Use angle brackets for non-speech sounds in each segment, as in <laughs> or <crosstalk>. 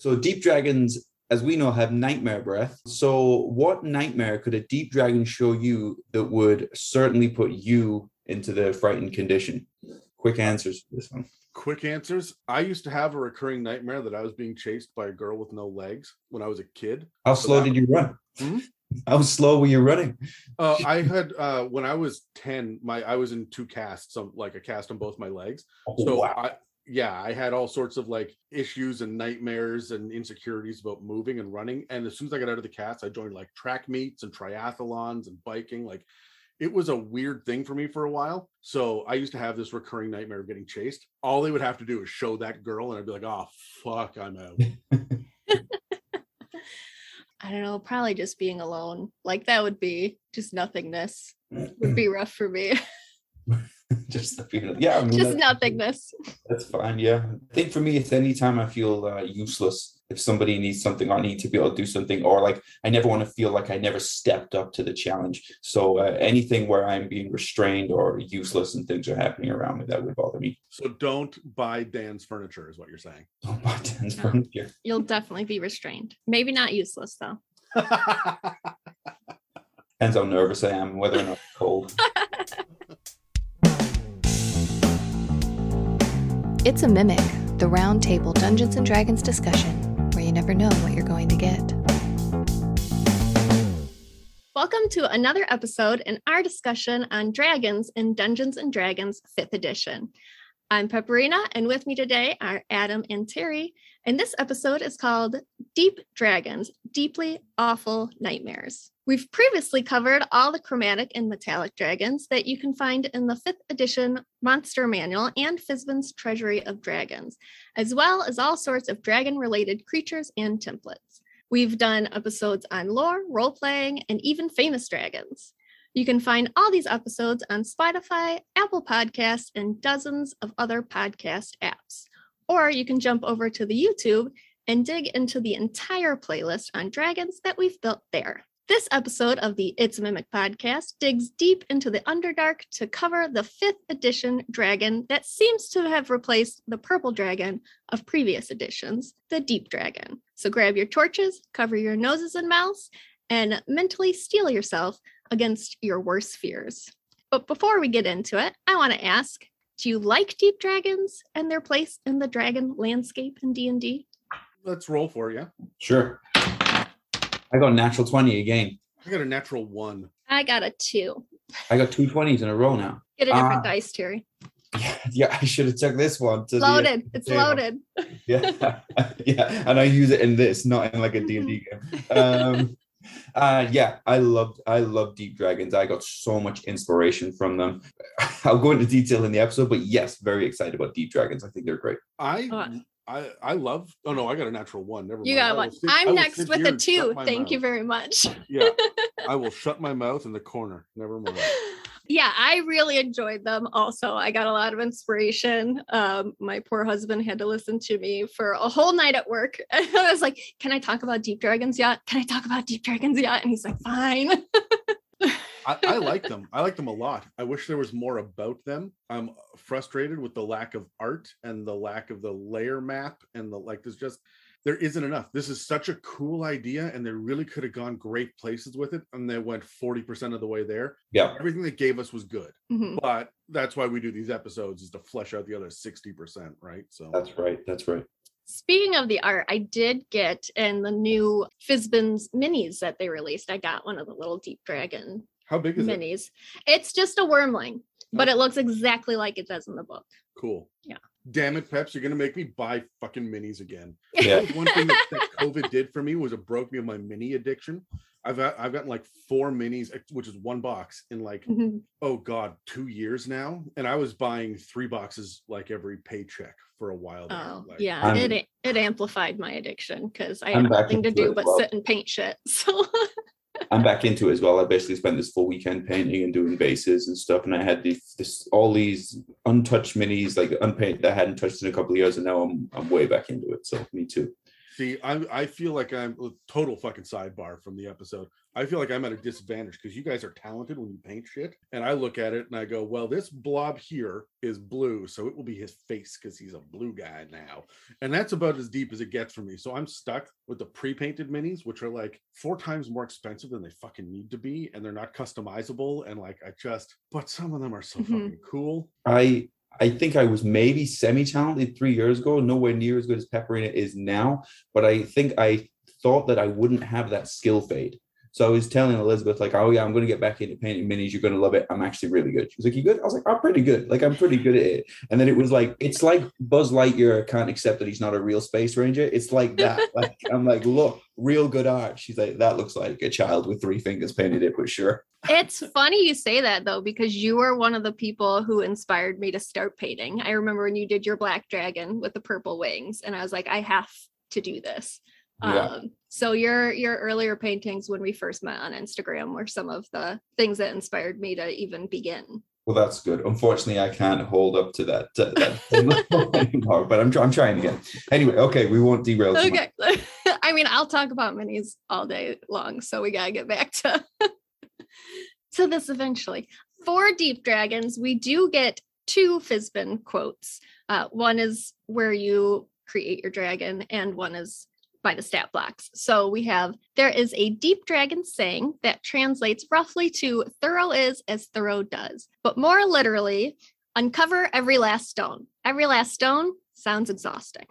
So deep dragons, as we know, have nightmare breath. So what nightmare could a deep dragon show you that would certainly put you into the frightened condition? Quick answers for this one. Quick answers. I used to have a recurring nightmare that I was being chased by a girl with no legs when I was a kid. How So slow that- did you run? Hmm? How slow were you running? Uh, I had uh, when I was ten, my I was in two casts, so like a cast on both my legs. So wow. I yeah, I had all sorts of like issues and nightmares and insecurities about moving and running. And as soon as I got out of the cast, I joined like track meets and triathlons and biking. Like it was a weird thing for me for a while. So I used to have this recurring nightmare of getting chased. All they would have to do is show that girl, and I'd be like, oh fuck, I'm out. <laughs> I don't know, probably just being alone. Like that would be just nothingness. Would be <clears throat> rough for me. <laughs> <laughs> just the feeling. Yeah, I mean, just that- nothingness. That's fine. Yeah. I think for me, it's anytime I feel uh, useless. If somebody needs something, I need to be able to do something, or like I never want to feel like I never stepped up to the challenge. So uh, anything where I'm being restrained or useless and things are happening around me, that would bother me. So don't buy Dan's furniture, is what you're saying. <laughs> Don't buy Dan's No. furniture. You'll definitely be restrained. Maybe not useless though. <laughs> Depends how nervous I am, whether or not it's cold. It's a Mimic, the round table Dungeons and Dragons discussion where you never know what you're going to get. Welcome to another episode in our discussion on dragons in Dungeons and Dragons 5th edition. I'm Pepperina, and with me today are Adam and Terry. And this episode is called Deep Dragons Deeply Awful Nightmares. We've previously covered all the chromatic and metallic dragons that you can find in the 5th edition Monster Manual and Fizban's Treasury of Dragons, as well as all sorts of dragon related creatures and templates. We've done episodes on lore, role playing, and even famous dragons. You can find all these episodes on Spotify, Apple Podcasts, and dozens of other podcast apps. Or you can jump over to the YouTube and dig into the entire playlist on dragons that we've built there. This episode of the It's a Mimic podcast digs deep into the Underdark to cover the 5th edition dragon that seems to have replaced the purple dragon of previous editions, the Deep Dragon. So grab your torches, cover your noses and mouths, and mentally steel yourself against your worst fears. But before we get into it, I want to ask, do you like deep dragons and their place in the dragon landscape in D&D? Let's roll for you. Sure. I got a natural 20 again. I got a natural one. I got a 2. I got two 20s in a row now. Get a different Ah. dice, Terry. Yeah, <laughs> yeah, I should have took this one. To the- Loaded. It's table. loaded. <laughs> yeah <laughs> yeah and i use it in this not in like a d&d game um uh yeah i loved i love deep dragons i got so much inspiration from them i'll go into detail in the episode but yes very excited about deep dragons i think they're great I. I I love. Oh no, I got a natural one. Never You mind. Got one. sit- I'm next with a 2. my Thank you very much. Yeah, <laughs> I will shut my mouth in the corner. Never mind. <laughs> yeah, I really enjoyed them. Also, I got a lot of inspiration. Um, my poor husband had to listen to me for a whole night at work. And <laughs> I was like, "Can I talk about deep dragons yet? Can I talk about deep dragons yet?" And he's like, "Fine." I, I like them. I like them a lot. I wish there was more about them. I'm frustrated with the lack of art and the lack of the layer map and the like. There's just there isn't enough. This is such a cool idea, and they really could have gone great places with it. And they went 40% of the way there. yeah Everything they gave us was good, Mhm. but that's why we do these episodes is to flesh out the other 60%, right? So that's right that's right Speaking of the art, I did get in the new Fizbin's minis that they released. I got one of the little deep dragon how big is it? minis. It's just a wormling, but Oh. it looks exactly like it does in the book. Cool. Yeah. Damn it, Peps, you're gonna make me buy fucking minis again. <laughs> yeah one thing that, that COVID did for me was it broke me of my mini addiction. I've got, I've gotten like four minis, which is one box in like Mhm. oh god two years now, and I was buying three boxes like every paycheck for a while. There. Oh, like, yeah, I'm- it it amplified my addiction because I I'm had nothing to do but well. sit and paint shit. <laughs> So i'm back into it as well. I basically spent this full weekend painting and doing bases and stuff. And i had these this all these untouched minis like unpainted that i hadn't touched in a couple of years. And now i'm i'm way back into it. So me too See, I I feel like I'm a total fucking sidebar from the episode. I feel like I'm at a disadvantage because you guys are talented when you paint shit. And I look at it and I go, well, this blob here is blue. So it will be his face because he's a blue guy now. And that's about as deep as it gets for me. So I'm stuck with the pre painted minis, which are like four times more expensive than they fucking need to be. And they're not customizable. And like, I just, but some of them are so Mhm. fucking cool. I I think I was maybe semi-talented three years ago, nowhere near as good as Pepperina is now. But I think I thought that I wouldn't have that skill fade. So I was telling Elizabeth, like, oh yeah, I'm gonna get back into painting minis. You're gonna love it. I'm actually really good. She was like, You good? I was like, I'm pretty good. Like, I'm pretty good at it. And then it was like, it's like Buzz Lightyear can't accept that he's not a real space ranger. It's like that. <laughs> like, I'm like, look, real good art. She's like, that looks like a child with three fingers painted it, but sure. It's funny you say that though, because you were one of the people who inspired me to start painting. I remember when you did your black dragon with the purple wings, and I was like, I have to do this. Yeah. Um, so your your earlier paintings when we first met on Instagram were some of the things that inspired me to even begin. Well, that's good. Unfortunately, I can't hold up to that, uh, that <laughs> anymore, but I'm, I'm trying again. Anyway, okay, we won't derail. Okay. <laughs> I mean, I'll talk about minis all day long, so we gotta get back to <laughs> to this eventually. For Deep Dragons, we do get two Fizbin quotes. Uh, one is where you create your dragon, and one is by the stat blocks. So we have there is a deep dragon saying that translates roughly to thorough is as thorough does, but more literally, uncover every last stone. Every last stone sounds exhausting.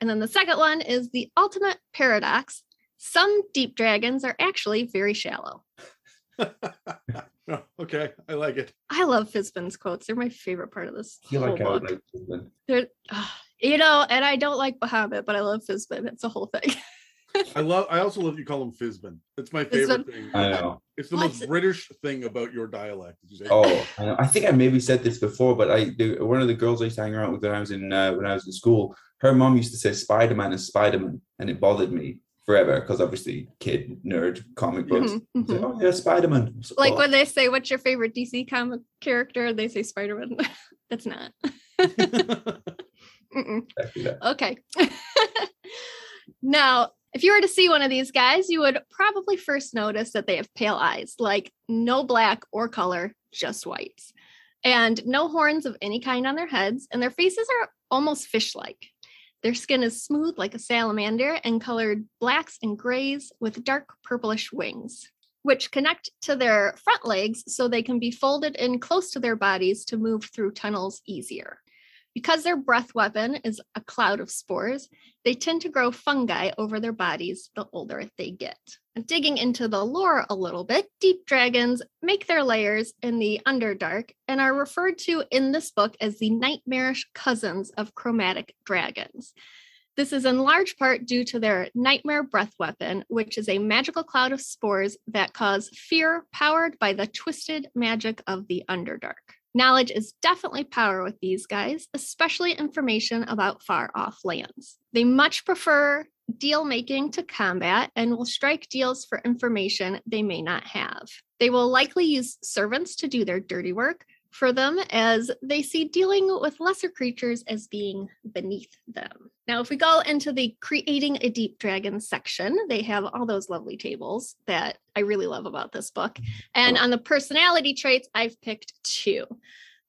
And then the second one is the ultimate paradox. Some deep dragons are actually very shallow. Oh, <laughs> okay, I like it. I love Fizbin's quotes. They're my favorite part of this I feel whole like I like Fizbin. They're, ah, you know, and I don't like Bahamut, but I love Fizbin. It's a whole thing. <laughs> I love. I also love you call him Fizbin. It's my favorite thing. I know. It's the What's most it- British thing about your dialect. You say, Oh, I, know. I think I maybe said this before, but I the, one of the girls I used to hang around with when I was in uh, when I was in school, her mom used to say Spider Man is Spider Man, and it bothered me forever because obviously kid nerd comic books. Mhm, Say, mhm. oh yeah, Spider Man. Like when they say, What's your favorite DC comic character? They say Spider Man. <laughs> That's not. <laughs> Mm-mm. Okay. <laughs> now, if you were to see one of these guys, you would probably first notice that they have pale eyes, like no black or color, just whites, and no horns of any kind on their heads, and their faces are almost fish like. Their skin is smooth like a salamander and colored blacks and grays with dark purplish wings, which connect to their front legs so they can be folded in close to their bodies to move through tunnels easier. Because their breath weapon is a cloud of spores, they tend to grow fungi over their bodies the older they get. Digging into the lore a little bit, deep dragons make their layers in the Underdark and are referred to in this book as the nightmarish cousins of chromatic dragons. This is in large part due to their nightmare breath weapon, which is a magical cloud of spores that cause fear powered by the twisted magic of the Underdark. Knowledge is definitely power with these guys, especially information about far off lands. They much prefer deal making to combat and will strike deals for information they may not have. They will likely use servants to do their dirty work for them as they see dealing with lesser creatures as being beneath them. Now, if we go into the creating a deep dragon section, they have all those lovely tables that I really love about this book. Mm-hmm. And on the personality traits, I've picked two.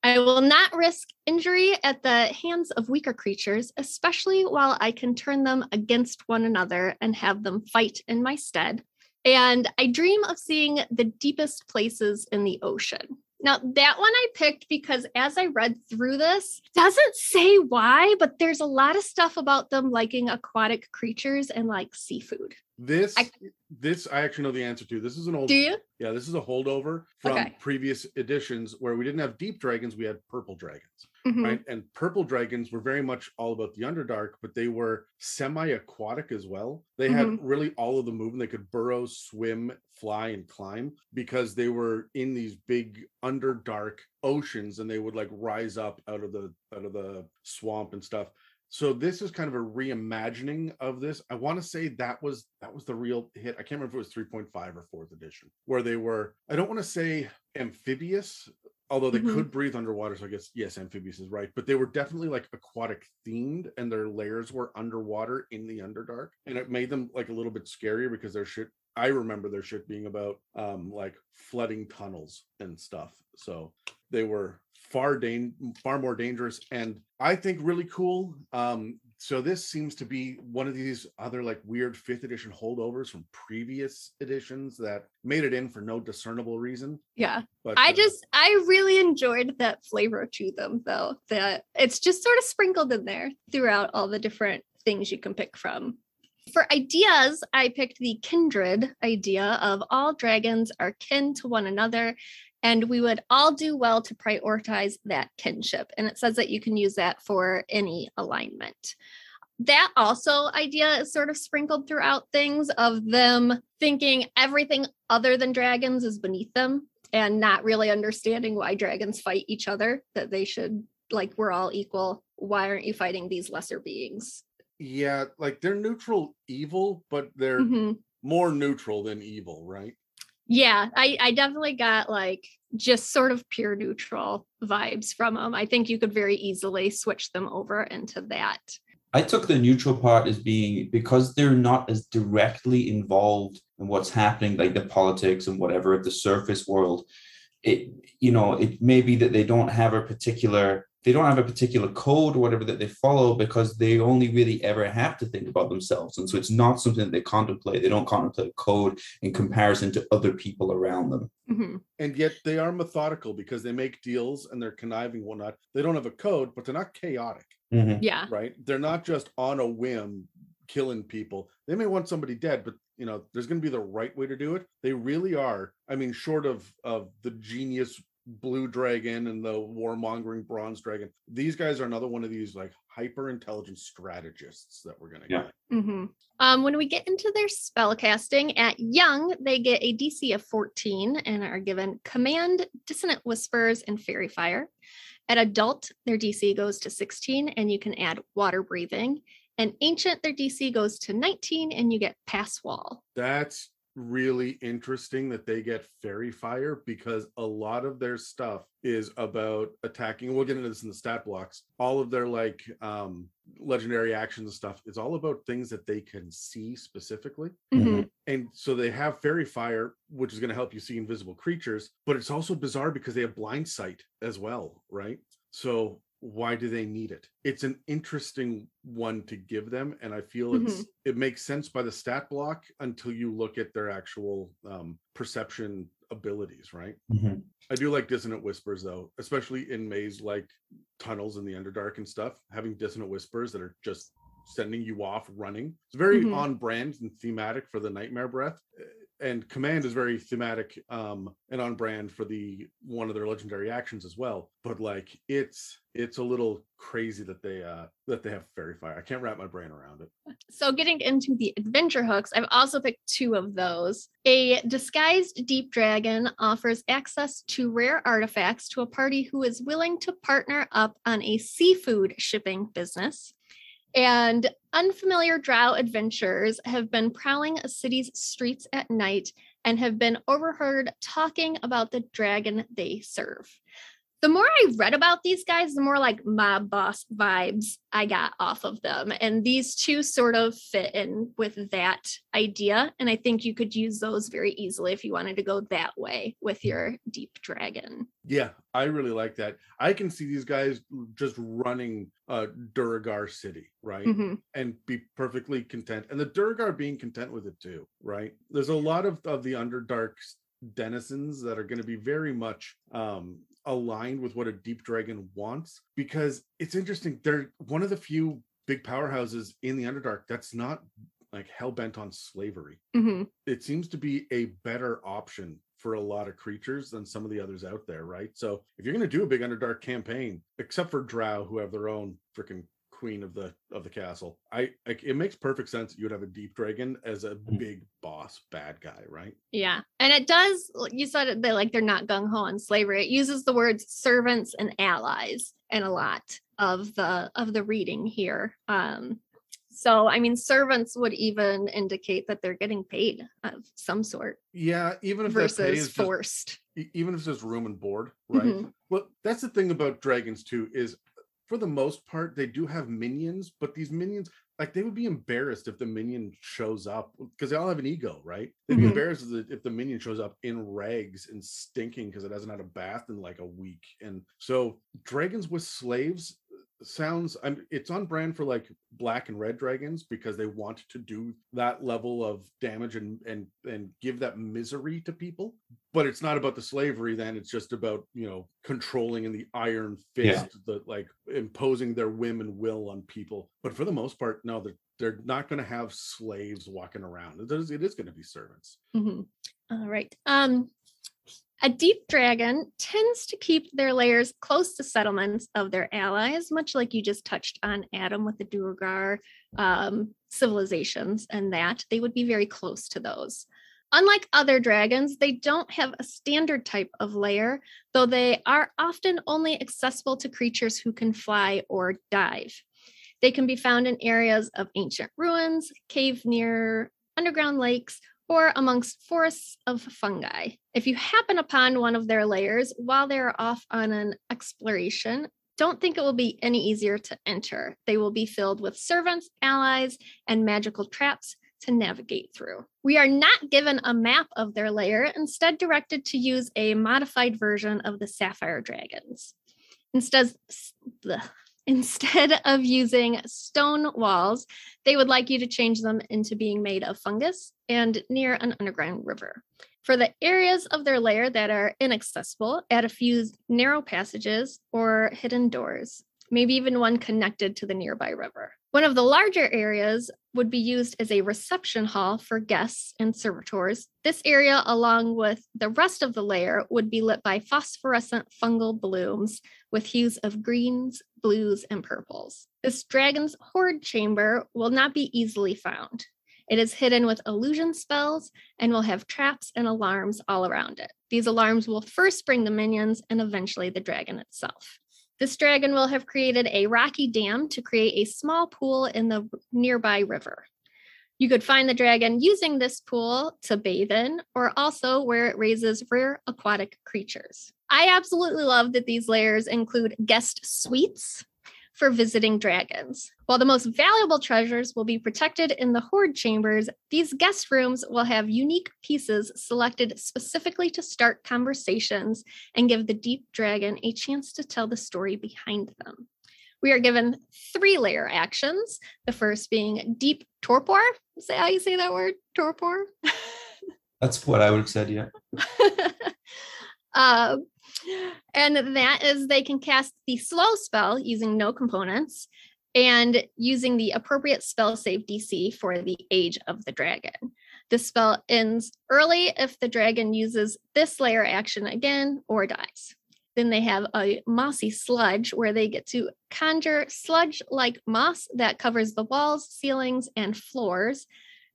I will not risk injury at the hands of weaker creatures, especially while I can turn them against one another and have them fight in my stead. And I dream of seeing the deepest places in the ocean. Now, that one I picked because as I read through this, doesn't say why, but there's a lot of stuff about them liking aquatic creatures and like seafood. This, I- this I actually know the answer to. This is an old. Do you? Yeah, this is a holdover from Okay. previous editions where we didn't have deep dragons, we had purple dragons, Mhm. right? And purple dragons were very much all about the Underdark, but they were semi-aquatic as well. They had Mhm. really all of the movement. They could burrow, swim, fly, and climb because they were in these big Underdark oceans and they would like rise up out of the out of the swamp and stuff. So this is kind of a reimagining of this. I want to say that was that was the real hit. I can't remember if it was 3.5 or fourth edition, where they were, I don't want to say amphibious, although they Mhm. could breathe underwater. So I guess yes, amphibious is right, but they were definitely like aquatic themed, and their layers were underwater in the Underdark, and it made them like a little bit scarier because their shit. I remember their shit being about um like flooding tunnels and stuff. So they were far dan- far more dangerous and I think really cool. Um, so this seems to be one of these other like weird fifth edition holdovers from previous editions that made it in for no discernible reason. Yeah. But I uh, just I really enjoyed that flavor to them though. That it's just sort of sprinkled in there throughout all the different things you can pick from. For ideas, I picked the kindred idea of all dragons are kin to one another and we would all do well to prioritize that kinship. And it says that you can use that for any alignment. That also idea is sort of sprinkled throughout things of them thinking everything other than dragons is beneath them and not really understanding why dragons fight each other, that they should, like, we're all equal. Why aren't you fighting these lesser beings? yeah, like they're neutral evil, but they're Mhm. more neutral than evil, right? Yeah, I, I definitely got like just sort of pure neutral vibes from them. I think you could very easily switch them over into that. I took the neutral part as being because they're not as directly involved in what's happening, like the politics and whatever of the surface world. It, you know, it may be that they don't have a particular, they don't have a particular code or whatever that they follow because they only really ever have to think about themselves. And so it's not something that they contemplate. They don't contemplate code in comparison to other people around them. Mhm. And yet they are methodical because they make deals and they're conniving, whatnot. They don't have a code, but they're not chaotic. Mhm. Yeah. right? They're not just on a whim killing people. They may want somebody dead, but you know, there's going to be the right way to do it. They really are. I mean, short of of the genius blue dragon and the warmongering bronze dragon, these guys are another one of these like hyper intelligent strategists that we're going to Yeah. get. hmm Um, when we get into their spell casting at young, they get a DC of 14 and are given command, dissonant whispers, and faerie fire. At adult, their DC goes to 16 and you can add water breathing. And ancient, their DC goes to 19 and you get pass wall. That's really interesting that they get faerie fire because a lot of their stuff is about attacking we'll get into this in the stat blocks all of their like um legendary actions and stuff is all about things that they can see specifically. Mhm. and so they have faerie fire which is going to help you see invisible creatures but it's also bizarre because they have blind sight as well right? So why do they need it it's an interesting one to give them and i feel it's it makes sense by the stat block until you look at their actual um, perception abilities right Mhm. I do like dissonant whispers though, especially in maze like tunnels in the Underdark and stuff. Having dissonant whispers that are just sending you off running. It's very Mhm. on brand and thematic for the nightmare breath. And command is very thematic um and on brand for the one of their legendary actions as well. But like it's it's a little crazy that they uh that they have faerie fire. I can't wrap my brain around it. So, getting into the adventure hooks, I've also picked two of those. A disguised deep dragon offers access to rare artifacts to a party who is willing to partner up on a seafood shipping business. And unfamiliar drow adventurers have been prowling a city's streets at night and have been overheard talking about the dragon they serve. The more I read about these guys, the more like mob boss vibes I got off of them. And these two sort of fit in with that idea. And I think you could use those very easily if you wanted to go that way with your deep dragon. Yeah, I really like that. I can see these guys just running uh Duergar City, right? Mhm. And be perfectly content. And the Duergar being content with it too, right? There's a lot of, of the Underdark denizens that are going to be very much um aligned with what a deep dragon wants because it's interesting. They're one of the few big powerhouses in the Underdark that's not like hell bent on slavery Mhm. it seems to be a better option for a lot of creatures than some of the others out there, right? So if you're going to do a big Underdark campaign, except for Drow, who have their own freaking queen of the of the castle, I like it makes perfect sense that you would have a deep dragon as a Mhm. big boss bad guy, right? Yeah. And it does, you said it, that like they're not gung ho on slavery. It uses the words servants and allies in a lot of the of the reading here. Um so I mean servants would even indicate that they're getting paid of some sort Yeah, even if that pay versus is just forced. e- even if there's room and board, right? Mhm. Well, that's the thing about dragons too, is for the most part, they do have minions, but these minions, like they would be embarrassed if the minion shows up because they all have an ego, right? They'd be Mhm. embarrassed if the, if the minion shows up in rags and stinking because it hasn't had a bath in like a week. And so dragons with slaves sounds I'm it's on brand for like black and red dragons because they want to do that level of damage and and and give that misery to people but it's not about the slavery then it's just about you know controlling in the iron fist Yeah. the like imposing their whim and will on people but for the most part no they're they're not going to have slaves walking around it is, it is going to be servants Mhm. All right. Um, a deep dragon tends to keep their layers close to settlements of their allies, much like you just touched on Adam with the Duergar um, civilizations, and that they would be very close to those. Unlike other dragons, they don't have a standard type of layer, though they are often only accessible to creatures who can fly or dive. They can be found in areas of ancient ruins, cave near underground lakes, or amongst forests of fungi. If you happen upon one of their layers while they are off on an exploration, don't think it will be any easier to enter. They will be filled with servants, allies, and magical traps to navigate through. We are not given a map of their lair, instead, directed to use a modified version of the sapphire dragons. Instead, bleh. Instead <laughs> of using stone walls, they would like you to change them into being made of fungus and near an underground river. For the areas of their lair that are inaccessible, add a few narrow passages or hidden doors, maybe even one connected to the nearby river. One of the larger areas would be used as a reception hall for guests and servitors. This area, along with the rest of the layer, would be lit by phosphorescent fungal blooms with hues of greens, blues, and purples. This dragon's hoard chamber will not be easily found. It is hidden with illusion spells and will have traps and alarms all around it. These alarms will first bring the minions and eventually the dragon itself. This dragon will have created a rocky dam to create a small pool in the nearby river. You could find the dragon using this pool to bathe in, or also where it raises rare aquatic creatures. I absolutely love that these layers include guest suites for visiting dragons. While the most valuable treasures will be protected in the hoard chambers, these guest rooms will have unique pieces selected specifically to start conversations and give the deep dragon a chance to tell the story behind them. We are given three layer actions. The first being deep torpor. Is that how you say that word? Torpor? <laughs> That's what I would have said. Yeah. um, <laughs> and that is they can cast the slow spell using no components and using the appropriate spell save DC for the age of the dragon. The spell ends early if the dragon uses this layer action again or dies. Then they have a mossy sludge where they get to conjure sludge like moss that covers the walls, ceilings, and floors,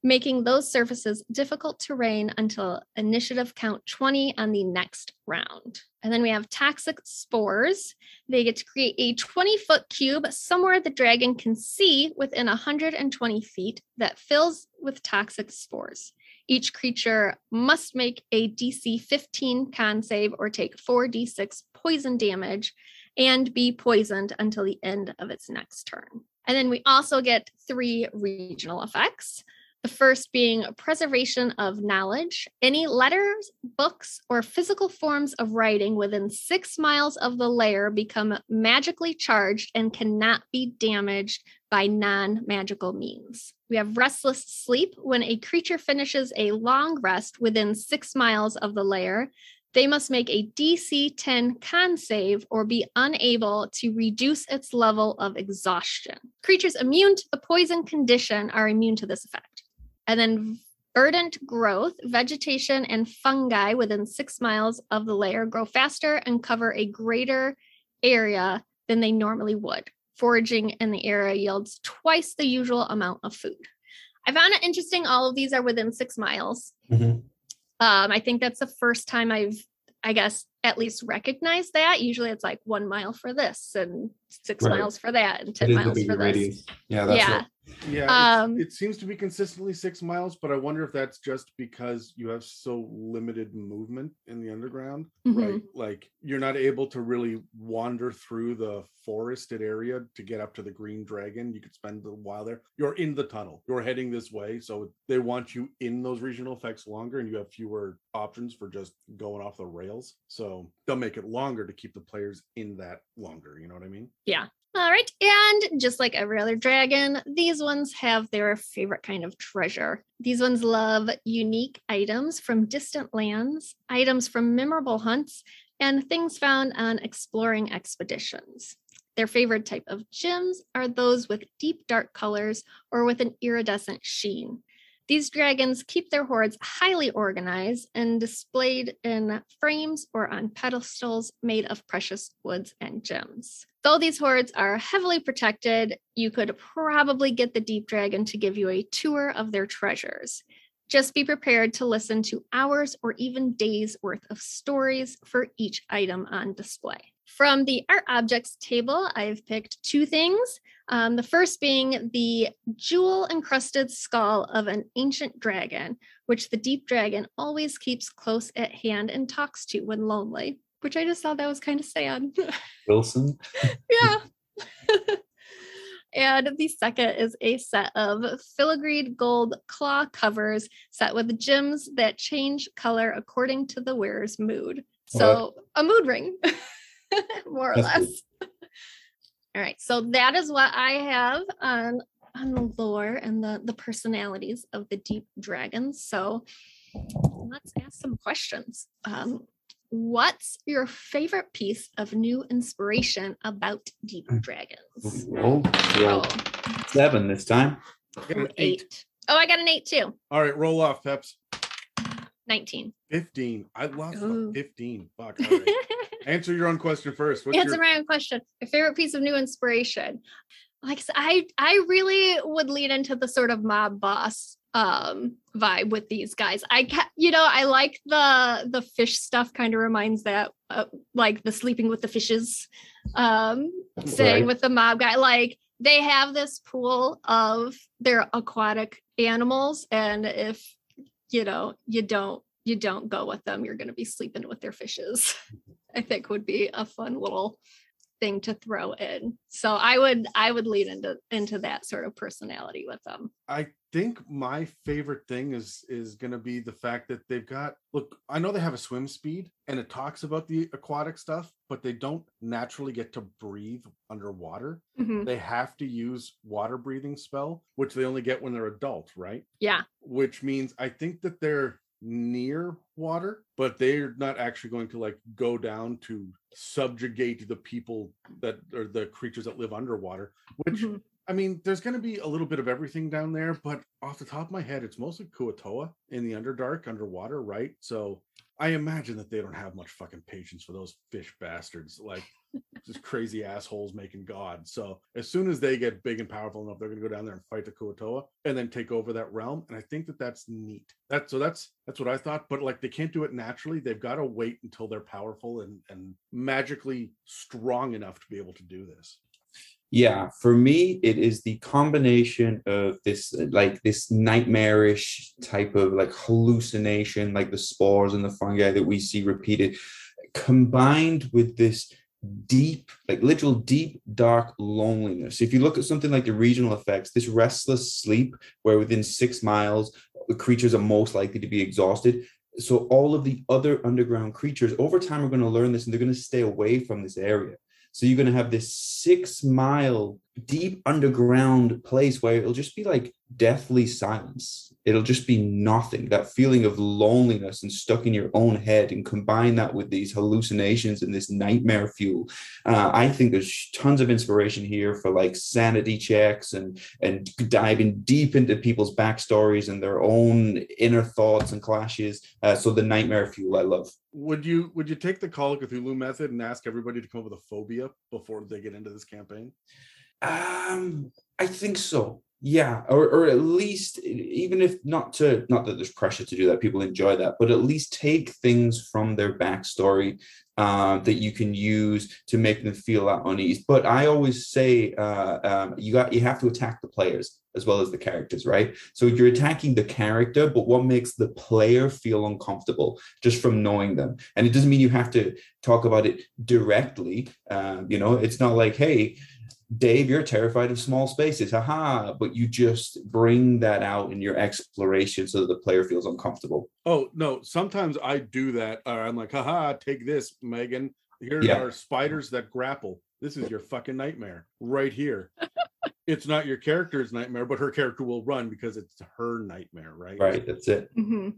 making those surfaces difficult terrain until initiative count 20 on the next round. And then we have toxic spores. They get to create a 20 foot cube somewhere the dragon can see within 120 feet that fills with toxic spores. Each creature must make a DC 15 con save or take 4d6 poison damage and be poisoned until the end of its next turn. And then we also get three regional effects. The first being preservation of knowledge. Any letters, books, or physical forms of writing within six miles of the layer become magically charged and cannot be damaged by non magical means. We have restless sleep. When a creature finishes a long rest within six miles of the layer, they must make a DC 10 con save or be unable to reduce its level of exhaustion. Creatures immune to the poison condition are immune to this effect. And then verdant growth, vegetation and fungi within six miles of the layer grow faster and cover a greater area than they normally would. Foraging in the area yields twice the usual amount of food. I found it interesting. All of these are within six miles. Mhm. Um, I think that's the first time I've, I guess, at least recognize that. Usually it's like one mile for this and six Right. miles for that and 10 miles bigger for this. radius. Yeah, that's Yeah. right. Yeah, Um, it seems to be consistently six miles, but I wonder if that's just because you have so limited movement in the underground, Mhm. right? Like you're not able to really wander through the forested area to get up to the Green Dragon. You could spend a while there. You're in the tunnel. You're heading this way, so they want you in those regional effects longer, and you have fewer options for just going off the rails. So they'll make it longer to keep the players in that longer. You know what I mean? Yeah. All right. And just like every other dragon, these ones have their favorite kind of treasure. These ones love unique items from distant lands, items from memorable hunts, and things found on exploring expeditions. Their favorite type of gems are those with deep dark colors or with an iridescent sheen. These dragons keep their hoards highly organized and displayed in frames or on pedestals made of precious woods and gems. Though these hoards are heavily protected, you could probably get the deep dragon to give you a tour of their treasures. Just be prepared to listen to hours or even days worth of stories for each item on display. From the art objects table, I've picked two things. Um, the first being the jewel encrusted skull of an ancient dragon, which the deep dragon always keeps close at hand and talks to when lonely, which I just thought that was kind of sad. <laughs> Wilson. yeah. <laughs> <laughs> and the second is a set of filigreed gold claw covers set with gems that change color according to the wearer's mood. So a mood ring, <laughs> more or That's cool. less. <laughs> All right. So that is what I have on on the lore and the the personalities of the deep dragons. So let's ask some questions. Um, what's your favorite piece of new inspiration about deep dragons? Oh, roll seven this time. Get eight. eight. Oh, I got an eight too. All right, roll off, Peps. 19. 15. I lost 15. Fuck. All right. <laughs> Answer your own question first. What's Answer your, my own question. My favorite piece of new inspiration. Like I said, I I really would lean into the sort of mob boss um vibe with these guys. I ca- you know, I like the the fish stuff kind of reminds that uh, like the sleeping with the fishes um saying Right. with the mob guy like they have this pool of their aquatic animals and if you know you don't you don't go with them you're going to be sleeping with their fishes i think would be a fun little thing to throw in so i would i would lead into into that sort of personality with them I think my favorite thing is is going to be the fact that they've got look, I know they have a swim speed and it talks about the aquatic stuff, but they don't naturally get to breathe underwater. Mhm. They have to use water breathing spell, which they only get when they're adult, right? yeah which means I think that they're near water, but they're not actually going to like go down to subjugate the people that are the creatures that live underwater. Which Mhm. I mean, there's going to be a little bit of everything down there, but off the top of my head, it's mostly Kuo-toa in the Underdark underwater, right? So I imagine that they don't have much fucking patience for those fish bastards, like just crazy assholes making God. So as soon as they get big and powerful enough, they're going to go down there and fight the Kuo-toa and then take over that realm. And I think that that's neat. That's so that's that's what I thought. But like they can't do it naturally. They've got to wait until they're powerful and and magically strong enough to be able to do this. Yeah, for me, it is the combination of this, like this nightmarish type of like hallucination, like the spores and the fungi that we see repeated, combined with this deep, like literal deep, dark loneliness. If you look at something like the regional effects, this restless sleep, where within six miles, the creatures are most likely to be exhausted. So all of the other underground creatures over time are going to learn this and they're going to stay away from this area. So you're going to have this six mile deep underground place where it'll just be like deathly silence. It'll just be nothing. That feeling of loneliness and stuck in your own head, and combine that with these hallucinations and this nightmare fuel. Uh, I think there's tons of inspiration here for like sanity checks and and diving deep into people's backstories and their own inner thoughts and clashes. Uh, so the nightmare fuel, I love. Would you would you take the Call of Cthulhu method and ask everybody to come up with a phobia before they get into this campaign? Um, I think so. Yeah, or or at least even if not to not that there's pressure to do that, people enjoy that, but at least take things from their backstory uh, that you can use to make them feel at unease. But I always say uh, um, you got you have to attack the players as well as the characters, right? So you're attacking the character, but what makes the player feel uncomfortable just from knowing them? And it doesn't mean you have to talk about it directly. Uh, you know, it's not like, hey, Dave, you're terrified of small spaces. Haha. But you just bring that out in your exploration so that the player feels uncomfortable. Oh, no. Sometimes I do that. Or I'm like, haha, take this, Megan. Here Yeah. are spiders that grapple. This is your fucking nightmare right here. <laughs> it's not your character's nightmare, but her character will run because it's her nightmare, right? Right. That's it. Mhm.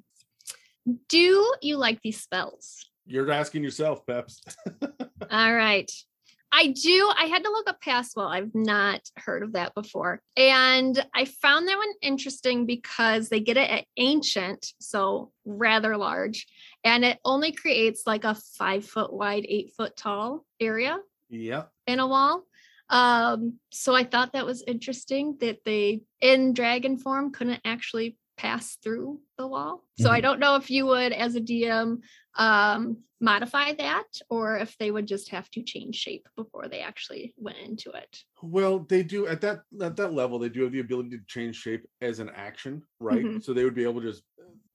Do you like these spells? You're asking yourself, Peps. <laughs> All right. I do. I had to look up Passwall. I've not heard of that before. And I found that one interesting because they get it at ancient, so rather large, and it only creates like a five foot wide, eight foot tall area yeah. in a wall. Um, so I thought that was interesting that they in dragon form couldn't actually pass through the wall. So I Mhm. don't know if you would, as a DM, um, modify that or if they would just have to change shape before they actually went into it. Well, they do at that at that level. They do have the ability to change shape as an action, right? Mhm. So they would be able to just.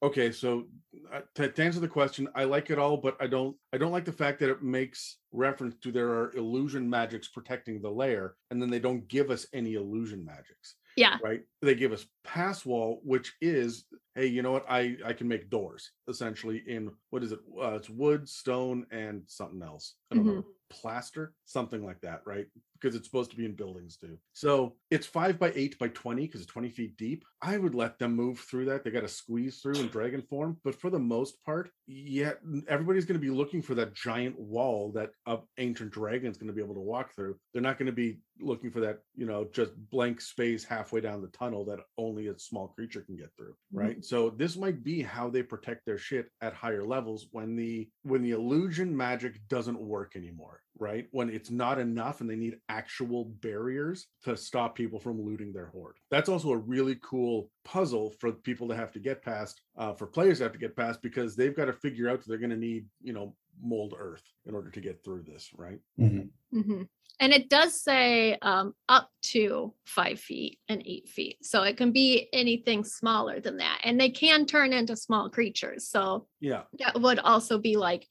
Okay, so uh, to, to answer the question, I like it all, but I don't. I don't like the fact that it makes reference to there are illusion magics protecting the layer, and then they don't give us any illusion magics, Yeah. right? They give us pass wall, which is, hey, you know what? I I can make doors essentially in what is it? Uh, it's wood, stone, and something else. I don't know plaster, something like that, right? Because it's supposed to be in buildings too. So it's five by eight by 20 because it's 20 feet deep. I would let them move through that. They got to squeeze through in dragon form. But for the most part, yeah, everybody's going to be looking for that giant wall that a ancient dragon is going to be able to walk through. They're not going to be looking for that, you know, just blank space halfway down the tunnel that only a small creature can get through, right? Mm-hmm. So this might be how they protect their shit at higher levels when the when the illusion magic doesn't work anymore right? When it's not enough and they need actual barriers to stop people from looting their hoard. That's also a really cool puzzle for people to have to get past, uh, for players to have to get past because they've got to figure out that they're going to need, you know, mold earth in order to get through this, right? Mhm. hmm And it does say um, up to five feet and eight feet. So it can be anything smaller than that. And they can turn into small creatures. So Yeah. that would also be like,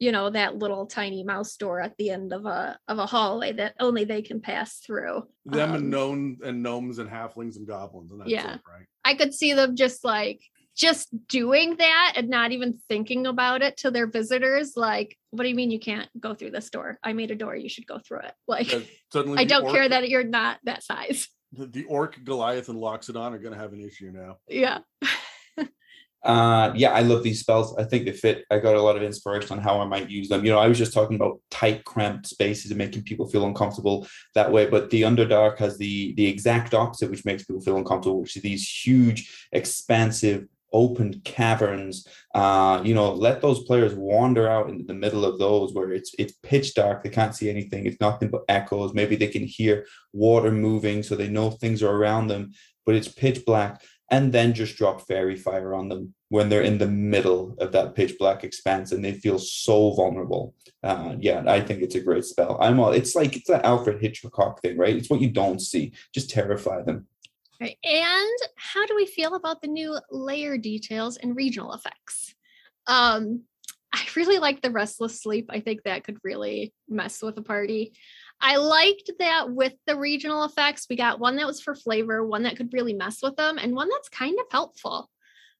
you know, that little tiny mouse door at the end of a of a hallway that only they can pass through. Them Um, and gnome and gnomes and halflings and goblins and that's Yeah. it, right? I could see them just like just doing that and not even thinking about it to their visitors. Like, what do you mean you can't go through this door? I made a door. You should go through it. <laughs> Like, suddenly I don't care that you're not that size. the, the orc Goliath and Loxodon are going to have an issue now. Yeah. <laughs> Uh, yeah, I love these spells. I think they fit. I got a lot of inspiration on how I might use them. You know, I was just talking about tight, cramped spaces and making people feel uncomfortable that way. But the Underdark has the the exact opposite, which makes people feel uncomfortable, which is these huge, expansive, open caverns. Uh, you know, let those players wander out into the middle of those where it's it's pitch dark. They can't see anything. It's nothing but echoes. Maybe they can hear water moving, so they know things are around them, but it's pitch black and then just drop faerie fire on them when they're in the middle of that pitch black expanse and they feel so vulnerable. Uh, yeah, I think it's a great spell. I'm all. It's like it's that Alfred Hitchcock thing, right? It's what you don't see. Just terrify them. Right. And how do we feel about the new layer details and regional effects? Um, I really like the restless sleep. I think that could really mess with a party. I liked that with the regional effects, we got one that was for flavor, one that could really mess with them, and one that's kind of helpful.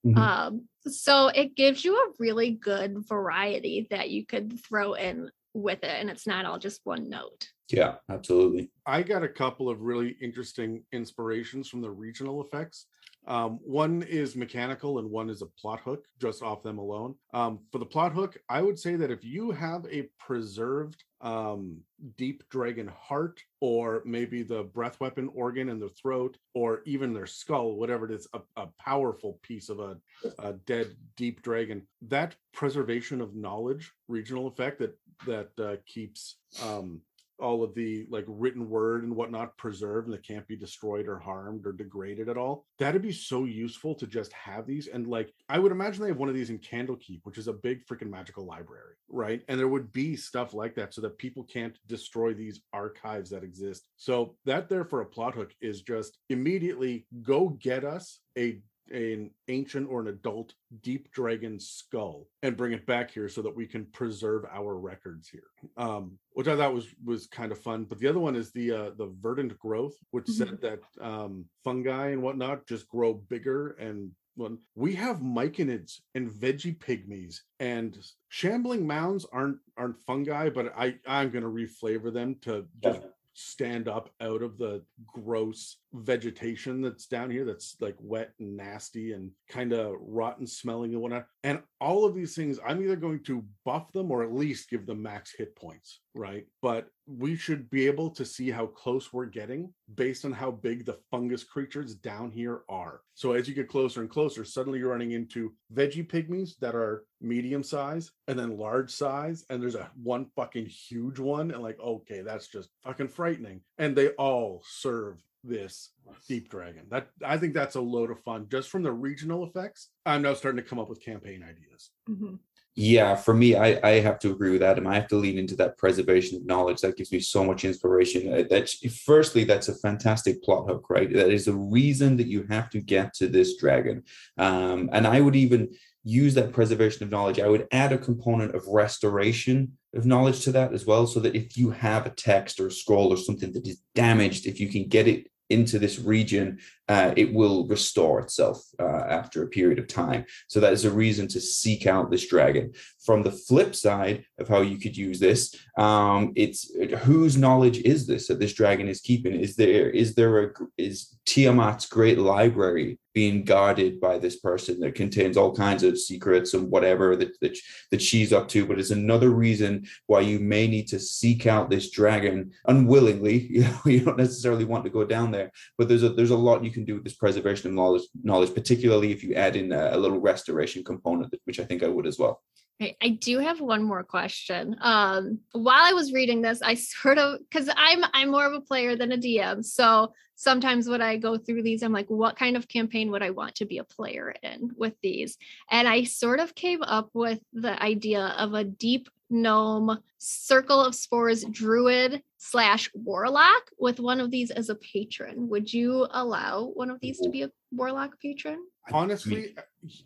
Mhm. Um, so it gives you a really good variety that you could throw in with it, and it's not all just one note. Yeah, absolutely. I got a couple of really interesting inspirations from the regional effects. Um, one is mechanical and one is a plot hook, just off them alone. Um, for the plot hook, I would say that if you have a preserved um, deep dragon heart, or maybe the breath weapon organ in their throat, or even their skull, whatever it is, a, a powerful piece of a, a dead deep dragon, that preservation of knowledge regional effect that that uh, keeps um, all of the like written word and whatnot preserved and that can't be destroyed or harmed or degraded at all. That'd be so useful to just have these. And like I would imagine they have one of these in Candlekeep, which is a big freaking magical library, right? And there would be stuff like that so that people can't destroy these archives that exist. So that there for a plot hook is just immediately go get us a an ancient or an adult deep dragon skull and bring it back here so that we can preserve our records here um which i thought was was kind of fun but the other one is the uh the verdant growth which Mhm. said that um fungi and whatnot just grow bigger and well, we have myconids and vegepygmies and shambling mounds aren't aren't fungi but i i'm going to reflavor them to just stand up out of the gross vegetation that's down here that's like wet and nasty and kind of rotten smelling and whatnot. And all of these things, I'm either going to buff them or at least give them max hit points, right? But we should be able to see how close we're getting based on how big the fungus creatures down here are. So as you get closer and closer, suddenly you're running into vegepygmies that are medium size and then large size and there's a one fucking huge one and like okay that's just fucking frightening and they all serve this deep dragon that i think that's a load of fun just from the regional effects i'm now starting to come up with campaign ideas Mhm. Yeah, for me, I, I have to agree with Adam. I have to lean into that preservation of knowledge. That gives me so much inspiration. Uh, That firstly, that's a fantastic plot hook, right? That is a reason that you have to get to this dragon. Um, and I would even use that preservation of knowledge. I would add a component of restoration of knowledge to that as well, so that if you have a text or a scroll or something that is damaged, if you can get it into this region, uh, it will restore itself uh, after a period of time. So that is a reason to seek out this dragon. From the flip side of how you could use this, um, it's whose knowledge is this that this dragon is keeping? Is there is there a is Tiamat's great library being guarded by this person that contains all kinds of secrets and whatever that that, that she's up to? But it's another reason why you may need to seek out this dragon unwillingly. <laughs> You know, you don't necessarily want to go down there, but there's a there's a lot you can do with this preservation of knowledge, knowledge, particularly if you add in a, a little restoration component, which I think I would as well. Okay, I do have one more question. Um, while I was reading this, I <laughs> sort of because I'm I'm more of a player than a DM, so sometimes when I go through these, I'm like, what kind of campaign would I want to be a player in with these? And I sort of came up with the idea of a deep gnome circle of spores druid slash warlock with one of these as a patron. Would you allow one of these to be a warlock patron? Honestly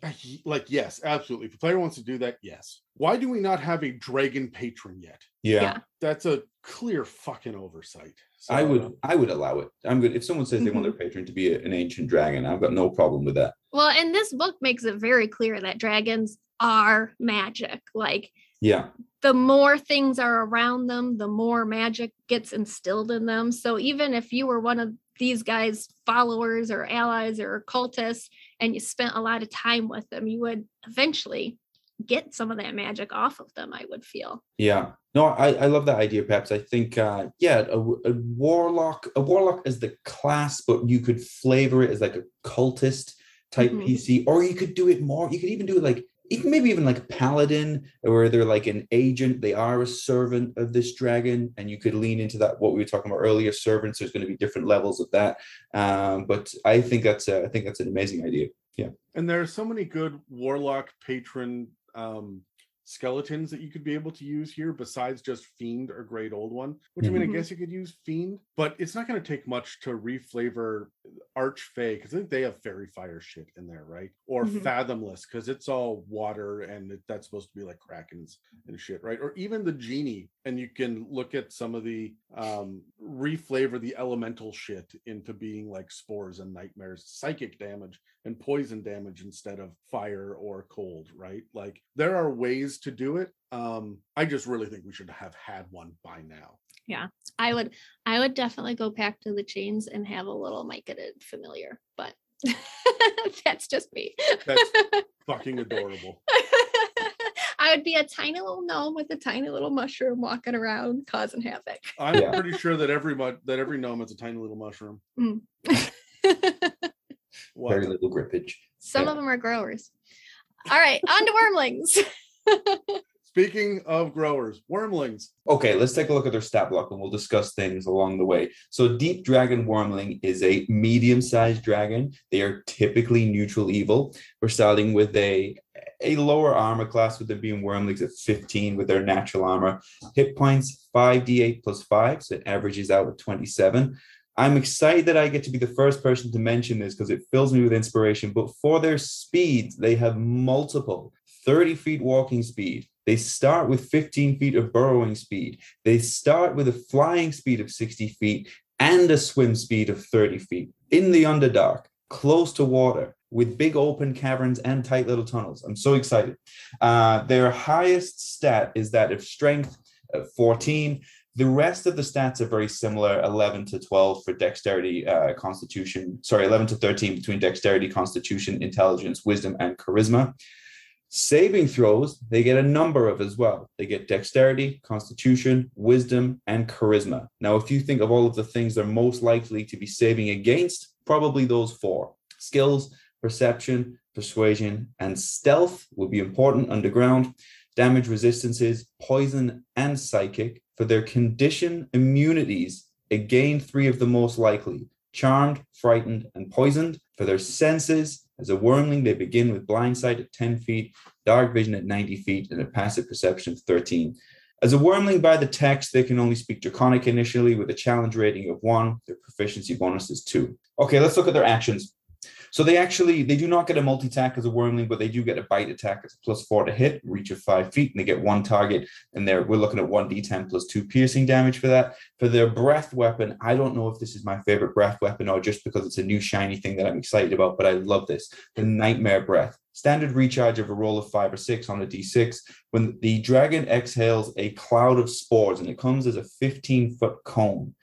uh, like yes absolutely if a player wants to do that yes why do we not have a dragon patron yet Yeah. that's a clear fucking oversight So, I would I would allow it. I'm good. If someone says they want their patron to be a- an ancient dragon, I've got no problem with that. Well, and this book makes it very clear that dragons are magic. Like Yeah. the more things are around them, the more magic gets instilled in them. So even if you were one of these guys' followers or allies or cultists and you spent a lot of time with them, you would eventually get some of that magic off of them, I would feel. Yeah. No, I, I love that idea, Peps. I think uh yeah, a, a warlock, a warlock is the class, but you could flavor it as like a cultist type Mhm. PC, or you could do it more. You could even do it like even maybe even like a paladin, where they're like an agent, they are a servant of this dragon, and you could lean into that what we were talking about earlier, servants. There's going to be different levels of that. Um, but I think that's a, I think that's an amazing idea. Yeah. And there are so many good warlock patron um skeletons that you could be able to use here besides just fiend or great old one which i mean i guess you could use fiend but it's not going to take much to reflavor archfey because i think they have faerie fire shit in there right? Or Mhm. fathomless because it's all water and it, that's supposed to be like krakens and shit right? Or even the genie and you can look at some of the um reflavor the elemental shit into being like spores and nightmares psychic damage and poison damage instead of fire or cold right? Like there are ways to do it um i just really think we should have had one by now I would I would definitely go back to the chains and have a little myconid familiar, but <laughs> that's just me. That's <laughs> fucking adorable I would be a tiny little gnome with a tiny little mushroom walking around causing havoc. i'm Yeah. pretty sure that every that every gnome has a tiny little mushroom mm. <laughs> What? Very little grippage. Some Yeah. of them are growers. All right, on to wyrmlings. Speaking of growers, wyrmlings. Okay, let's take a look at their stat block and we'll discuss things along the way. So, Deep Dragon Wyrmling is a medium sized dragon. They are typically neutral evil. We're starting with a a lower armor class with them being wyrmlings at 15 with their natural armor. Hit points 5d8 plus 5, so it averages out at 27. I'm excited that I get to be the first person to mention this because it fills me with inspiration. But for their speed, they have multiple 30 feet walking speed. They start with 15 feet of burrowing speed. They start with a flying speed of 60 feet and a swim speed of 30 feet in the Underdark, close to water, with big open caverns and tight little tunnels. I'm so excited. Uh, their highest stat is that of strength, uh, 14. The rest of the stats are very similar 11 to 12 for dexterity, uh, constitution, sorry, 11 to 13 between dexterity, constitution, intelligence, wisdom, and charisma. Saving throws, they get a number of as well. They get dexterity, constitution, wisdom, and charisma. Now, if you think of all of the things they're most likely to be saving against, probably those four skills, perception, persuasion, and stealth will be important underground. Damage resistances, poison, and psychic for their condition immunities, again, three of the most likely charmed, frightened, and poisoned. For their senses, as a wyrmling, they begin with blind sight at 10 feet, dark vision at 90 feet, and a passive perception of 13. As a wyrmling by the text, they can only speak Draconic initially with a challenge rating of one. Their proficiency bonus is two. Okay, let's look at their actions. So they actually they do not get a multi attack as a wyrmling, but they do get a bite attack as a plus four to hit, reach of five feet, and they get one target. And there we're looking at one d10 plus two piercing damage for that. For their breath weapon, I don't know if this is my favorite breath weapon or just because it's a new shiny thing that I'm excited about, but I love this. The nightmare breath. Standard recharge of a roll of five or six on a d6. When the dragon exhales a cloud of spores, and it comes as a 15 foot cone.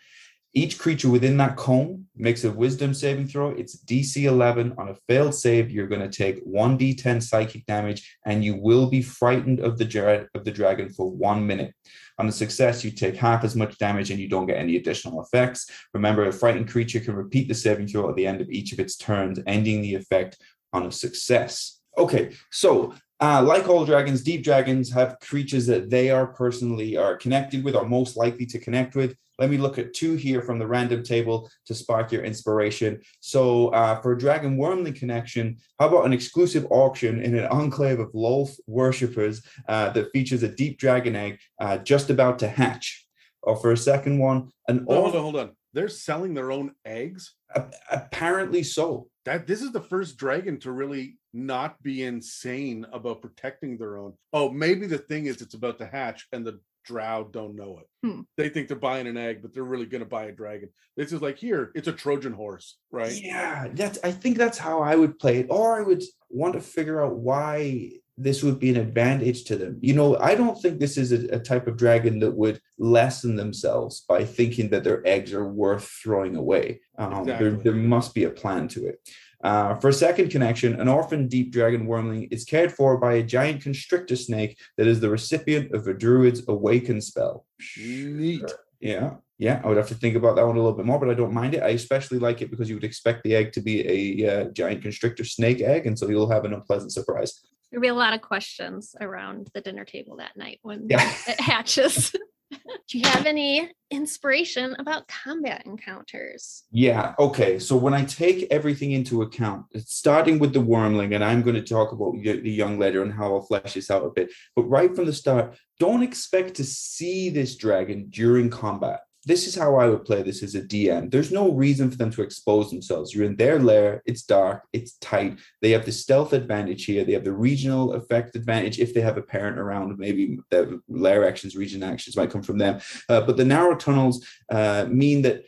Each creature within that cone makes a wisdom saving throw. It's DC 11. On a failed save, you're going to take 1d10 psychic damage and you will be frightened of the, jar- of the dragon for one minute. On a success, you take half as much damage and you don't get any additional effects. Remember, a frightened creature can repeat the saving throw at the end of each of its turns, ending the effect on a success. Okay, so uh, like all dragons, deep dragons have creatures that they are personally are connected with or most likely to connect with. Let me look at two here from the random table to spark your inspiration. So uh, for a dragon wyrmling connection, how about an exclusive auction in an enclave of Lolth worshippers uh, that features a deep dragon egg uh, just about to hatch? Or for a second one, an oh, hold on, hold on. They're selling their own eggs. apparently so. That this is the first dragon to really not be insane about protecting their own. Oh, maybe the thing is it's about to hatch and the drow don't know it. Hmm. They think they're buying an egg, but they're really going to buy a dragon. This is like here, it's a Trojan horse, right? Yeah, that's. I think that's how I would play it, or I would want to figure out why this would be an advantage to them. You know, I don't think this is a, a, type of dragon that would lessen themselves by thinking that their eggs are worth throwing away. Um, exactly. there, there must be a plan to it. Uh, for a second connection, an orphan deep dragon wyrmling is cared for by a giant constrictor snake that is the recipient of a druid's awaken spell. Neat. Yeah, yeah. I would have to think about that one a little bit more, but I don't mind it. I especially like it because you would expect the egg to be a uh, giant constrictor snake egg, and so you'll have an unpleasant surprise. There'll be a lot of questions around the dinner table that night when yeah. <laughs> it hatches. Do you have any inspiration about combat encounters? Yeah. Okay. So when I take everything into account, starting with the wyrmling, and I'm going to talk about the young leader and how I'll flesh this out a bit. But right from the start, don't expect to see this dragon during combat this is how I would play this as a DM. There's no reason for them to expose themselves. You're in their lair, it's dark, it's tight. They have the stealth advantage here. They have the regional effect advantage if they have a parent around. Maybe the lair actions, region actions might come from them. Uh, but the narrow tunnels uh, mean that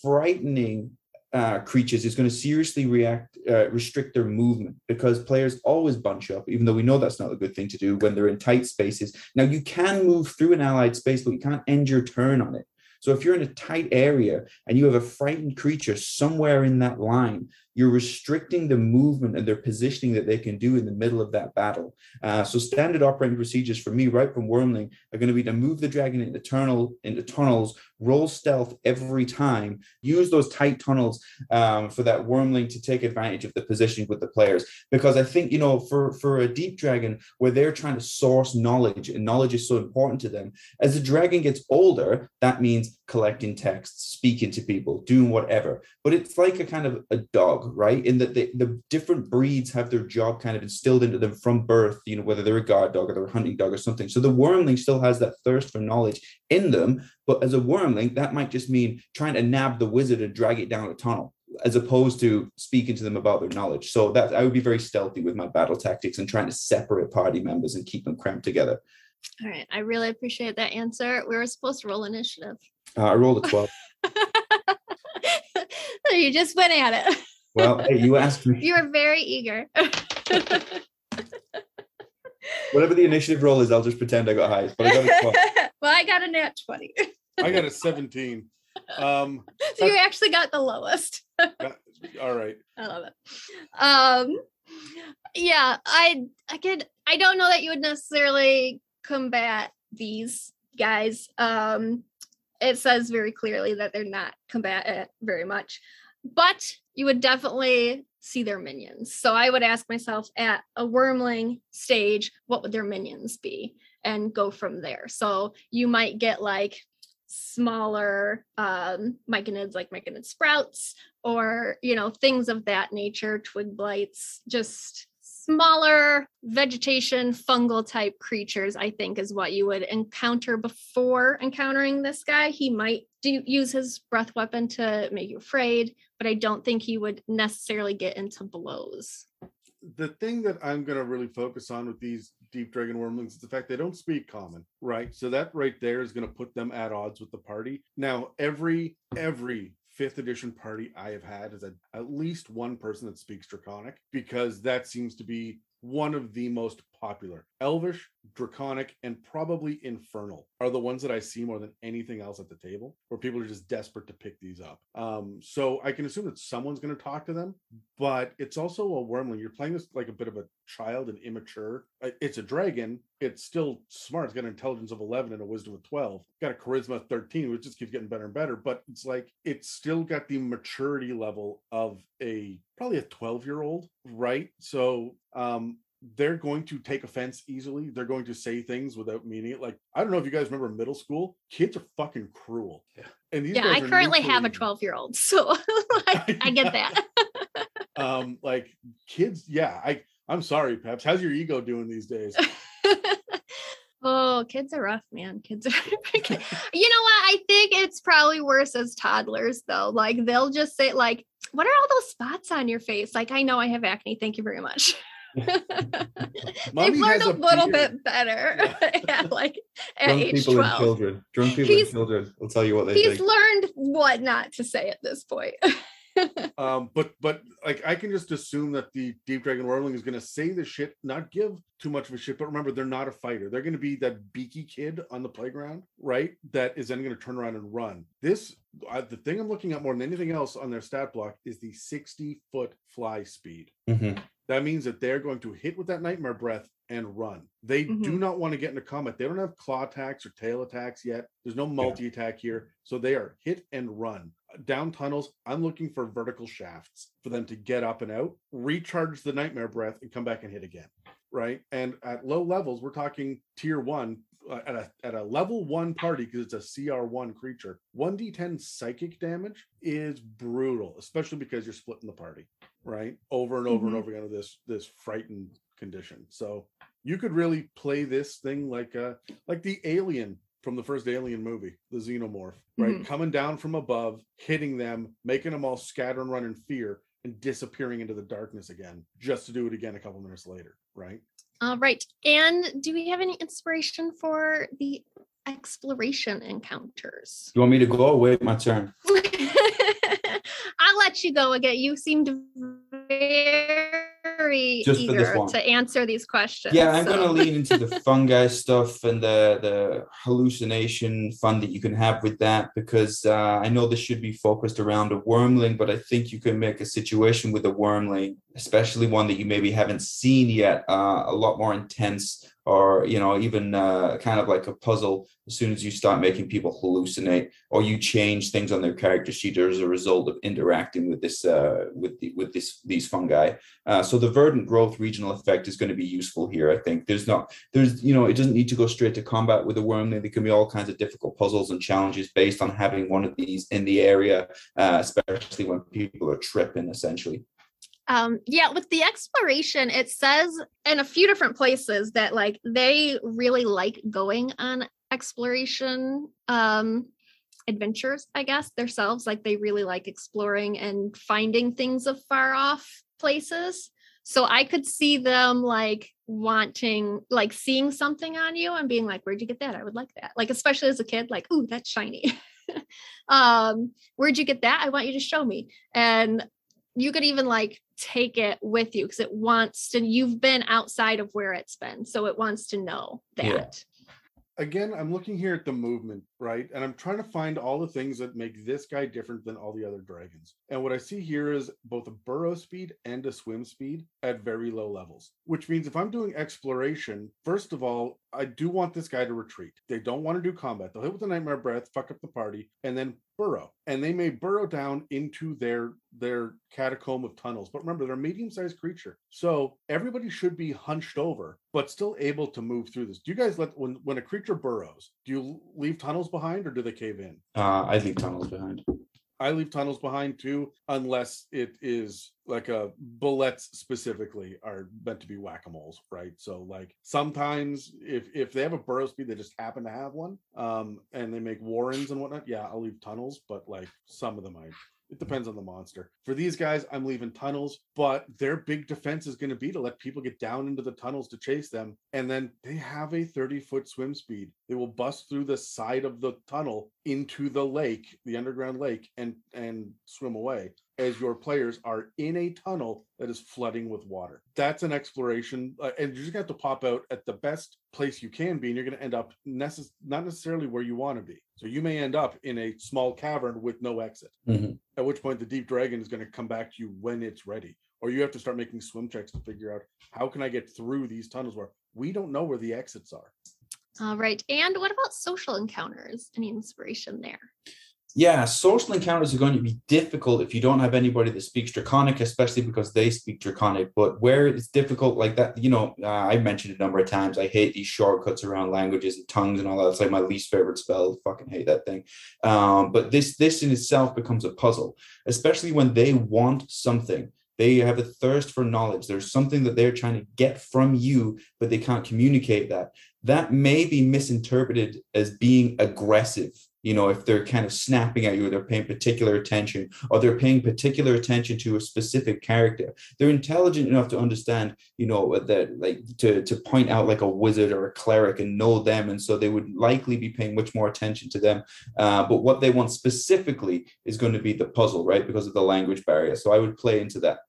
frightening uh, creatures is going to seriously react uh, restrict their movement because players always bunch up even though we know that's not a good thing to do when they're in tight spaces now you can move through an allied space but you can't end your turn on it so if you're in a tight area and you have a frightened creature somewhere in that line, you're restricting the movement and their positioning that they can do in the middle of that battle. Uh, so standard operating procedures for me, right from Wyrmling, are going to be to move the dragon into tunnel into tunnels, roll stealth every time, use those tight tunnels um, for that Wyrmling to take advantage of the positioning with the players. Because I think you know, for for a deep dragon where they're trying to source knowledge and knowledge is so important to them, as the dragon gets older, that means collecting texts, speaking to people, doing whatever. But it's like a kind of a dog, right? In that the, the different breeds have their job kind of instilled into them from birth, you know, whether they're a guard dog or they're a hunting dog or something. So the wyrmling still has that thirst for knowledge in them. But as a wyrmling, that might just mean trying to nab the wizard and drag it down a tunnel as opposed to speaking to them about their knowledge. So that I would be very stealthy with my battle tactics and trying to separate party members and keep them cramped together. All right. I really appreciate that answer. We were supposed to roll initiative. Uh, I rolled a 12. <laughs> you just went at it. <laughs> Well, hey, you asked me. You were very eager. <laughs> Whatever the initiative roll is, I'll just pretend I got highest. But I got a 12. <laughs> well, I got a nat 20. I got a 17. Um, <laughs> so you actually got the lowest. all right. I love it. Um, yeah, I I could I don't know that you would necessarily combat these guys. Um, it says very clearly that they're not combatant very much, but you would definitely see their minions. So I would ask myself at a wyrmling stage, what would their minions be? And go from there. So you might get like smaller um myconids like myconid sprouts or you know things of that nature twig blights just smaller vegetation fungal type creatures i think is what you would encounter before encountering this guy he might do use his breath weapon to make you afraid but i don't think he would necessarily get into blows. The thing that i'm going to really focus on with these deep dragon wyrmlings is the fact they don't speak common right? So that right there is going to put them at odds with the party. Now every every fifth edition party I have had is a, at least one person that speaks Draconic because that seems to be one of the most popular. Elvish, Draconic, and probably Infernal are the ones that I see more than anything else at the table, where people are just desperate to pick these up. Um, so I can assume that someone's going to talk to them, but it's also a wyrmling. You're playing this like a bit of a child and immature. It's a dragon. It's still smart. It's got an intelligence of 11 and a wisdom of 12. Got a charisma of 13, which just keeps getting better and better. But it's like it's still got the maturity level of a probably a 12 year old, right? So um they're going to take offense easily. They're going to say things without meaning it. Like, I don't know if you guys remember middle school, kids are fucking cruel. Yeah. And these yeah, I currently have a 12 year old, <laughs> so I, I get <laughs> that. <laughs> um, like kids, yeah, I I'm sorry, Peps. How's your ego doing these days? oh, kids are rough, man. Kids are you know what? I think it's probably worse as toddlers though. Like they'll just say, like, what are all those spots on your face? Like, I know I have acne. Thank you very much. <laughs> They've learned a, a little bit better. <laughs> Yeah. yeah, like at Drunk age people 12. and children. Drunk people he's, and children. I'll tell you what they He's think. learned what not to say at this point. <laughs> um, but but like I can just assume that the Deep Dragon Wyrmling is gonna say the shit, not give too much of a shit. But remember, they're not a fighter. They're gonna be that beaky kid on the playground, right? That is then gonna turn around and run. This uh, the thing I'm looking at more than anything else on their stat block is the 60 foot fly speed. Mm-hmm. That means that they're going to hit with that nightmare breath and run. They mm-hmm. do not want to get into combat. They don't have claw attacks or tail attacks yet. There's no multi attack here. So they are hit and run. Down tunnels, I'm looking for vertical shafts for them to get up and out, recharge the nightmare breath, and come back and hit again. Right. And at low levels, we're talking tier one, uh, at a at a level one party because it's a CR one creature. One d10 psychic damage is brutal, especially because you're splitting the party, right? Over and over mm-hmm. and over again with this this frightened condition. So you could really play this thing like uh like the alien from the first alien movie, the xenomorph, right? Mm-hmm. Coming down from above, hitting them, making them all scatter and run in fear, and disappearing into the darkness again, just to do it again a couple minutes later, right? All right. And do we have any inspiration for the exploration encounters? You want me to go or wait my turn? <laughs> I'll let you go again. You seemed very Just eager to answer these questions. Yeah, I'm so- going to lean into the <laughs> fungi stuff and the the hallucination fun that you can have with that because uh, I know this should be focused around a wyrmling, but I think you can make a situation with a wyrmling, especially one that you maybe haven't seen yet, uh, a lot more intense or you know even uh, kind of like a puzzle as soon as you start making people hallucinate or you change things on their character sheet as a result of interacting with this uh, with the, with this these fungi uh, so the verdant growth regional effect is going to be useful here. I think there's not there's you know it doesn't need to go straight to combat with a worm. There can be all kinds of difficult puzzles and challenges based on having one of these in the area, uh, especially when people are tripping. Essentially, Um, yeah, with the exploration, it says in a few different places that like they really like going on exploration um adventures, I guess, themselves. Like they really like exploring and finding things of far off places. So I could see them like wanting, like seeing something on you and being like, Where'd you get that? I would like that. Like, especially as a kid, like, ooh, that's shiny. <laughs> um, where'd you get that? I want you to show me. And you could even like take it with you because it wants to you've been outside of where it's been so it wants to know that Yeah. again, I'm looking here at the movement, right? And I'm trying to find all the things that make this guy different than all the other dragons. And what I see here is both a burrow speed and a swim speed at very low levels, which means if I'm doing exploration, first of all, I do want this guy to retreat. They don't want to do combat. They'll hit with the nightmare breath, fuck up the party, and then burrow. And they may burrow down into their their catacomb of tunnels. But remember, they're a medium-sized creature. So everybody should be hunched over, but still able to move through this. Do you guys let when when a creature burrows, do you leave tunnels behind or do they cave in? uh, I leave tunnels behind. I leave tunnels behind too, unless it is like a bulettes specifically are meant to be whack-a-moles, right? So like sometimes if if they have a burrow speed, they just happen to have one, um, and they make warrens and whatnot. Yeah, I'll leave tunnels, but like some of them I it depends on the monster. For these guys, I'm leaving tunnels, but their big defense is going to be to let people get down into the tunnels to chase them. And then they have a 30 foot swim speed. They will bust through the side of the tunnel into the lake, the underground lake, and and swim away as your players are in a tunnel that is flooding with water. That's an exploration, uh, and you're just gonna have to pop out at the best place you can be, and you're gonna end up necess- not necessarily where you want to be. So you may end up in a small cavern with no exit. Mhm. At which point the deep dragon is going to come back to you when it's ready, or you have to start making swim checks to figure out how can I get through these tunnels where we don't know where the exits are. all right and what about social encounters any inspiration there Yeah, social encounters are going to be difficult if you don't have anybody that speaks Draconic, especially because they speak Draconic. But where it's difficult, like that, you know, uh, I've mentioned a number of times. I hate these shortcuts around languages and tongues and all that. It's like my least favorite spell. Fucking hate that thing. Um, but this, this in itself becomes a puzzle, especially when they want something. They have a thirst for knowledge. There's something that they're trying to get from you, but they can't communicate that. That may be misinterpreted as being aggressive you know if they're kind of snapping at you or they're paying particular attention or they're paying particular attention to a specific character. They're intelligent enough to understand you know that like to to point out like a wizard or a cleric and know them and so they would likely be paying much more attention to them. Uh, but what they want specifically is going to be the puzzle right because of the language barrier. So i would play into that.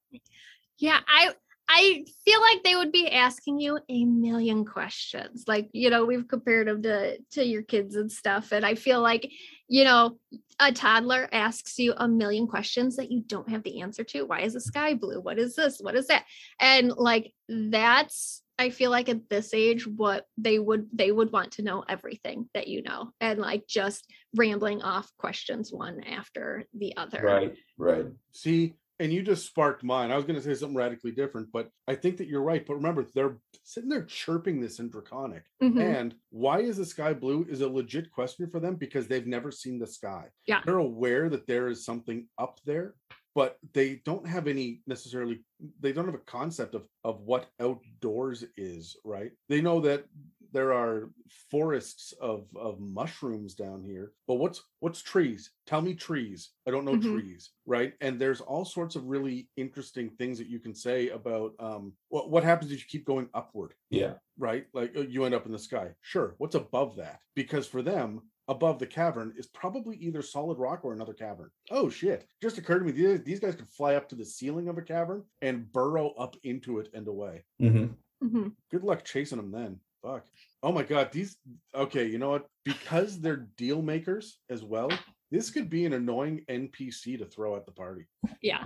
Yeah i I feel like they would be asking you a million questions. Like, you know, we've compared them to to your kids and stuff. And I feel like, you know, a toddler asks you a million questions that you don't have the answer to. Why is the sky blue? What is this? What is that? And like that's I feel like at this age, what they would they would want to know everything that you know and like just rambling off questions one after the other. right right See, and you just sparked mine. I was going to say something radically different, but I think that you're right. But remember, they're sitting there chirping this in Draconic. Mhm. And why is the sky blue is a legit question for them because they've never seen the sky. Yeah. They're aware that there is something up there, but they don't have any necessarily they don't have a concept of of what outdoors is, right? They know that there are forests of of mushrooms down here, but what's what's trees? Tell me trees. I don't know Mhm. trees, right? And there's all sorts of really interesting things that you can say about um what what happens if you keep going upward yeah right? Like uh, you end up in the sky. Sure. What's above that? Because for them, above the cavern is probably either solid rock or another cavern. Oh shit. Just occurred to me these, these guys could fly up to the ceiling of a cavern and burrow up into it and away. Mhm. hmm Good luck chasing them then. Fuck. Oh my god, these okay, you know what? Because they're deal makers as well, this could be an annoying NPC to throw at the party. Yeah.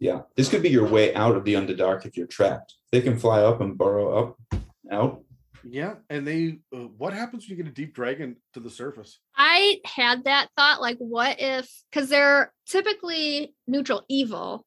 Yeah, this could be your way out of the Underdark if you're trapped. They can fly up and burrow up, out. Yeah, and they uh, what happens when you get a deep dragon to the surface? I had that thought like, what if, because they're typically neutral evil,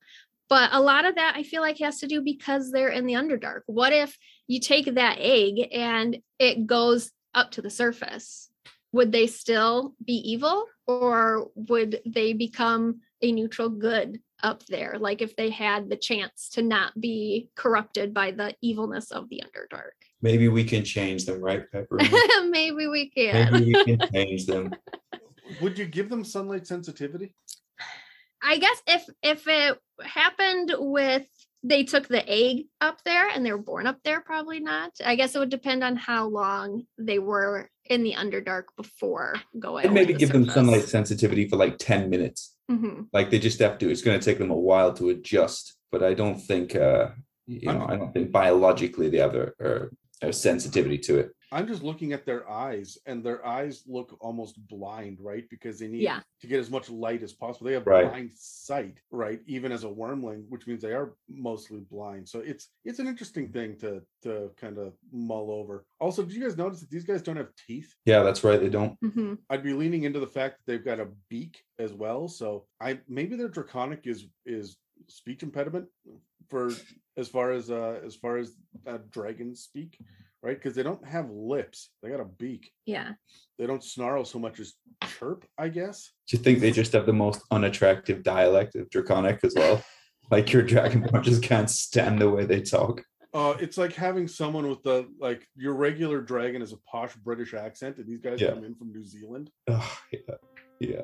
but a lot of that I feel like has to do because they're in the Underdark. What if you take that egg and it goes up to the surface? Would they still be evil or would they become a neutral good up there? Like if they had the chance to not be corrupted by the evilness of the Underdark. Maybe we can change them, right, Pepper? <laughs> Maybe we can. Maybe we can change them. <laughs> Would you give them sunlight sensitivity? I guess if if it happened with they took the egg up there and they were born up there, probably not. I guess it would depend on how long they were in the Underdark before going. And maybe the give them sunlight sensitivity for like 10 minutes. Mhm. Like they just have to, it's going to take them a while to adjust. But I don't think, uh, you know, I don't think biologically they have a, a, a sensitivity to it. I'm just looking at their eyes, and their eyes look almost blind, right? Because they need Yeah. to get as much light as possible. They have Right. blind sight, right? Even as a wyrmling, which means they are mostly blind. So it's it's an interesting thing to to kind of mull over. Also, did you guys notice that these guys don't have teeth? Yeah, that's right. They don't. Mhm. I'd be leaning into the fact that they've got a beak as well. So I maybe their draconic is is speech impediment for as far as uh as far as uh, dragons speak, right? Because they don't have lips; they got a beak. Yeah. They don't snarl so much as chirp, I guess. Do you think they just have the most unattractive dialect of Draconic as well? like your Dragonborn just can't stand the way they talk. Uh, it's like having someone with the like your regular dragon is a posh British accent, and these guys Yeah. come in from New Zealand. Oh, yeah. Yeah.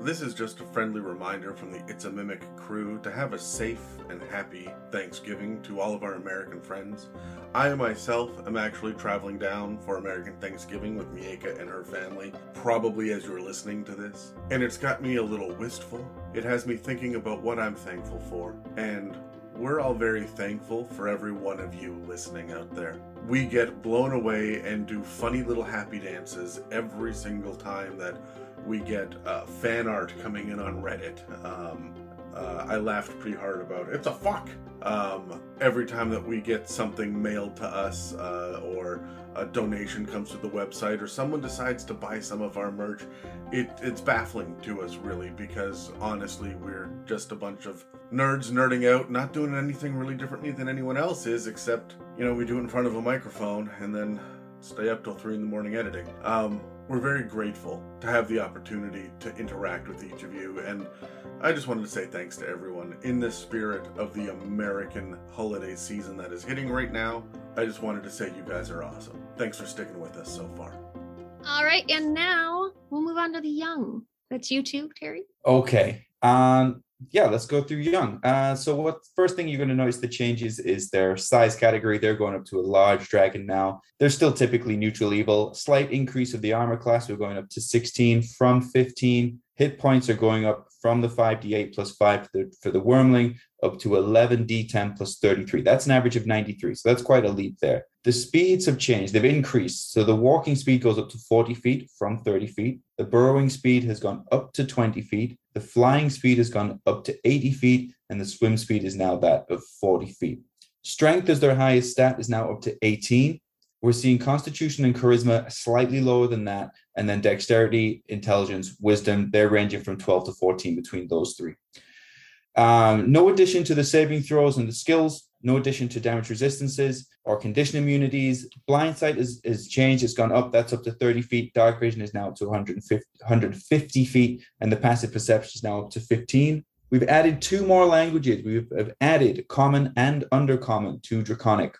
This is just a friendly reminder from the It's a Mimic crew to have a safe and happy Thanksgiving to all of our American friends. I myself am actually traveling down for American Thanksgiving with Mieka and her family, probably as you're listening to this. And it's got me a little wistful. It has me thinking about what I'm thankful for. And we're all very thankful for every one of you listening out there. We get blown away and do funny little happy dances every single time that we get uh, fan art coming in on Reddit. Um, uh, I laughed pretty hard about it. It's a fuck. Um, every time that we get something mailed to us, uh, or a donation comes to the website, or someone decides to buy some of our merch, it, it's baffling to us, really, because honestly, we're just a bunch of nerds nerding out, not doing anything really differently than anyone else is, except, you know, we do it in front of a microphone and then stay up till three in the morning editing. Um, we're very grateful to have the opportunity to interact with each of you, and I just wanted to say thanks to everyone in the spirit of the American holiday season that is hitting right now. I just wanted to say you guys are awesome. Thanks for sticking with us so far. All right. And now we'll move on to the young. That's you too, Terry. Okay. Um, yeah, let's go through young. Uh, so what first thing you're going to notice the changes is their size category. They're going up to a large dragon now. They're still typically neutral evil. Slight increase of the armor class. We're going up to 16 from 15. Hit points are going up from the 5d8 plus 5 for the, for the wyrmling up to 11d10 plus 33. That's an average of 93. So that's quite a leap there. The speeds have changed. They've increased. So the walking speed goes up to 40 feet from 30 feet. The burrowing speed has gone up to 20 feet. The flying speed has gone up to 80 feet. And the swim speed is now that of 40 feet. Strength as their highest stat is now up to 18. We're seeing constitution and charisma slightly lower than that. And then dexterity, intelligence, wisdom, they're ranging from 12 to 14 between those three. Um, no addition to the saving throws and the skills, no addition to damage resistances or condition immunities. Blind sight is, is changed, it's gone up, that's up to 30 feet. Dark vision is now up to 150, 150 feet, and the passive perception is now up to 15. We've added two more languages. We've added common and undercommon to Draconic.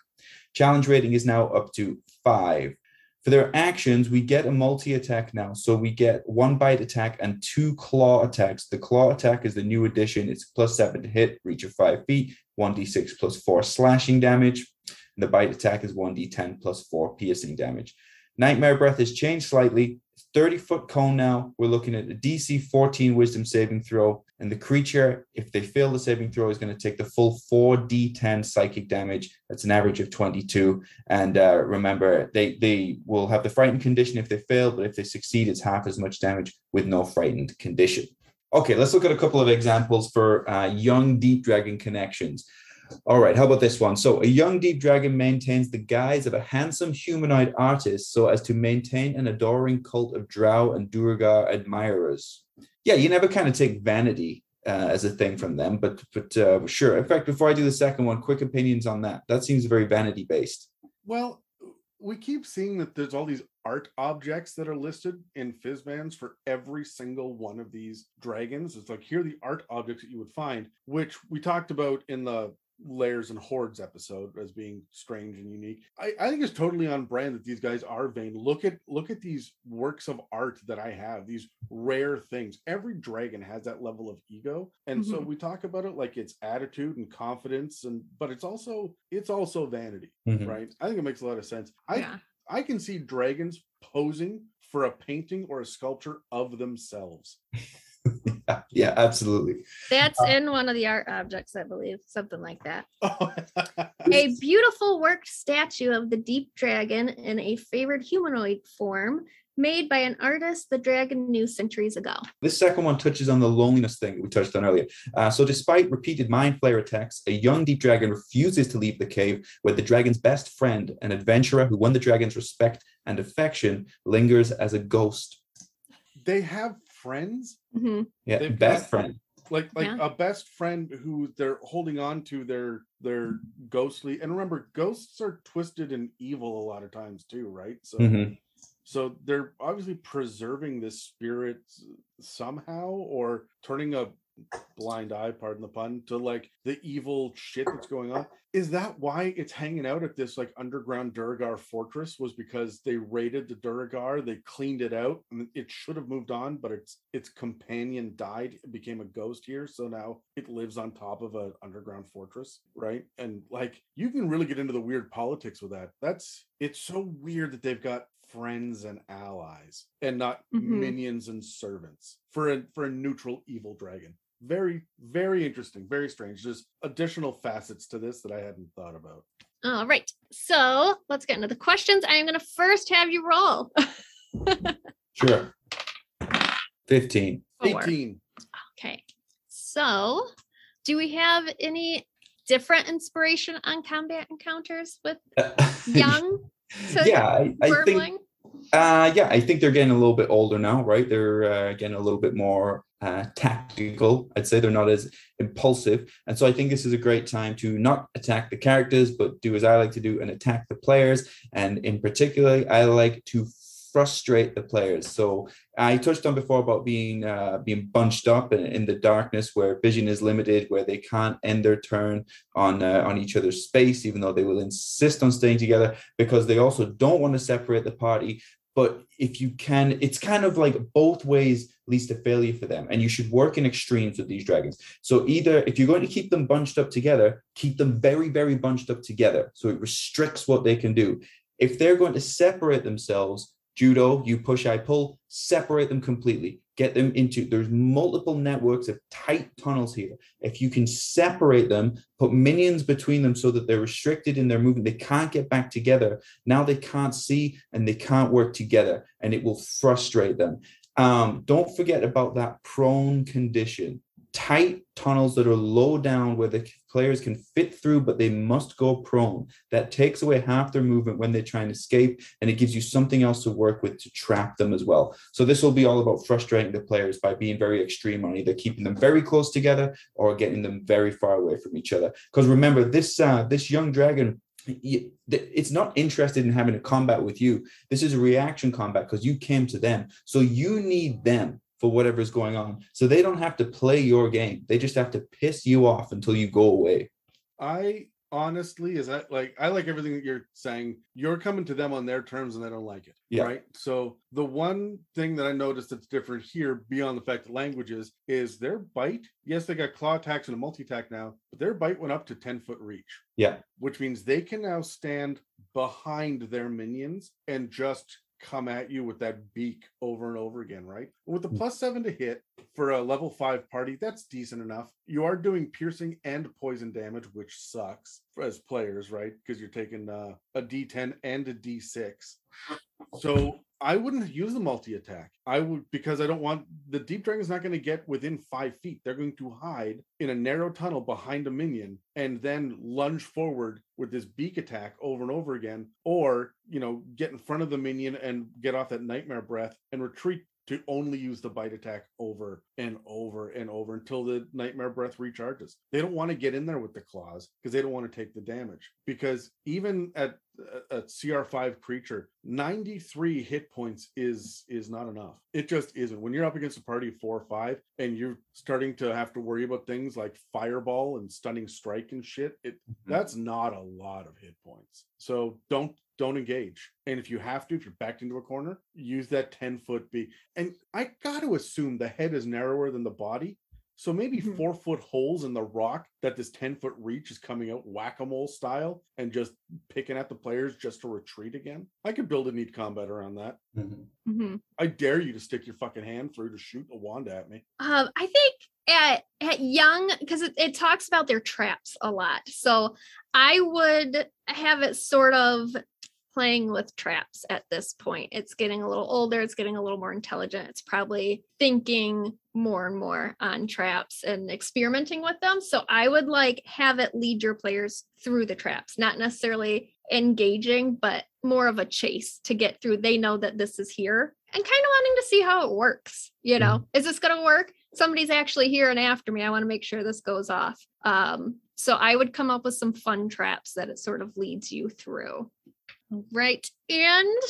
Challenge rating is now up to five. For their actions, we get a multi attack now. So we get one bite attack and two claw attacks. The claw attack is the new addition. It's plus seven to hit, reach of five feet, 1d6 plus four slashing damage. And the bite attack is 1d10 plus four piercing damage. Nightmare Breath has changed slightly. 30 foot cone now. We're looking at a DC 14 wisdom saving throw. And the creature, if they fail the saving throw, is going to take the full 4d10 psychic damage. That's an average of 22. And uh, remember, they, they will have the frightened condition if they fail, but if they succeed, it's half as much damage with no frightened condition. Okay, let's look at a couple of examples for uh, young deep dragon connections. All right, how about this one? So, a young deep dragon maintains the guise of a handsome humanoid artist so as to maintain an adoring cult of drow and duergar admirers. Yeah, you never kind of take vanity uh, as a thing from them, but but uh, sure. In fact, before I do the second one, quick opinions on that. That seems very vanity based. Well, we keep seeing that there's all these art objects that are listed in Fizban's for every single one of these dragons. It's like here are the art objects that you would find, which we talked about in the layers and hordes episode as being strange and unique. I, I think it's totally on brand that these guys are vain. Look at look at these works of art that I have, these rare things. Every dragon has that level of ego. And so Mhm. we talk about it like it's attitude and confidence and but it's also it's also vanity, Mhm. right? I think it makes a lot of sense. I yeah. I can see dragons posing for a painting or a sculpture of themselves. <laughs> yeah, yeah, absolutely. That's Uh, in one of the art objects, I believe, something like that. <laughs> Oh, A <laughs> beautiful worked statue of the deep dragon in a favored humanoid form made by an artist the dragon knew centuries ago. This second one touches on the loneliness thing we touched on earlier. Uh, so, despite repeated mind flayer attacks, a young deep dragon refuses to leave the cave where the dragon's best friend, an adventurer who won the dragon's respect and affection, lingers as a ghost. they have friends Mhm. Yeah, They've best got- friend. like like Yeah. a best friend who they're holding on to their their ghostly and remember ghosts are twisted and evil a lot of times too right so Mhm. so they're obviously preserving this spirit somehow or turning a blind eye pardon the pun to like the evil shit that's going on. Is that why it's hanging out at this like underground Duergar fortress was because they raided the Duergar they cleaned it out and it should have moved on but its its companion died it became a ghost here so now it lives on top of an underground fortress right? And like you can really get into the weird politics with that. That's it's so weird that they've got friends and allies and not Mhm. minions and servants for a for a neutral evil dragon very very interesting very strange there's additional facets to this that i hadn't thought about All right. So let's get into the questions. I'm going to first have you roll. Sure. 15. Four. 18 Okay. So, do we have any different inspiration on combat encounters with <laughs> young? <laughs> So yeah, I, I think Uh, yeah, I think they're getting a little bit older now, right? They're uh, getting a little bit more uh, tactical. I'd say they're not as impulsive. And so I think this is a great time to not attack the characters, but do as I like to do and attack the players. And in particular, I like to frustrate the players. So I touched on before about being uh, being bunched up in, in the darkness where vision is limited, where they can't end their turn on uh, on each other's space, even though they will insist on staying together because they also don't want to separate the party. But if you can, it's kind of like both ways leads to failure for them. And you should work in extremes with these dragons. So either if you're going to keep them bunched up together, keep them very, very bunched up together. So it restricts what they can do. If they're going to separate themselves, judo, you push, I pull, separate them completely. Get them into there's multiple networks of tight tunnels here. If you can separate them, put minions between them so that they're restricted in their movement, they can't get back together. Now they can't see and they can't work together, and it will frustrate them. Um, don't forget about that prone condition. Tight tunnels that are low down where the players can fit through, but they must go prone. That takes away half their movement when they try and escape, and it gives you something else to work with to trap them as well. So this will be all about frustrating the players by being very extreme on either keeping them very close together or getting them very far away from each other. Because remember, this uh, this young dragon it's not interested in having a combat with you. This is a reaction combat because you came to them. So you need them for whatever's going on. So they don't have to play your game. They just have to piss you off until you go away. I honestly is that like I like everything that you're saying. You're coming to them on their terms and they don't like it. Yeah. Right. So the one thing that I noticed that's different here, beyond the fact that languages, is their bite. Yes, they got claw attacks and a multi-attack now, but their bite went up to 10 foot reach. Yeah. Which means they can now stand behind their minions and just come at you with that beak over and over again, right? With the Mm. plus seven to hit for a level five party, that's decent enough. You are doing piercing and poison damage, which sucks for, as players, right? Because you're taking uh, a D10 and a D6. So I wouldn't use the multi attack. I would because I don't want the deep dragon's not going to get within five feet. They're going to hide in a narrow tunnel behind a minion and then lunge forward with this beak attack over and over again, or you know, get in front of the minion and get off that nightmare breath and retreat to only use the bite attack over and over and over until the nightmare breath recharges. They don't want to get in there with the claws because they don't want to take the damage. Because even at a a CR5 creature, 93 hit points is is not enough. It just isn't. When you're up against a party of four or five and you're starting to have to worry about things like fireball and stunning strike and shit, it mm-hmm. that's not a lot of hit points. So don't don't engage. And if you have to, if you're backed into a corner, use that 10 foot B. And I got to assume the head is narrower than the body. So maybe Mhm. four foot holes in the rock that this 10 foot reach is coming out whack a mole style and just picking at the players just to retreat again. I could build a neat combat around that. Mhm. hmm I dare you to stick your fucking hand through to shoot a wand at me. Um, I think at at young because it, it talks about their traps a lot. So I would have it sort of playing with traps at this point. It's getting a little older, it's getting a little more intelligent. It's probably thinking more and more on traps and experimenting with them. So I would like have it lead your players through the traps, not necessarily engaging, but more of a chase to get through. They know that this is here and kind of wanting to see how it works. You know, is this going to work? Somebody's actually here and after me. I want to make sure this goes off. Um, so I would come up with some fun traps that it sort of leads you through. Right. And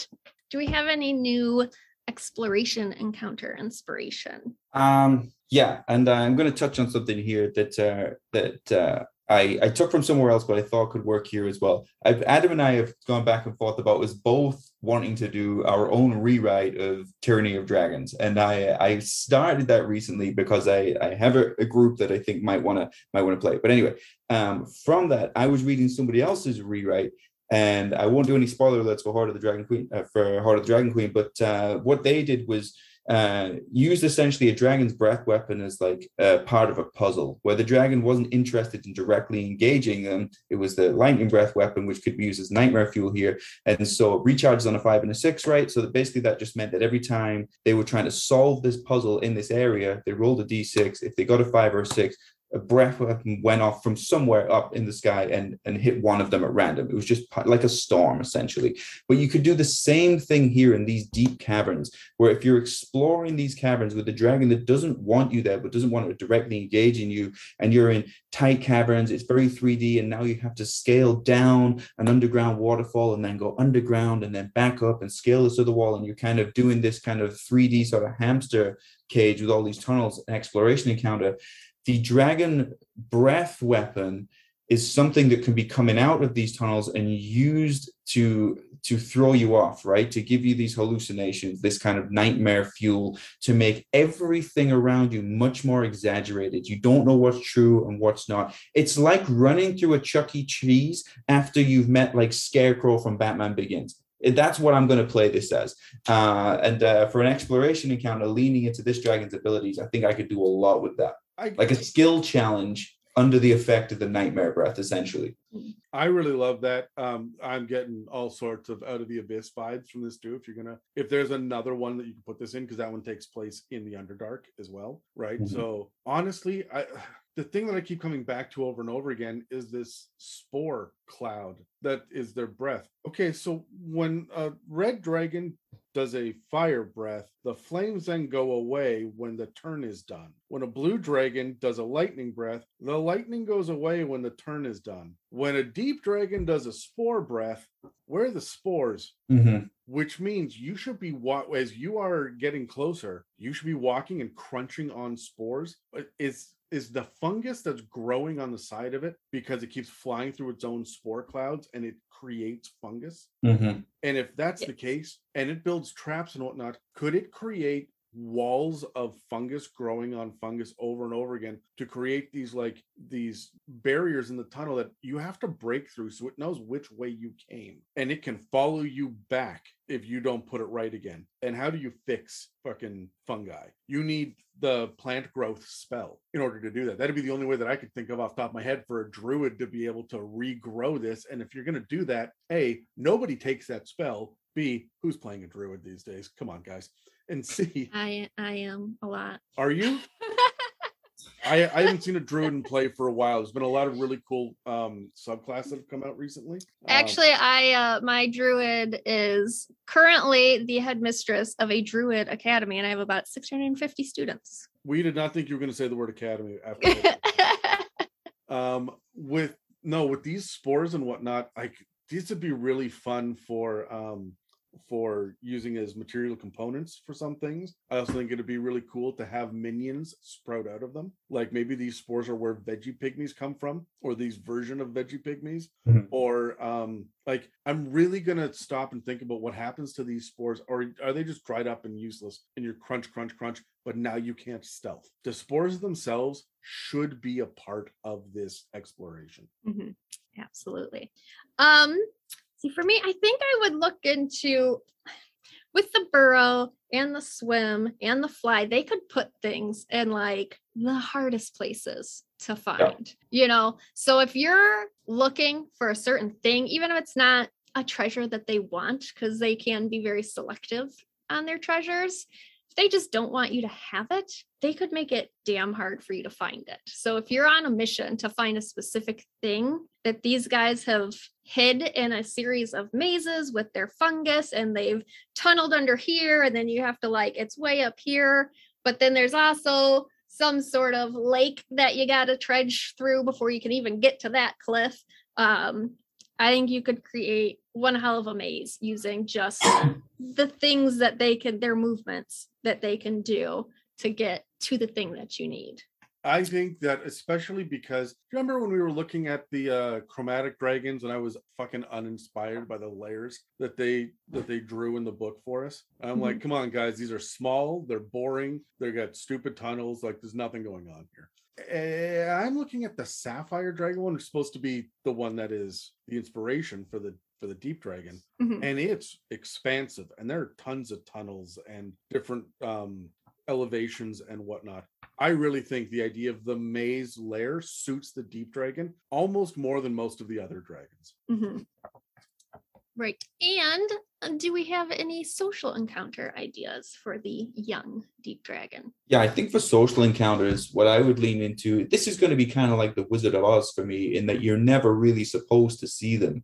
do we have any new exploration encounter inspiration? Um, yeah, and uh, I'm going to touch on something here that uh, that uh, I I took from somewhere else, but I thought could work here as well. I've, Adam and I have gone back and forth about was both wanting to do our own rewrite of Tyranny of Dragons, and I I started that recently because I I have a, a group that I think might want to might want to play. But anyway, um, from that I was reading somebody else's rewrite. And I won't do any spoiler alerts for Heart of the Dragon Queen, uh, for Heart of the Dragon Queen, but uh, what they did was uh, used essentially a dragon's breath weapon as like part of a puzzle where the dragon wasn't interested in directly engaging them. It was the lightning breath weapon, which could be used as nightmare fuel here. And so recharges on a five and a six, right? So that basically that just meant that every time they were trying to solve this puzzle in this area, they rolled a d6. If they got a five or a six, a breath weapon went off from somewhere up in the sky and, and hit one of them at random. It was just like a storm, essentially. But you could do the same thing here in these deep caverns, where if you're exploring these caverns with a dragon that doesn't want you there, but doesn't want to directly engage in you, and you're in tight caverns, it's very 3D, and now you have to scale down an underground waterfall and then go underground and then back up and scale this other wall, and you're kind of doing this kind of 3D sort of hamster cage with all these tunnels and exploration encounter the dragon breath weapon is something that can be coming out of these tunnels and used to to throw you off right? To give you these hallucinations this kind of nightmare fuel to make everything around you much more exaggerated. You don't know what's true and what's not. It's like running through a chuck e. Cheese after you've met like scarecrow from batman begins. That's what I'm going to play this as. Uh, and uh, for an exploration encounter, leaning into this dragon's abilities, I think I could do a lot with that I like a skill challenge under the effect of the nightmare breath essentially I really love that. Um, I'm getting all sorts of out of the abyss vibes from this too. If you're gonna, if there's another one that you can put this in, because that one takes place in the Underdark as well, right? Mhm. So honestly, I the thing that I keep coming back to over and over again is this spore cloud that is their breath. Okay, so when a red dragon does a fire breath, the flames then go away when the turn is done. When a blue dragon does a lightning breath, the lightning goes away when the turn is done. When a deep dragon does a spore breath, where are the spores? Which means you should be as you are getting closer, you should be walking and crunching on spores. Uh, Is is the fungus that's growing on the side of it because it keeps flying through its own spore clouds and it creates fungus? Mm-hmm. And if that's Yeah. the case, and it builds traps and whatnot, could it create walls of fungus growing on fungus over and over again to create these like these barriers in the tunnel that you have to break through so it knows which way you came and it can follow you back if you don't put it right again. And how do you fix fucking fungi? You need the plant growth spell in order to do that. That'd be the only way that I could think of off top of my head for a druid to be able to regrow this. And if you're going to do that, A, nobody takes that spell. B, who's playing a druid these days? Come on, guys. And see i am a lot. are you? <laughs> I, I haven't seen a druid in play for a while. There's been a lot of really cool um subclasses that have come out recently. Um, Actually, I uh my druid is currently the headmistress of a druid academy, and I have about 650 students. we did not think you were going to say the word academy after that. <laughs> um with no with these spores and whatnot like these would be really fun for um for using as material components for some things i also think it'd be really cool to have minions sprout out of them like maybe these spores are where vegepygmies come from or these version of vegepygmies Mhm. or um like i'm really gonna stop and think about what happens to these spores or are they just dried up and useless and you're crunch crunch crunch but now you can't stealth the spores themselves should be a part of this exploration Mhm. Absolutely. Um, see, for me, I think I would look into with the burrow and the swim and the fly, they could put things in like the hardest places to find, you know. So if you're looking for a certain thing, even if it's not a treasure that they want, because they can be very selective on their treasures, if they just don't want you to have it, they could make it damn hard for you to find it. So if you're on a mission to find a specific thing that these guys have hid in a series of mazes with their fungus and they've tunneled under here and then you have to like it's way up here, but then there's also some sort of lake that you got to trudge through before you can even get to that cliff. Um I think you could create one hell of a maze using just <coughs> the things that they can, their movements that they can do to get to the thing that you need. I think that especially because remember when we were looking at the uh chromatic dragons and I was fucking uninspired by the lairs that they that they drew in the book for us. I'm like, come on, guys, these are small, they're boring, they got stupid tunnels, like there's nothing going on here. Eh, I'm looking at the sapphire dragon one, which is supposed to be the one that is the inspiration for the for the deep dragon Mhm. and it's expansive and there are tons of tunnels and different um elevations and whatnot i really think the idea of the maze lair suits the deep dragon almost more than most of the other dragons Mhm. Right. And do we have any social encounter ideas for the young deep dragon? Yeah, I think for social encounters, what I would lean into, this is going to be kind of like the Wizard of Oz for me, in that you're never really supposed to see them.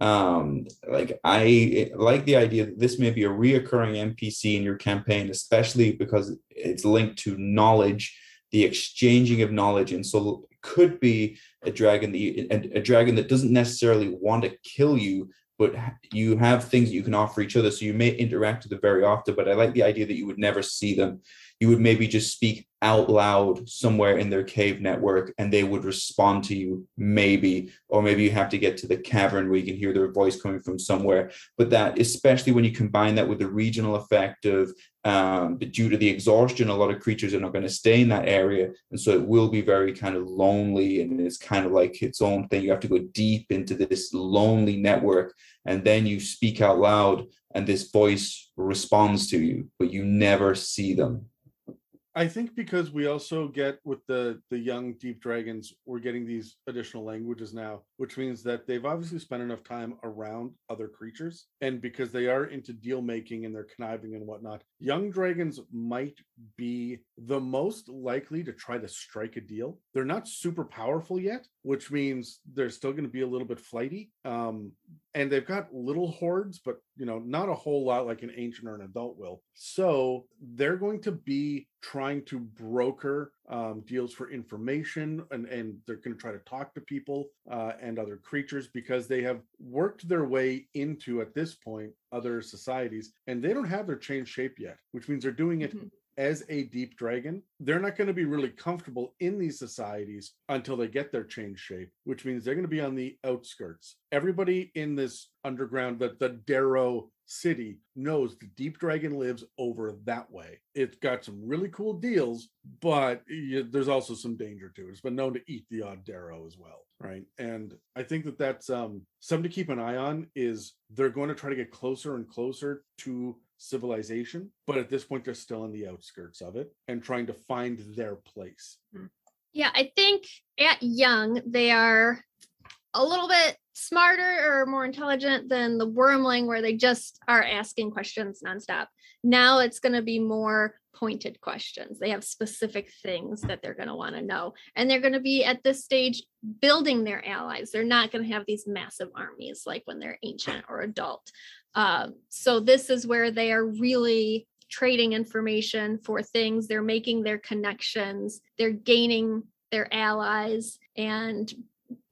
Um, like I like the idea that this may be a reoccurring NPC in your campaign, especially because it's linked to knowledge, the exchanging of knowledge, and so could be a dragon that you, a, a dragon that doesn't necessarily want to kill you, but you have things that you can offer each other. So you may interact with them very often. But I like the idea that you would never see them you would maybe just speak out loud somewhere in their cave network and they would respond to you maybe. Or maybe you have to get to the cavern where you can hear their voice coming from somewhere. But that especially when you combine that with the regional effect of um, due to the exhaustion a lot of creatures are not going to stay in that area. And so it will be very kind of lonely and it's kind of like its own thing. You have to go deep into this lonely network and then you speak out loud and this voice responds to you but you never see them I think because we also get with the the young deep dragons, we're getting these additional languages now, which means that they've obviously spent enough time around other creatures, and because they are into deal making and they're conniving and whatnot, young dragons might be the most likely to try to strike a deal. They're not super powerful yet, which means they're still going to be a little bit flighty. Um, and they've got little hoards, but you know, not a whole lot like an ancient or an adult will. So they're going to be trying to broker um, deals for information, and and they're going to try to talk to people uh, and other creatures because they have worked their way into at this point other societies, and they don't have their change shape yet, which means they're doing it Mhm. as a deep dragon, they're not going to be really comfortable in these societies until they get their change shape, which means they're going to be on the outskirts. Everybody in this underground, the, the Darrow city knows the deep dragon lives over that way. It's got some really cool deals but there's also some danger to it. It's been known to eat the odd darrow as well right? And i think that that's um something to keep an eye on is they're going to try to get closer and closer to civilization but at this point they're still in the outskirts of it and trying to find their place. Hmm. yeah i think at young they are a little bit smarter or more intelligent than the wyrmling where they just are asking questions nonstop. Now it's going to be more pointed questions. They have specific things that they're going to want to know. And they're going to be at this stage building their allies. They're not going to have these massive armies like when they're ancient or adult. Um, so this is where they are really trading information for things. They're making their connections. They're gaining their allies and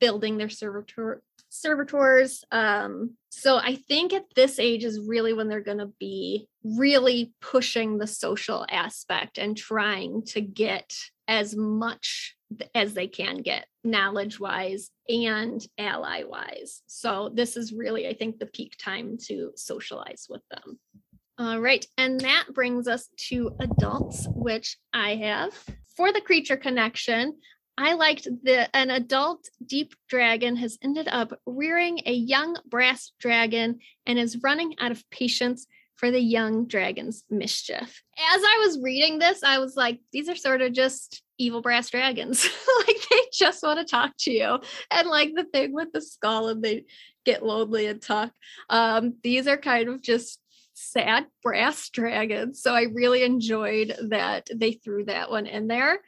building their servitor servitors. Um, so I think at this age is really when they're going to be really pushing the social aspect and trying to get as much as they can get knowledge wise and ally wise. So this is really, I think, the peak time to socialize with them. All right. And that brings us to adults, which I have. For the creature connection, I liked that an adult deep dragon has ended up rearing a young brass dragon and is running out of patience for the young dragon's mischief. As I was reading this, I was like, these are sort of just evil brass dragons. <laughs> like they just want to talk to you. And like the thing with the skull and they get lonely and talk. Um, these are kind of just sad brass dragons. So I really enjoyed that they threw that one in there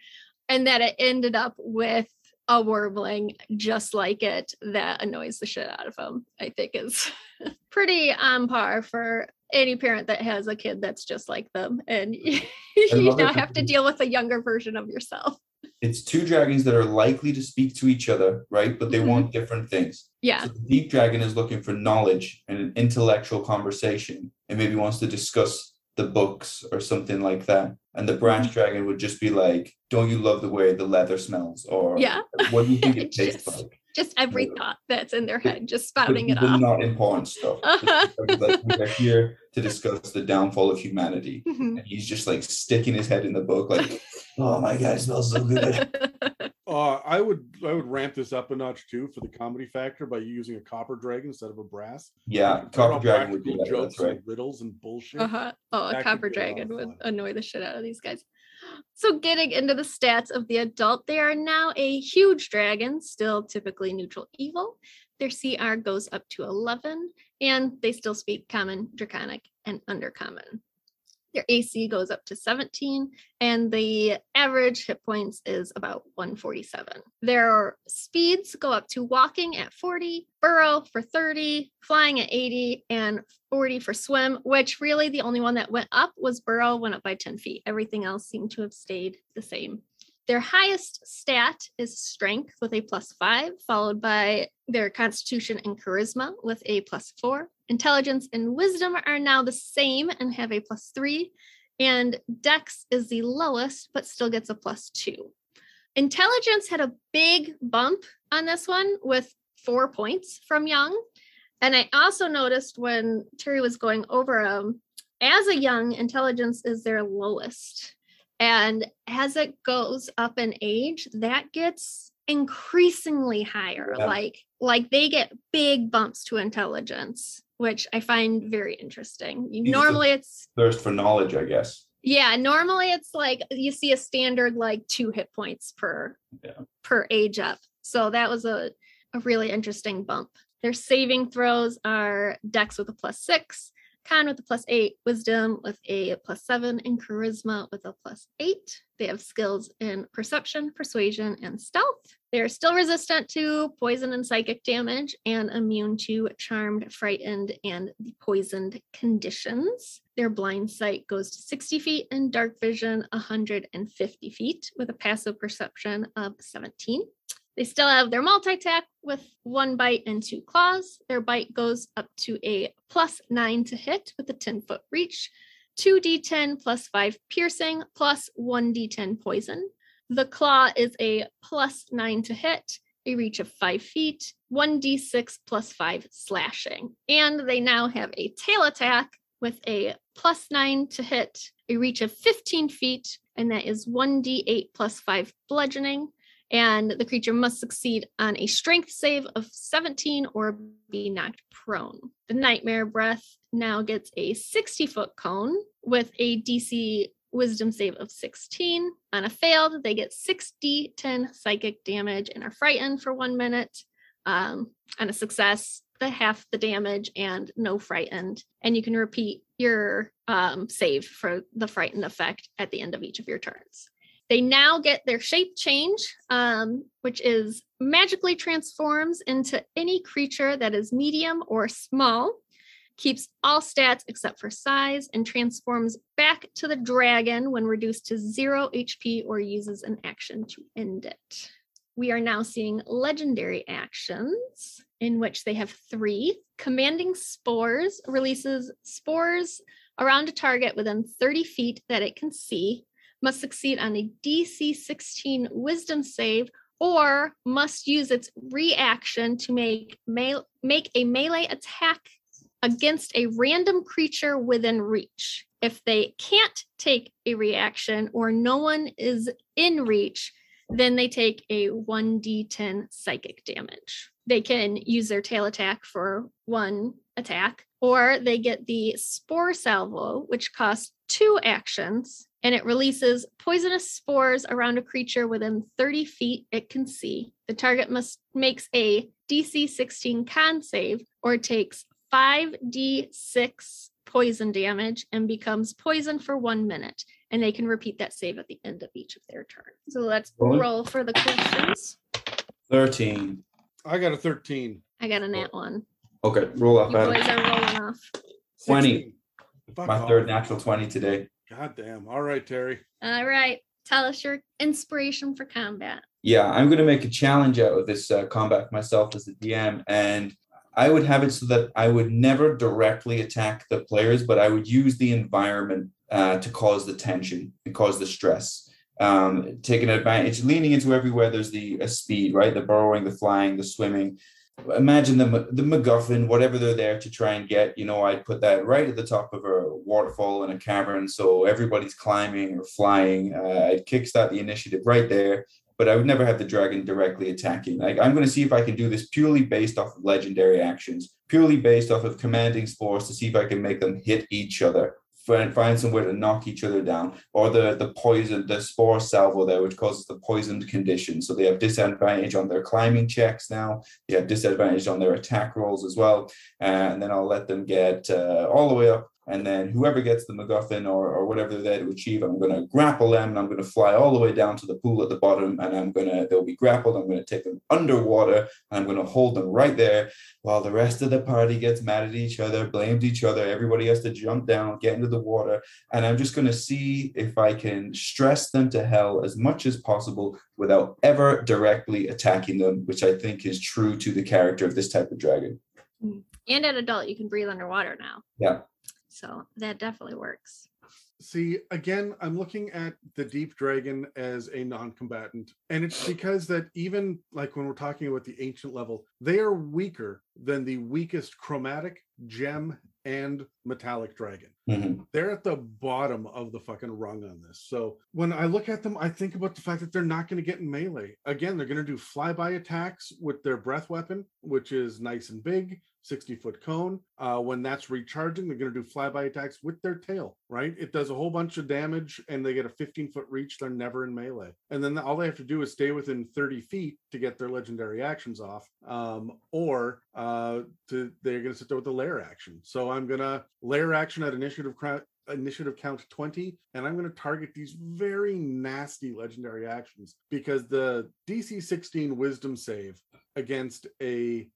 and that it ended up with a wyrmling just like it that annoys the shit out of him i think is <laughs> pretty on par for any parent that has a kid that's just like them and <laughs> you now have to deal with a younger version of yourself. It's two dragons that are likely to speak to each other right but they mm-hmm. want different things. Yeah. So the deep dragon is looking for knowledge and an intellectual conversation and maybe wants to discuss the books or something like that. And the brass mm-hmm. dragon would just be like, Don't you love the way the leather smells? Or yeah. what do you think <laughs> it tastes just, like? Just every thought that's in their head, just spouting it off. Not important stuff. Uh-huh. <laughs> like we're here to discuss the downfall of humanity. Mm-hmm. And he's just like sticking his head in the book, like, oh my god, it smells so good. <laughs> Uh, I would I would ramp this up a notch too for the comedy factor by using a copper dragon instead of a brass. Yeah, copper dragon would be jokes right. and riddles and bullshit. Uh-huh. Oh, a copper dragon a would annoy the shit out of these guys. So getting into the stats of the adult, they are now a huge dragon, still typically neutral evil. Their CR goes up to 11, and they still speak common, draconic, and undercommon. Their AC goes up to 17, and the average hit points is about 147. Their speeds go up to walking at 40, burrow for 30, flying at 80, and 40 for swim, which really the only one that went up was burrow, went up by 10 feet. Everything else seemed to have stayed the same. Their highest stat is strength with a plus five, followed by their constitution and charisma with a plus four. Intelligence and wisdom are now the same and have a plus three. And dex is the lowest, but still gets a plus two. Intelligence had a big bump on this one with four points from young. And I also noticed when Terry was going over them, um, as a young, intelligence is their lowest. And as it goes up in age, that gets increasingly higher. Yeah. Like like they get big bumps to intelligence, which I find very interesting. normally it's thirst for knowledge, I guess. Yeah, normally it's like you see a standard like two hit points per yeah. per age up. So that was a, a really interesting bump. Their saving throws are dex with a plus six, Con with a plus eight, wisdom with a plus seven, and charisma with a plus eight. They have skills in perception, persuasion, and stealth. They are still resistant to poison and psychic damage and immune to charmed, frightened, and the poisoned conditions. Their blind sight goes to 60 feet and dark vision 150 feet with a passive perception of 17. They still have their multi-attack with one bite and two claws. Their bite goes up to a plus nine to hit with a 10 foot reach. 2d10 plus 5 piercing plus 1d10 poison. The claw is a plus 9 to hit, a reach of 5 feet, 1d6 plus 5 slashing. And they now have a tail attack with a plus 9 to hit, a reach of 15 feet, and that is 1d8 plus 5 bludgeoning. And the creature must succeed on a strength save of 17 or be knocked prone. The nightmare breath now gets a 60 foot cone with a DC wisdom save of 16. On a failed, they get 60 10 psychic damage and are frightened for one minute. Um, on a success, the half the damage and no frightened. And you can repeat your um, save for the frightened effect at the end of each of your turns. They now get their shape change, um, which is magically transforms into any creature that is medium or small, keeps all stats except for size, and transforms back to the dragon when reduced to zero HP or uses an action to end it. We are now seeing legendary actions in which they have three. Commanding Spores releases spores around a target within 30 feet that it can see must succeed on a DC 16 wisdom save or must use its reaction to make me- make a melee attack against a random creature within reach. If they can't take a reaction or no one is in reach, then they take a 1d10 psychic damage. They can use their tail attack for one attack, or they get the spore salvo, which costs two actions and it releases poisonous spores around a creature within 30 feet it can see. The target must makes a DC 16 con save or takes 5d6 poison damage and becomes poisoned for one minute. And they can repeat that save at the end of each of their turns. So let's Roll. roll for the questions. 13. I got a 13. I got a nat one. Okay, roll up, You boys are rolling off. 20. Fuck My off. third natural 20 today. God damn. All right, Terry. All right. Tell us your inspiration for combat. Yeah, I'm going to make a challenge out of this uh, combat myself as a DM, and I would have it so that I would never directly attack the players, but I would use the environment uh, to cause the tension and cause the stress. Um, taking advantage, leaning into everywhere there's the uh, speed, right? The burrowing, the flying, the swimming. Imagine the the MacGuffin, whatever they're there to try and get. You know, I'd put that right at the top of a waterfall in a cavern, so everybody's climbing or flying. Uh, I'd kickstart the initiative right there but I would never have the dragon directly attacking. Like I'm going to see if I can do this purely based off of legendary actions, purely based off of commanding spores to see if I can make them hit each other, find, find somewhere to knock each other down, or the the poison, the spore salvo there, which causes the poisoned condition. So they have disadvantage on their climbing checks now. They have disadvantage on their attack rolls as well, and then I'll let them get uh, all the way up and then whoever gets the MacGuffin or, or whatever they're there to achieve, I'm going to grapple them and I'm going to fly all the way down to the pool at the bottom and I'm going to, they'll be grappled. I'm going to take them underwater and I'm going to hold them right there while the rest of the party gets mad at each other, blamed each other. Everybody has to jump down, get into the water. And I'm just going to see if I can stress them to hell as much as possible without ever directly attacking them, which I think is true to the character of this type of dragon. Mm. And at adult, you can breathe underwater now. Yeah. So that definitely works. See, again, I'm looking at the deep dragon as a non-combatant. And it's because that even like when we're talking about the ancient level, they are weaker than the weakest chromatic, gem, and metallic dragon. Mhm. They're at the bottom of the fucking rung on this. So when I look at them, I think about the fact that they're not going to get in melee. Again, they're going to do flyby attacks with their breath weapon, which is nice and big, 60 foot cone. Uh, when that's recharging, they're going to do flyby attacks with their tail, right? It does a whole bunch of damage and they get a 15 foot reach. They're never in melee. And then all they have to do is stay within 30 feet to get their legendary actions off. Um, or uh, to they're going to sit there with the lair action. So I'm going to lair action at initiative cra- initiative count 20 and i'm going to target these very nasty legendary actions because the dc 16 wisdom save against a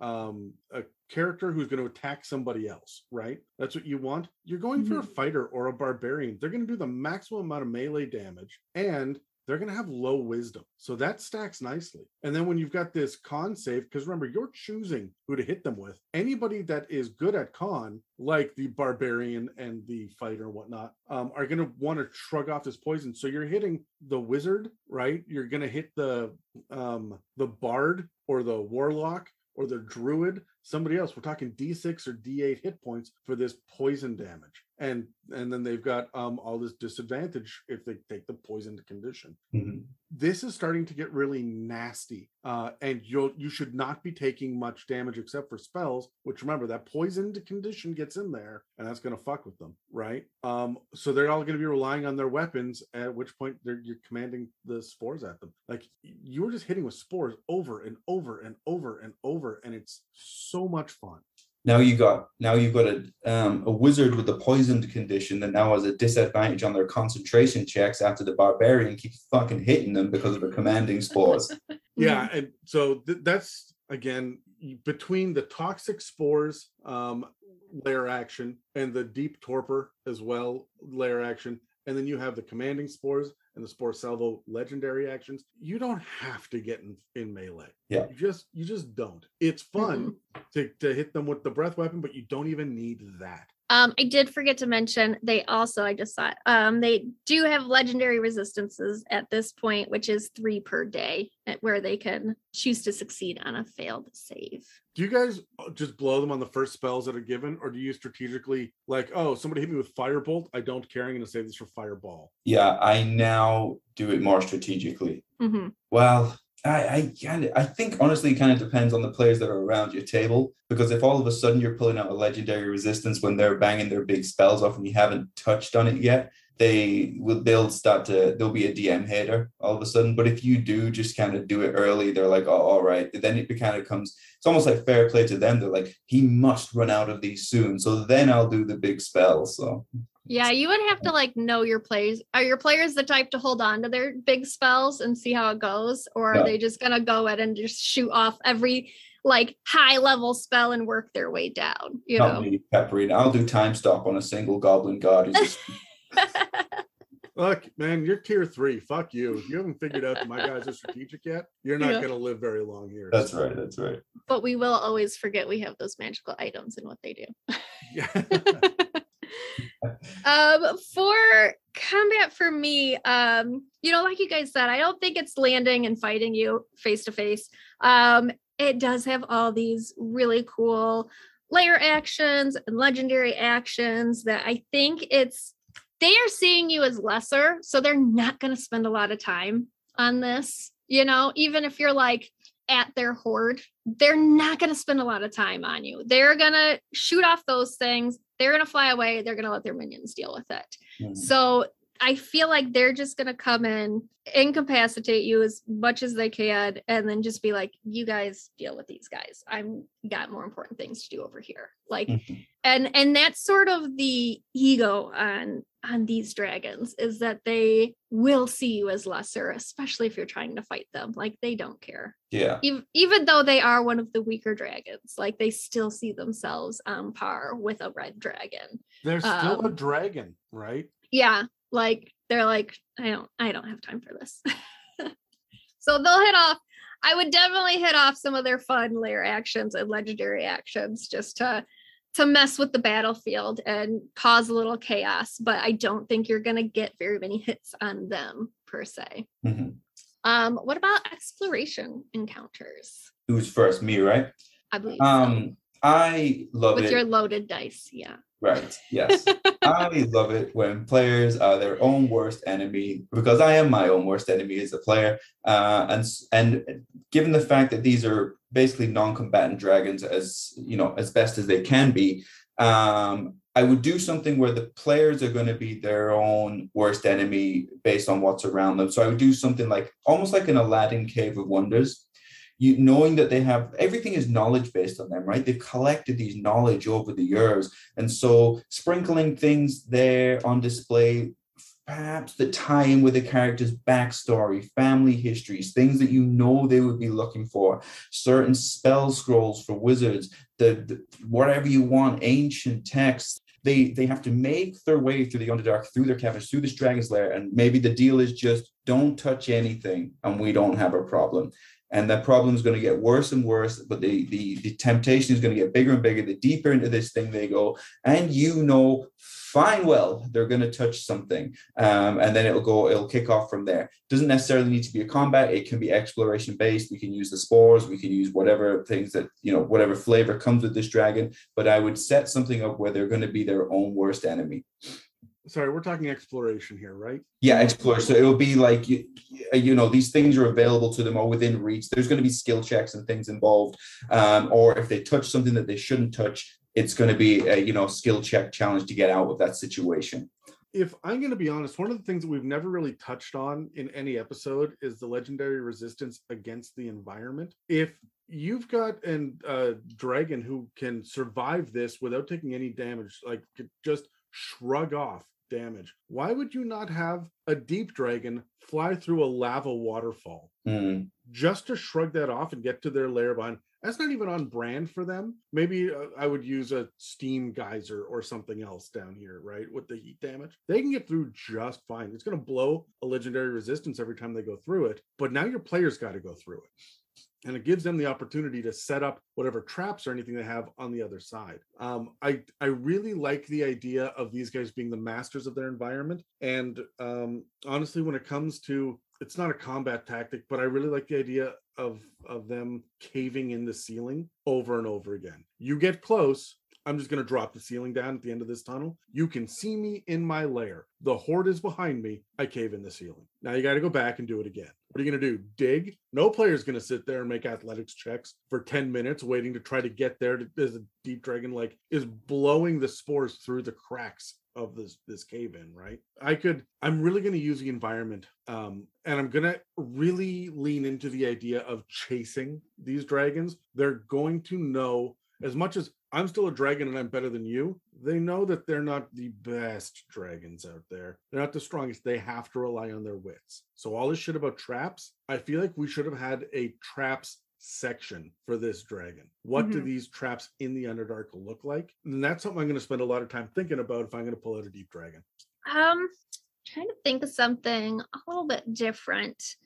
um a character who's going to attack somebody else right that's what you want you're going for a fighter or a barbarian they're going to do the maximum amount of melee damage and they're going to have low wisdom. So that stacks nicely. And then when you've got this con save, because remember, you're choosing who to hit them with. Anybody that is good at con, like the barbarian and the fighter and whatnot, um, are going to want to shrug off this poison. So you're hitting the wizard, right? You're going to hit the um, the bard or the warlock or the druid, somebody else. We're talking D6 or D8 hit points for this poison damage. And and then they've got um all this disadvantage if they take the poisoned condition. Mhm. This is starting to get really nasty. Uh and you'll you should not be taking much damage except for spells, which remember that poisoned condition gets in there and that's gonna fuck with them, right? Um so they're all gonna be relying on their weapons, at which point they're you're commanding the spores at them. Like you were just hitting with spores over and over and over and over, and it's so much fun. Now you got now you've got a um, a wizard with a poisoned condition that now has a disadvantage on their concentration checks after the barbarian keeps fucking hitting them because of the commanding spores. <laughs> Yeah, and so th- that's again between the toxic spores um, lair action and the deep torpor as well lair action, and then you have the commanding spores and the spore salvo legendary actions. You don't have to get in, in melee. Yeah. you just you just don't. It's fun mm-hmm. to to hit them with the breath weapon, but you don't even need that. Um, I did forget to mention they also, I just thought, um, they do have legendary resistances at this point, which is three per day, where they can choose to succeed on a failed save. Do you guys uh, just blow them on the first spells that are given, or do you strategically like, oh, somebody hit me with firebolt? I don't care. I'm going to save this for fireball. yeah, I now do it more strategically. hmm Well, I, I kind of, I think honestly, it kind of depends on the players that are around your table. Because if all of a sudden you're pulling out a legendary resistance when they're banging their big spells off and you haven't touched on it yet, they will they'll start to they'll be a DM hater all of a sudden. But if you do just kind of do it early, they're like, oh, all right. Then it kind of comes. It's almost like fair play to them. They're like, he must run out of these soon. So then I'll do the big spell. So Yeah, you would have to like know your players. Are your players the type to hold on to their big spells and see how it goes? Or are No. they just gonna go in and just shoot off every like high level spell and work their way down? You not know. me. I'll do time stop on a single goblin god. Who's just Look, man, you're tier three. Fuck you. If you haven't figured out that my guys are strategic yet, you're not Yeah. going to live very long here. That's So, right. That's right. but we will always forget we have those magical items and what they do. Yeah. <laughs> um for combat for me um you know like you guys said i don't think it's landing and fighting you face to face um it does have all these really cool lair actions and legendary actions that i think it's they are seeing you as lesser so they're not going to spend a lot of time on this you know? Even if you're like at their hoard they're not going to spend a lot of time on you. They're going to shoot off those things they're going to fly away they're going to let their minions deal with it. Mhm. so I feel like they're just going to come in, incapacitate you as much as they can, and then just be like, "You guys deal with these guys. I'm got more important things to do over here." Like, Mhm. and and that's sort of the ego on on these dragons is that they will see you as lesser, especially if you're trying to fight them. Like they don't care, Yeah. even even though they are one of the weaker dragons. Like they still see themselves on par with a red dragon There's still a Um, dragon, right? yeah like they're like i don't i don't have time for this <laughs> so they'll hit off i would definitely hit off some of their fun lair actions and legendary actions just to to mess with the battlefield and cause a little chaos but i don't think you're going to get very many hits on them per se Mhm. um what about exploration encounters Who's first? Me, right? i believe so. Um, I love with it. your loaded dice yeah Right. Yes. <laughs> I love it when players are their own worst enemy because I am my own worst enemy as a player. Uh, and and given the fact that these are basically non-combatant dragons as you know as best as they can be, um, I would do something where the players are going to be their own worst enemy based on what's around them. So I would do something like almost like an Aladdin Cave of Wonders. You knowing that they have everything is knowledge based on them, right? They've collected these knowledge over the years. And so sprinkling things there on display, perhaps that tie in with the character's backstory, family histories, things that you know they would be looking for, certain spell scrolls for wizards, the, the whatever you want, ancient texts. they they have to make their way through the underdark, through their caverns, through this dragon's lair, and maybe the deal is just don't touch anything, and we don't have a problem and that problem is going to get worse and worse but the, the the temptation is going to get bigger and bigger the deeper into this thing they go and you know fine well they're going to touch something um, and then it'll go it'll kick off from there. Doesn't necessarily need to be a combat it can be exploration based we can use the spores we can use whatever things that you know whatever flavor comes with this dragon but i would set something up where they're going to be their own worst enemy sorry we're talking exploration here right? Yeah explore. So it'll be like you, you know these things are available to them or within reach. There's going to be skill checks and things involved um, or if they touch something that they shouldn't touch it's going to be a you know skill check challenge to get out of that situation. If i'm going to be honest one of the things that we've never really touched on in any episode is the legendary resistance against the environment. If you've got an uh, dragon who can survive this without taking any damage like just shrug off damage. Why would you not have a deep dragon fly through a lava waterfall mm. just to shrug that off and get to their lair behind? That's not even on brand for them. Maybe uh, I would use a steam geyser or something else down here, right? With the heat damage, they can get through just fine. It's going to blow a legendary resistance every time they go through it, but now your players got to go through it and it gives them the opportunity to set up whatever traps or anything they have on the other side. Um, I I really like the idea of these guys being the masters of their environment, and um, honestly, when it comes to it's not a combat tactic, but I really like the idea of of them caving in the ceiling over and over again. You get close, I'm just going to drop the ceiling down at the end of this tunnel. You can see me in my lair. The hoard is behind me. I cave in the ceiling. Now you got to go back and do it again. What are you going to do? Dig? No player is going to sit there and make athletics checks for 10 minutes waiting to try to get there as a deep dragon like is blowing the spores through the cracks of this this cave in right i could i'm really going to use the environment um and i'm going to really lean into the idea of chasing these dragons they're going to know as much as I'm still a dragon and I'm better than you, they know that they're not the best dragons out there. They're not the strongest. They have to rely on their wits. So, all this shit about traps, I feel like we should have had a traps section for this dragon. What mm-hmm. do these traps in the Underdark look like? And that's something I'm going to spend a lot of time thinking about if I'm going to pull out a deep dragon. Um, trying to think of something a little bit different.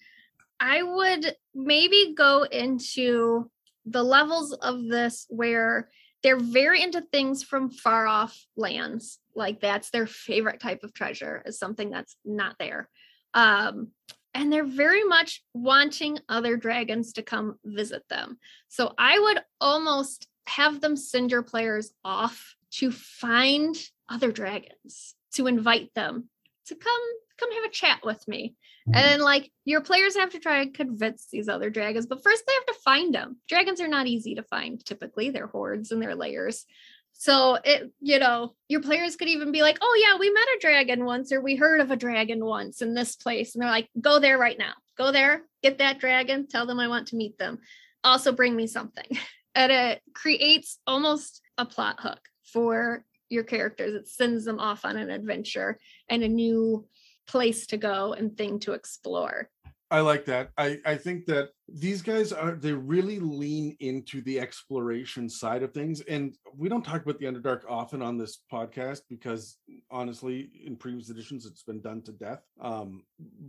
I would maybe go into the levels of this where they're very into things from far off lands. Like that's their favorite type of treasure is something that's not there. Um, and they're very much wanting other dragons to come visit them. So i would almost have them send your players off to find other dragons to invite them to come come have a chat with me and mm-hmm. then like your players have to try and convince these other dragons, but first they have to find them. Dragons are not easy to find typically, they're hoards and they're lairs. So it, you know, your players could even be like, oh yeah, we met a dragon once, or we heard of a dragon once in this place. And they're like, go there right now. Go there, get that dragon, tell them I want to meet them. Also bring me something. <laughs> And it creates almost a plot hook for your characters. It sends them off on an adventure and a new place to go and thing to explore. I like that. I, I think that these guys are they really lean into the exploration side of things and we don't talk about the underdark often on this podcast because honestly in previous editions it's been done to death um,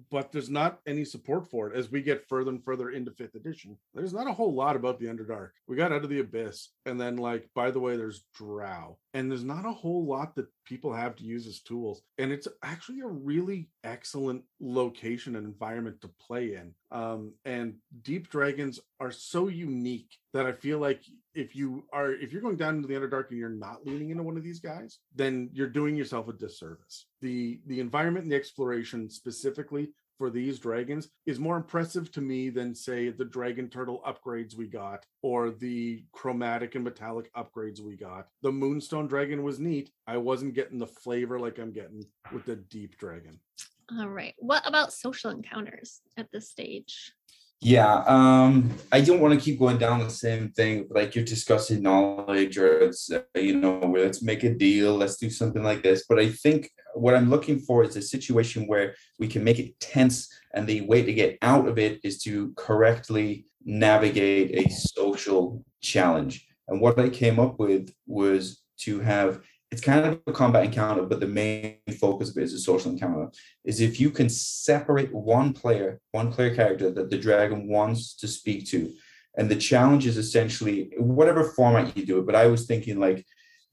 but there's not any support for it. As we get further and further into fifth edition there's not a whole lot about the underdark. We got out of the abyss and then like by the way there's drow and there's not a whole lot that people have to use as tools and it's actually a really excellent location and environment to play in um, and deep dragons are so unique that I feel like if you are if you're going down into the underdark and you're not leaning into one of these guys, then you're doing yourself a disservice. The the environment and the exploration specifically for these dragons is more impressive to me than say the dragon turtle upgrades we got or the chromatic and metallic upgrades we got. The moonstone dragon was neat. I wasn't getting the flavor like I'm getting with the deep dragon. All right. What about social encounters at this stage? Yeah, um, I don't want to keep going down the same thing. Like you're discussing knowledge, or it's uh, you know, let's make a deal, let's do something like this. But I think what I'm looking for is a situation where we can make it tense, and the way to get out of it is to correctly navigate a social challenge. And what I came up with was to have it's kind of a combat encounter, but the main focus of it is a social encounter. Is if you can separate one player, one player character that the dragon wants to speak to, and the challenge is essentially whatever format you do it. But I was thinking like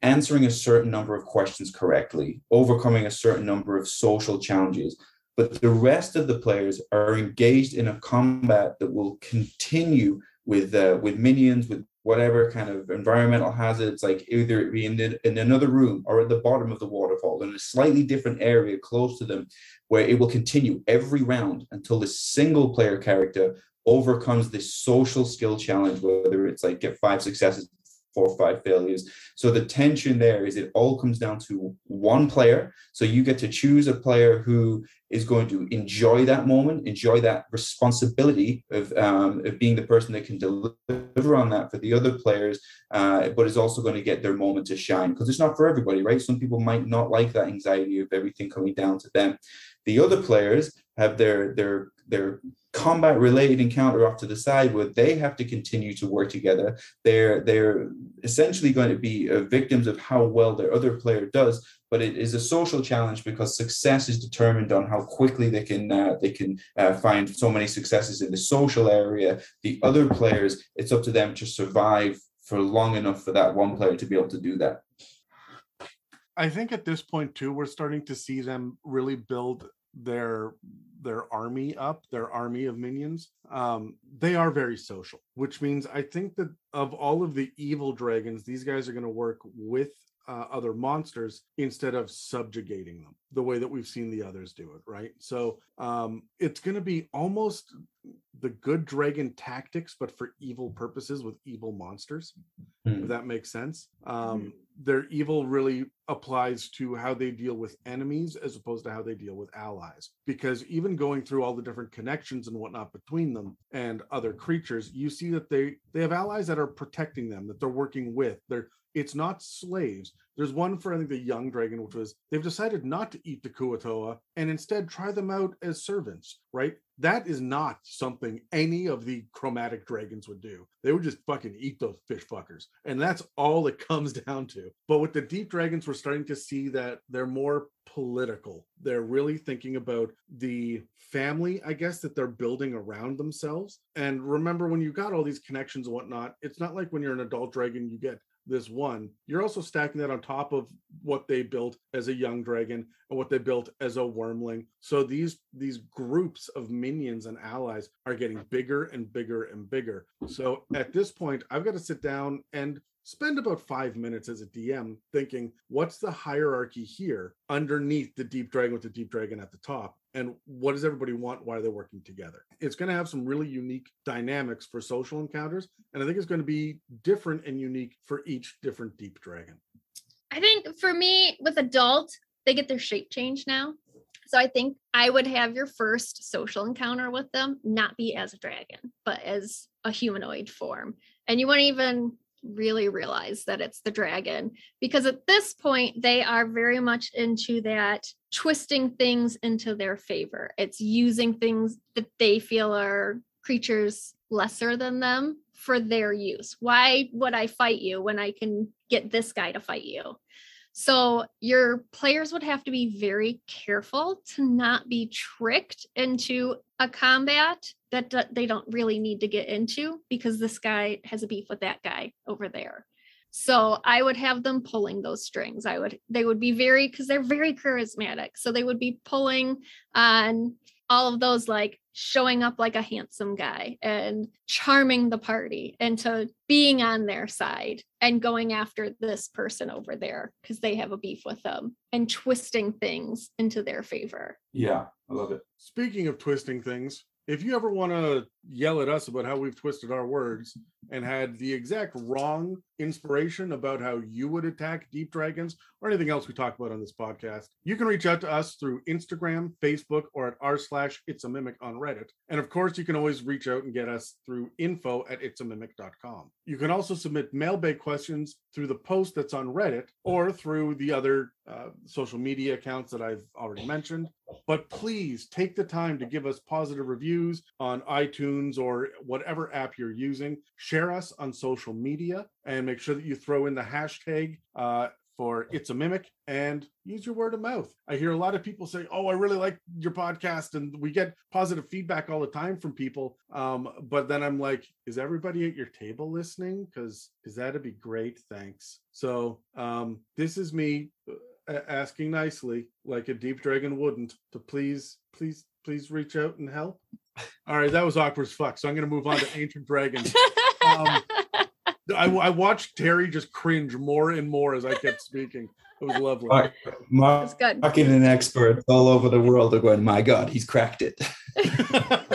answering a certain number of questions correctly, overcoming a certain number of social challenges. But the rest of the players are engaged in a combat that will continue with uh, with minions, with whatever kind of environmental hazards, like either it be in, the, in another room or at the bottom of the waterfall in a slightly different area close to them, where it will continue every round until the single player character overcomes this social skill challenge, whether it's like get five successes, four or five failures. So the tension there is it all comes down to one player. So you get to choose a player who is going to enjoy that moment, enjoy that responsibility of, um, of being the person that can deliver on that for the other players, uh, but is also going to get their moment to shine because it's not for everybody, right? Some people might not like that anxiety of everything coming down to them. The other players have their their their combat related encounter off to the side where they have to continue to work together. They're they're essentially going to be uh, victims of how well their other player does but it is a social challenge because success is determined on how quickly they can uh, they can uh, find so many successes in the social area. The other players it's up to them to survive for long enough for that one player to be able to do that. I think at this point too, we're starting to see them really build their their army up, their army of minions. Um, they are very social, which means I think that of all of the evil dragons, these guys are going to work with uh, other monsters instead of subjugating them the way that we've seen the others do it right? So um it's going to be almost the good dragon tactics but for evil purposes with evil monsters Hmm. if that makes sense. Um their evil really applies to how they deal with enemies as opposed to how they deal with allies because even going through all the different connections and whatnot between them and other creatures you see that they they have allies that are protecting them that they're working with they're it's not slaves. There's one for I think the young dragon, which was they've decided not to eat the Kuo-toa and instead try them out as servants, right? That is not something any of the chromatic dragons would do. They would just fucking eat those fish fuckers. And that's all it <laughs> comes down to. But with the deep dragons, we're starting to see that they're more political. They're really thinking about the family, I guess, that they're building around themselves. And remember, when you got all these connections and whatnot, it's not like when you're an adult dragon, you get this one you're also stacking that on top of what they built as a young dragon and what they built as a wyrmling. So these these groups of minions and allies are getting bigger and bigger and bigger. So at this point i've got to sit down and spend about five minutes as a dm thinking what's the hierarchy here underneath the deep dragon with the deep dragon at the top and what does everybody want why they're working together it's going to have some really unique dynamics for social encounters and i think it's going to be different and unique for each different deep dragon I think for me, with adult, they get their shape change now. So I think I would have your first social encounter with them not be as a dragon, but as a humanoid form. And you won't even really realize that it's the dragon because at this point, they are very much into that twisting things into their favor. It's using things that they feel are creatures lesser than them for their use. Why would I fight you when I can get this guy to fight you? So your players would have to be very careful to not be tricked into a combat that they don't really need to get into because this guy has a beef with that guy over there. So I would have them pulling those strings. I would they would be very because they're very charismatic. So they would be pulling on all of those like showing up like a handsome guy and charming the party into being on their side and going after this person over there because they have a beef with them and twisting things into their favor. Yeah, I love it. speaking of twisting things if you ever want to yell at us about how we've twisted our words and had the exact wrong inspiration about how you would attack deep dragons or anything else we talk about on this podcast, you can reach out to us through Instagram, Facebook, or at r slash it's a mimic on Reddit. And of course, you can always reach out and get us through info at it's a mimic.com. You can also submit mailbag questions through the post that's on Reddit or through the other uh, social media accounts that I've already mentioned. But please take the time to give us positive reviews on iTunes or whatever app you're using. Share us on social media and make sure that you throw in the hashtag uh, for It's a Mimic and use your word of mouth. I hear a lot of people say, Oh, I really like your podcast. And we get positive feedback all the time from people. Um, but then I'm like, Is everybody at your table listening? Because that'd be great. Thanks. So um, this is me uh, asking nicely, like a deep dragon wouldn't, to please, please, please reach out and help. All right, that was awkward as fuck. So I'm going to move on to Ancient Dragons. Um, <laughs> I, I watched Terry just cringe more and more as I kept speaking. It was lovely. Mark, Mark, That's good. Mark and experts all over the world are going, my God, he's cracked it. <laughs> <laughs>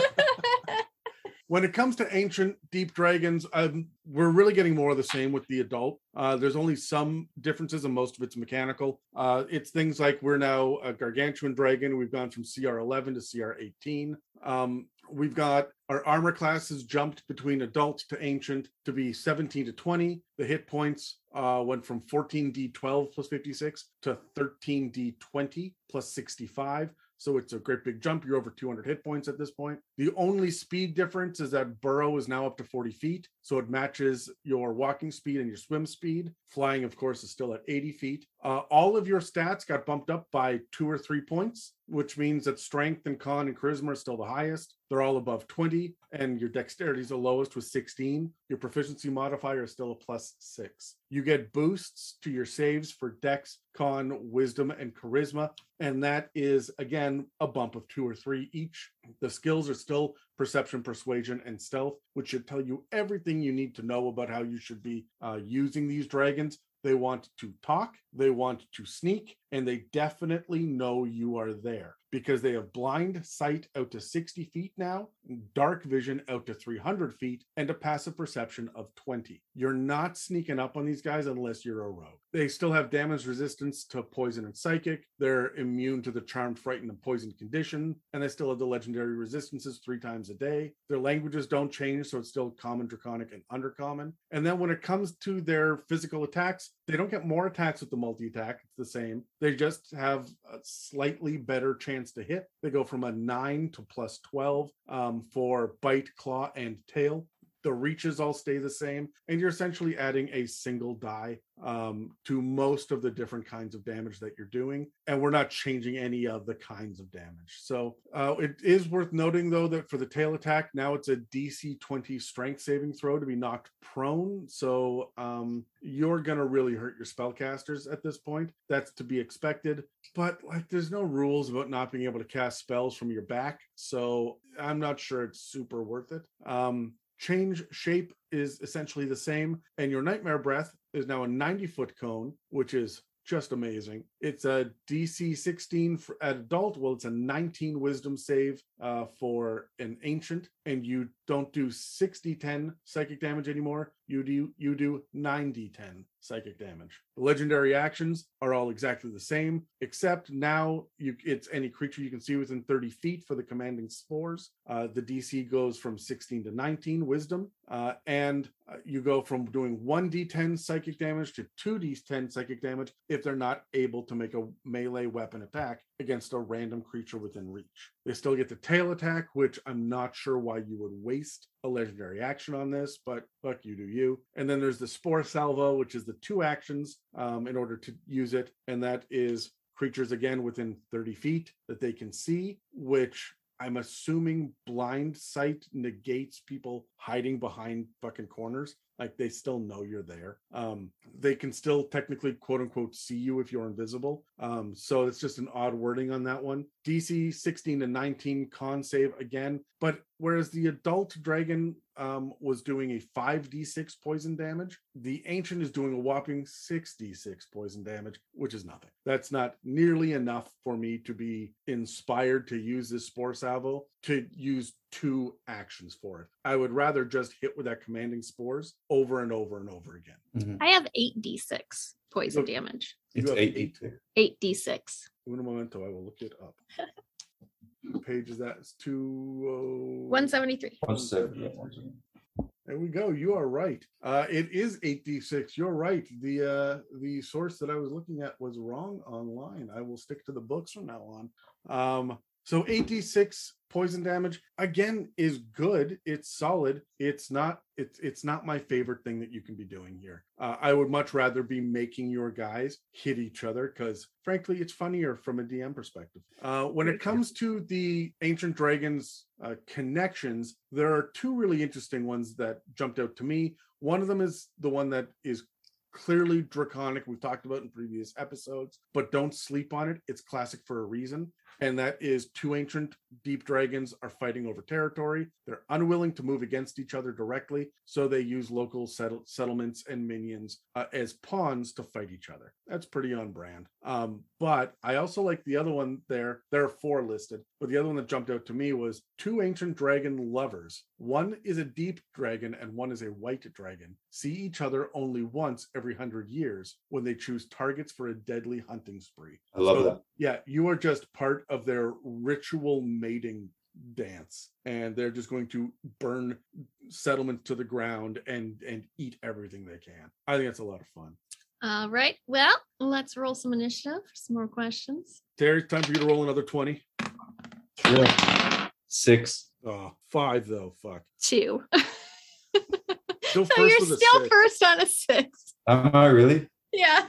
when it comes to ancient deep dragons, um, we're really getting more of the same with the adult. Uh, there's only some differences, and most of it's mechanical. Uh, it's things like we're now a gargantuan dragon. We've gone from CR11 to CR18. Um, we've got our armor classes jumped between adult to ancient to be 17 to 20. The hit points uh, went from 14d12 plus 56 to 13d20 plus 65. So it's a great big jump. You're over 200 hit points at this point. The only speed difference is that burrow is now up to 40 feet. So it matches your walking speed and your swim speed. Flying, of course, is still at 80 feet. Uh, all of your stats got bumped up by two or three points, which means that strength and con and charisma are still the highest. They're all above 20, and your dexterity is the lowest with 16. Your proficiency modifier is still a plus six. You get boosts to your saves for dex, con, wisdom, and charisma. And that is, again, a bump of two or three each. The skills are still perception, persuasion, and stealth, which should tell you everything you need to know about how you should be uh, using these dragons. They want to talk, they want to sneak, and they definitely know you are there because they have blind sight out to 60 feet now, dark vision out to 300 feet, and a passive perception of 20. You're not sneaking up on these guys unless you're a rogue. They still have damage resistance to poison and psychic. They're immune to the charmed, frightened, and poisoned condition, and they still have the legendary resistances three times a day. Their languages don't change, so it's still common, draconic, and undercommon. And then when it comes to their physical attacks, they don't get more attacks with the multi attack. It's the same. They just have a slightly better chance to hit. They go from a nine to plus 12 um, for bite, claw, and tail. The reaches all stay the same, and you're essentially adding a single die um, to most of the different kinds of damage that you're doing, and we're not changing any of the kinds of damage. So uh, it is worth noting, though, that for the tail attack, now it's a DC 20 strength saving throw to be knocked prone. So um, you're going to really hurt your spellcasters at this point. That's to be expected. But like, there's no rules about not being able to cast spells from your back. So I'm not sure it's super worth it. Um, change shape is essentially the same and your nightmare breath is now a 90 foot cone which is just amazing. It's a dc 16 for adult well it's a 19 wisdom save uh, for an ancient and you don't do 60 10 psychic damage anymore you do you do 90 10 psychic damage. The legendary actions are all exactly the same except now you it's any creature you can see within 30 feet for the commanding spores. Uh, the dc goes from 16 to 19 wisdom uh, and uh, you go from doing 1d10 psychic damage to 2d10 psychic damage if they're not able to make a melee weapon attack against a random creature within reach they still get the tail attack, which I'm not sure why you would waste a legendary action on this, but fuck you, do you. And then there's the Spore Salvo, which is the two actions um, in order to use it. And that is creatures again within 30 feet that they can see, which I'm assuming blind sight negates people hiding behind fucking corners. Like they still know you're there. Um, they can still technically quote unquote see you if you're invisible. Um, so it's just an odd wording on that one. DC 16 to 19 con save again, but whereas the adult dragon um, was doing a 5d6 poison damage, the ancient is doing a whopping 6d6 poison damage, which is nothing. That's not nearly enough for me to be inspired to use this spore salvo to use two actions for it. I would rather just hit with that commanding spores over and over and over again. Mhm. I have 8d6 poison Okay. damage. You It's have eight, eight, two. 8d6. Un momento, I will look it up. <laughs> What page is that? It's two. oh- 173. One seven, yeah, one. There we go. You are right. Uh, it is 8d6. You're right. The uh, the source that I was looking at was wrong online. I will stick to the books from now on. Um, So 86 poison damage again is good. It's solid. It's not it's it's not my favorite thing that you can be doing here. Uh, I would much rather be making your guys hit each other because frankly it's funnier from a DM perspective. Uh, when it comes to the ancient dragons uh, connections, there are two really interesting ones that jumped out to me. One of them is the one that is clearly draconic we've talked about in previous episodes but don't sleep on it it's classic for a reason and that is two ancient deep dragons are fighting over territory. They're unwilling to move against each other directly, so they use local settle- settlements and minions uh, as pawns to fight each other. That's pretty on brand. Um, but I also like the other one there. There are four listed, but the other one that jumped out to me was two ancient dragon lovers. One is a deep dragon and one is a white dragon. See each other only once every hundred years when they choose targets for a deadly hunting spree. I love So, that. Yeah, you are just part of their ritual mating dance, and they're just going to burn settlements to the ground and and eat everything they can. I think that's a lot of fun. All right. Well, let's roll some initiative for some more questions. Terry, time for you to roll another twenty. Sure. Six. Oh, five though. Fuck. Two. <laughs> Still so you're still first on a six. Am I really? Yeah.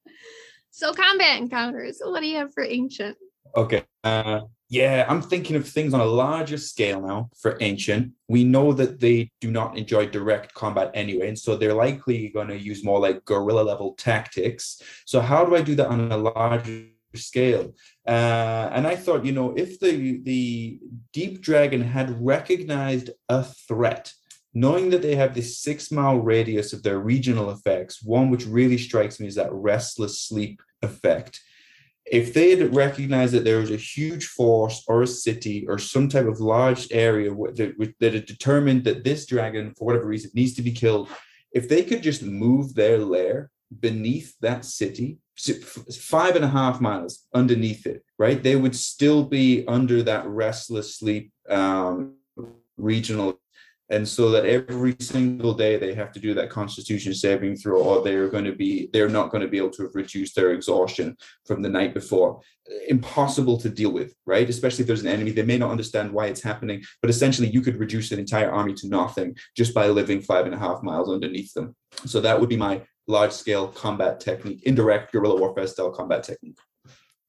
<laughs> so combat encounters. What do you have for ancient? Okay. Uh, yeah, I'm thinking of things on a larger scale now for ancient. We know that they do not enjoy direct combat anyway, and so they're likely going to use more like guerrilla level tactics. So how do I do that on a larger scale? Uh, and I thought, you know, if the the deep dragon had recognized a threat, knowing that they have this six mile radius of their regional effects, one which really strikes me is that restless sleep effect if they had recognized that there was a huge force or a city or some type of large area that, that had determined that this dragon, for whatever reason, needs to be killed, if they could just move their lair beneath that city, five and a half miles underneath it, right, they would still be under that restless sleep um, regional. And so that every single day they have to do that constitution saving throw, or they're going to be, they're not going to be able to have reduced their exhaustion from the night before. Impossible to deal with, right? Especially if there's an enemy, they may not understand why it's happening, but essentially you could reduce an entire army to nothing just by living five and a half miles underneath them. So that would be my large scale combat technique, indirect guerrilla warfare style combat technique.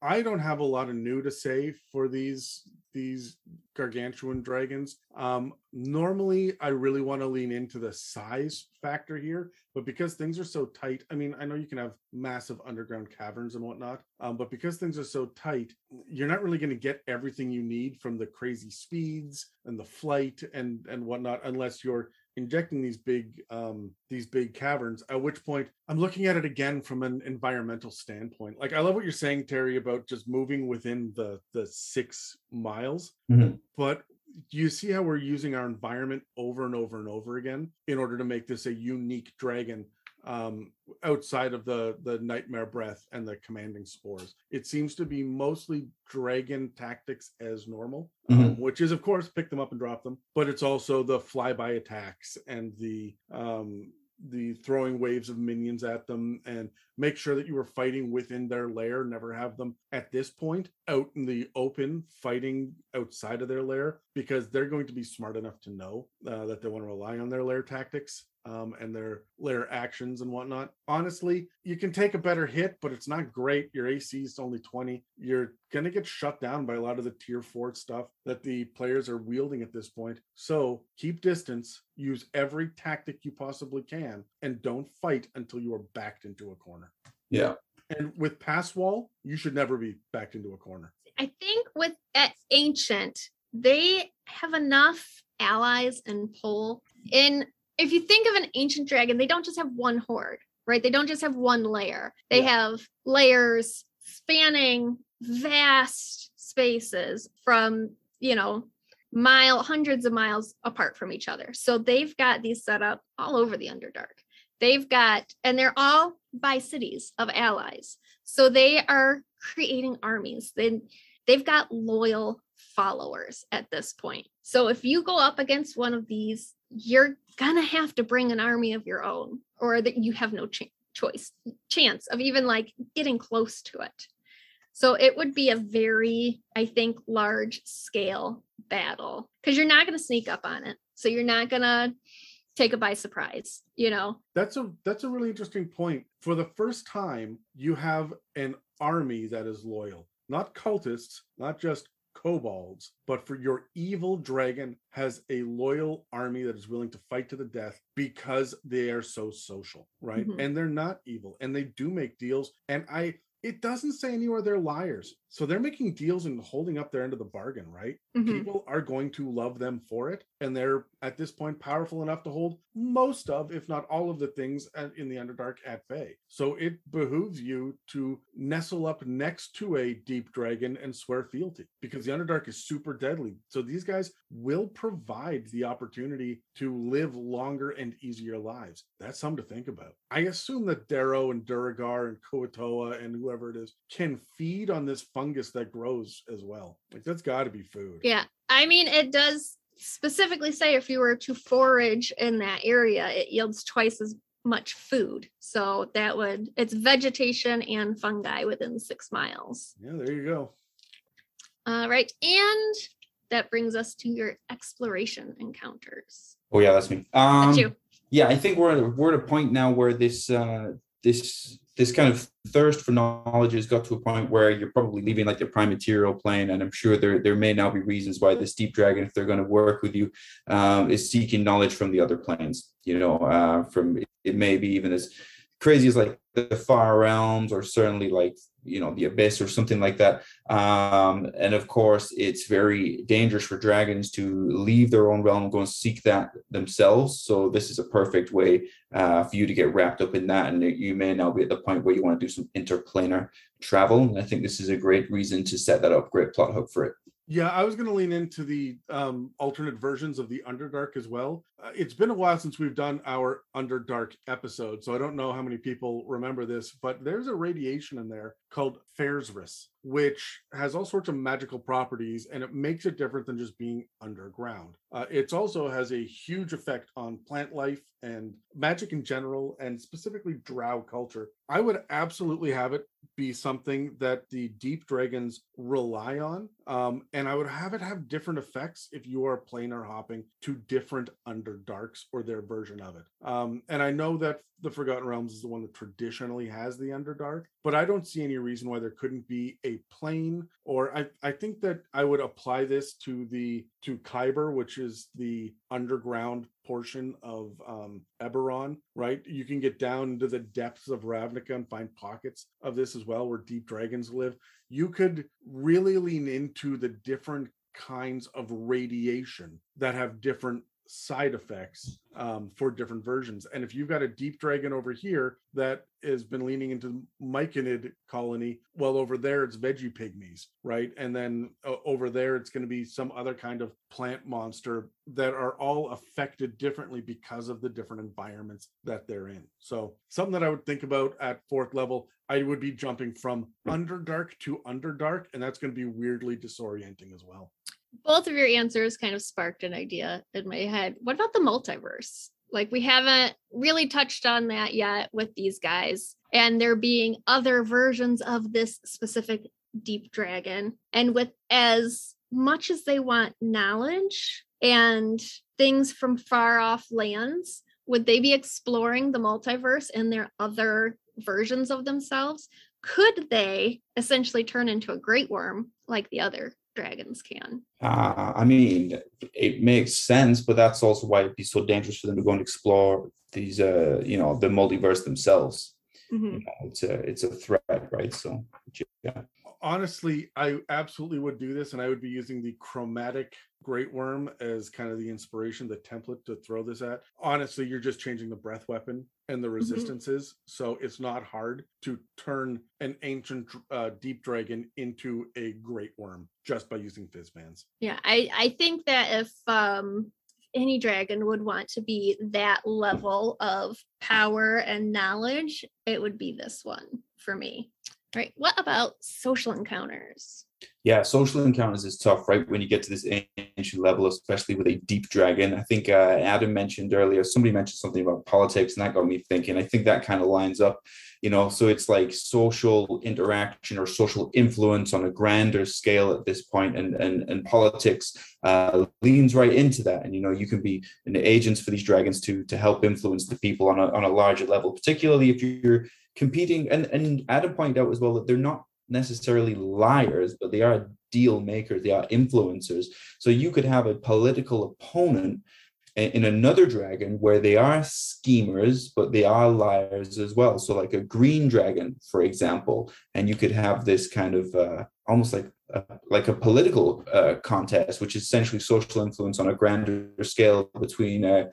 I don't have a lot of new to say for these these gargantuan dragons. Um, normally, I really want to lean into the size factor here, but because things are so tight, I mean, I know you can have massive underground caverns and whatnot, um, but because things are so tight, you're not really going to get everything you need from the crazy speeds and the flight and and whatnot unless you're injecting these big um these big caverns at which point i'm looking at it again from an environmental standpoint like i love what you're saying terry about just moving within the the six miles Mhm. but you see how we're using our environment over and over and over again in order to make this a unique dragon um outside of the the nightmare breath and the commanding spores. It seems to be mostly dragon tactics as normal um, which is of course pick them up and drop them but it's also the flyby attacks and the um the throwing waves of minions at them and make sure that you are fighting within their lair never have them at this point out in the open fighting outside of their lair because they're going to be smart enough to know uh, that they want to rely on their lair tactics um, and their lair actions and whatnot. Honestly, you can take a better hit, but it's not great. Your AC is only 20. You're going to get shut down by a lot of the tier four stuff that the players are wielding at this point. So keep distance, use every tactic you possibly can, and don't fight until you are backed into a corner. Yeah. And with Passwall, you should never be backed into a corner. I think with at ancient, they have enough allies and pull. In if you think of an ancient dragon, they don't just have one hoard, right? They don't just have one lair. They Yeah. have lairs spanning vast spaces from, you know, mile hundreds of miles apart from each other. So they've got these set up all over the Underdark. They've got, and they're all by cities of allies. So they are creating armies. They they've got loyal followers at this point. So if you go up against one of these, you're gonna have to bring an army of your own, or that you have no ch- choice chance of even like getting close to it. So it would be a very, I think, large scale battle because you're not to sneak up on it. So you're not to take it by surprise, you know? That's a that's a really interesting point. For the first time, you have an army that is loyal, not cultists, not just kobolds, but for your evil dragon has a loyal army that is willing to fight to the death because they are so social, right? Mhm. And they're not evil and they do make deals. And I it doesn't say anywhere they're liars. So they're making deals and holding up their end of the bargain, right? Mhm. People are going to love them for it. And they're at this point powerful enough to hold most of, if not all of the things in the Underdark at bay. So it behooves you to nestle up next to a deep dragon and swear fealty because the Underdark is super deadly. So these guys will provide the opportunity to live longer and easier lives. That's something to think about. I assume that drow and Duergar and Kuo-toa and whoever it is can feed on this fungus that grows as well. Like that's got to be food. Yeah. I mean, it does specifically say if you were to forage in that area, it yields twice as much food. So that would, it's vegetation and fungi within six miles. Yeah, there you go. All right. And that brings us to your exploration encounters. Oh yeah, that's me. Um, That's you. yeah, I think we're we're at a point now where this uh, this this kind of thirst for knowledge has got to a point where you're probably leaving like the prime material plane, and I'm sure there there may now be reasons why this deep dragon, if they're going to work with you, um, is seeking knowledge from the other planes. You know, uh, from it may be even as crazy as like the far realms, or certainly like you know the abyss or something like that. Um, and of course, it's very dangerous for dragons to leave their own realm and go and seek that themselves. So this is a perfect way uh, for you to get wrapped up in that, and you may now be at the point where you want to do some interplanar travel. And I think this is a great reason to set that up. Great plot hook for it. Yeah, I was going to lean into the um, alternate versions of the Underdark as well. Uh, it's been a while since we've done our Underdark episode, so I don't know how many people remember this, but there's a radiation in there called faerzress, which has all sorts of magical properties and it makes it different than just being underground. Uh, it also has a huge effect on plant life and magic in general, and specifically drow culture. I would absolutely have it be something that the deep dragons rely on. Um, and I would have it have different effects if you are planar hopping to different underdarks or their version of it. Um, and I know that the Forgotten Realms is the one that traditionally has the underdark, but I don't see any reason why there couldn't be a plane. Or I, I think that I would apply this to the to Khyber, which is the underground portion of um, Eberron, right? You can get down into the depths of Ravnica and find pockets of this as well, where deep dragons live. You could really lean into the different kinds of radiation that have different side effects um, for different versions. And if you've got a deep dragon over here that has been leaning into Myconid colony, well, over there it's vegepygmies, right? And then uh, over there it's going to be some other kind of plant monster that are all affected differently because of the different environments that they're in. So something that I would think about at fourth level, I would be jumping from Underdark to Underdark, and that's going to be weirdly disorienting as well. Both of your answers kind of sparked an idea in my head. What about the multiverse? Like, we haven't really touched on that yet with these guys, and there being other versions of this specific deep dragon. And with as much as they want knowledge and things from far off lands, would they be exploring the multiverse and their other versions of themselves? Could they essentially turn into a great wyrm like the other dragons can? Uh, I mean, it makes sense, but that's also why it'd be so dangerous for them to go and explore these, uh, you know, the multiverse themselves. Mhm. You know, it's a it's a threat, right? So, yeah. Honestly, I absolutely would do this, and I would be using the chromatic great wyrm as kind of the inspiration, the template to throw this at. Honestly, you're just changing the breath weapon and the resistances, so it's not hard to turn an ancient uh, deep dragon into a great wyrm just by using Fizban's. Yeah, I I think that if um any dragon would want to be that level of power and knowledge, it would be this one for me. Right. What about social encounters? Yeah, social encounters is tough, right? When you get to this ancient level, especially with a deep dragon. I think uh, Adam mentioned earlier, somebody mentioned something about politics, and that got me thinking. I think that kind of lines up, you know. So it's like social interaction or social influence on a grander scale at this point, and and and politics uh, leans right into that. And you know, you can be an agents for these dragons to to help influence the people on a on a larger level, particularly if you're competing. And and Adam pointed out as well that they're not necessarily liars, but they are deal makers, they are influencers. So you could have a political opponent in another dragon where they are schemers, but they are liars as well. So, like a green dragon, for example, and you could have this kind of uh, almost like a, like a political uh, contest, which is essentially social influence on a grander scale between uh,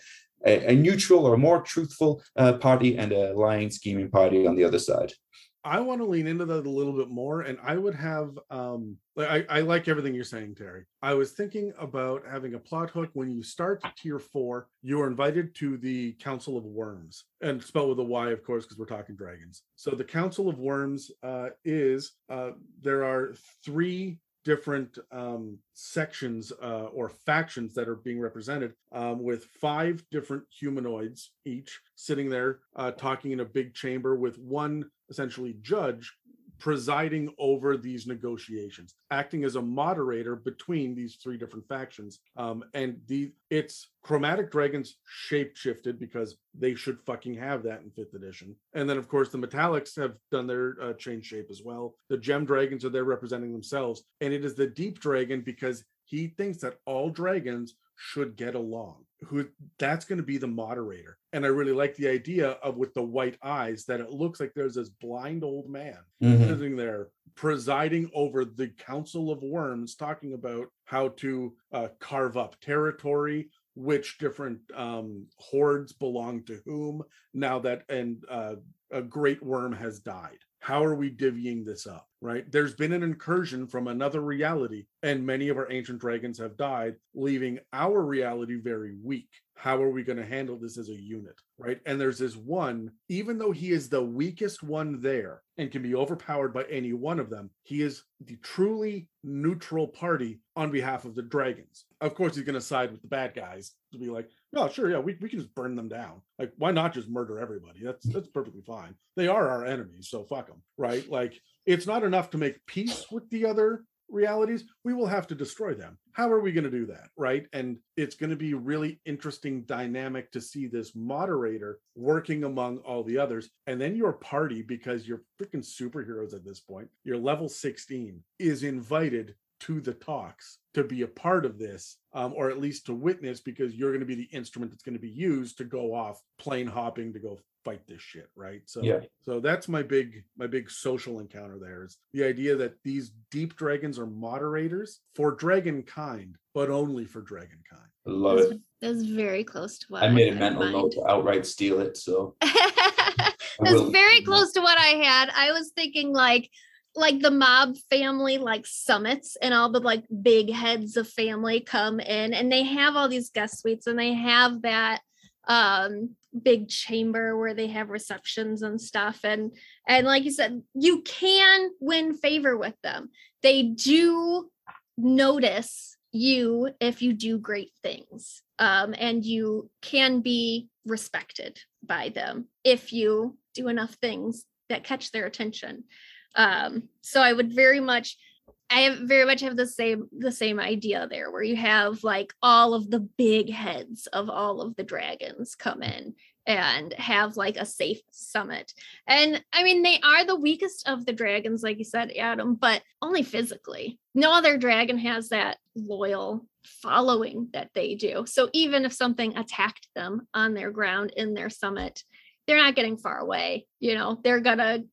a, a, neutral or more truthful uh, party and a lying, scheming party on the other side. I want to lean into that a little bit more, and I would have. Um, I, I like everything you're saying, Terry. I was thinking about having a plot hook when you start tier four. You are invited to the Council of Wyrms, and spelled with a Y, of course, because we're talking dragons. So the Council of Wyrms uh, is uh, there are three different um, sections uh, or factions that are being represented um, with five different humanoids each sitting there uh, talking in a big chamber with one essentially judge presiding over these negotiations, acting as a moderator between these three different factions. Um, and the it's chromatic dragons shape shifted because they should fucking have that in fifth edition. And then of course the metallics have done their uh, change shape as well. The gem dragons are there representing themselves, and it is the deep dragon because he thinks that all dragons should get along who that's going to be the moderator and i really like the idea of with the white eyes that it looks like there's this blind old man mm-hmm. sitting there presiding over the council of wyrms talking about how to uh, carve up territory which different um, hoards belong to whom now that and uh, a great wyrm has died how are we divvying this up right? There's been an incursion from another reality and many of our ancient dragons have died leaving our reality very weak. How are we going to handle this as a unit right? And there's this one even though he is the weakest one there and can be overpowered by any one of them he is the truly neutral party on behalf of the dragons. Of course he's going to side with the bad guys to be like no sure yeah we, we can just burn them down like why not just murder everybody that's that's perfectly fine they are our enemies so fuck them right like it's not enough to make peace with the other realities, we will have to destroy them. How are we going to do that? Right. And it's going to be really interesting dynamic to see this moderator working among all the others. And then your party, because you're freaking superheroes at this point, your level 16 is invited to the talks to be a part of this um, or at least to witness because you're going to be the instrument that's going to be used to go off plane hopping to go fight this shit right so yeah. so that's my big my big social encounter there is the idea that these deep dragons are moderators for dragon kind but only for dragon kind I love it that's very close to what i made a mental mind. note to outright steal it so <laughs> that's very <laughs> close to what i had i was thinking like like the mob family like summits and all the like big heads of family come in and they have all these guest suites and they have that um big chamber where they have receptions and stuff. And and like you said you can win favor with them. They do notice you if you do great things um and you can be respected by them if you do enough things that catch their attention um, so I would very much I very much have the same the same idea there where you have like all of the big heads of all of the dragons come in and have like a safe summit. And I mean they are the weakest of the dragons like you said Adam, but only physically. No other dragon has that loyal following that they do. So even if something attacked them on their ground in their summit, they're not getting far away. You know, they're gonna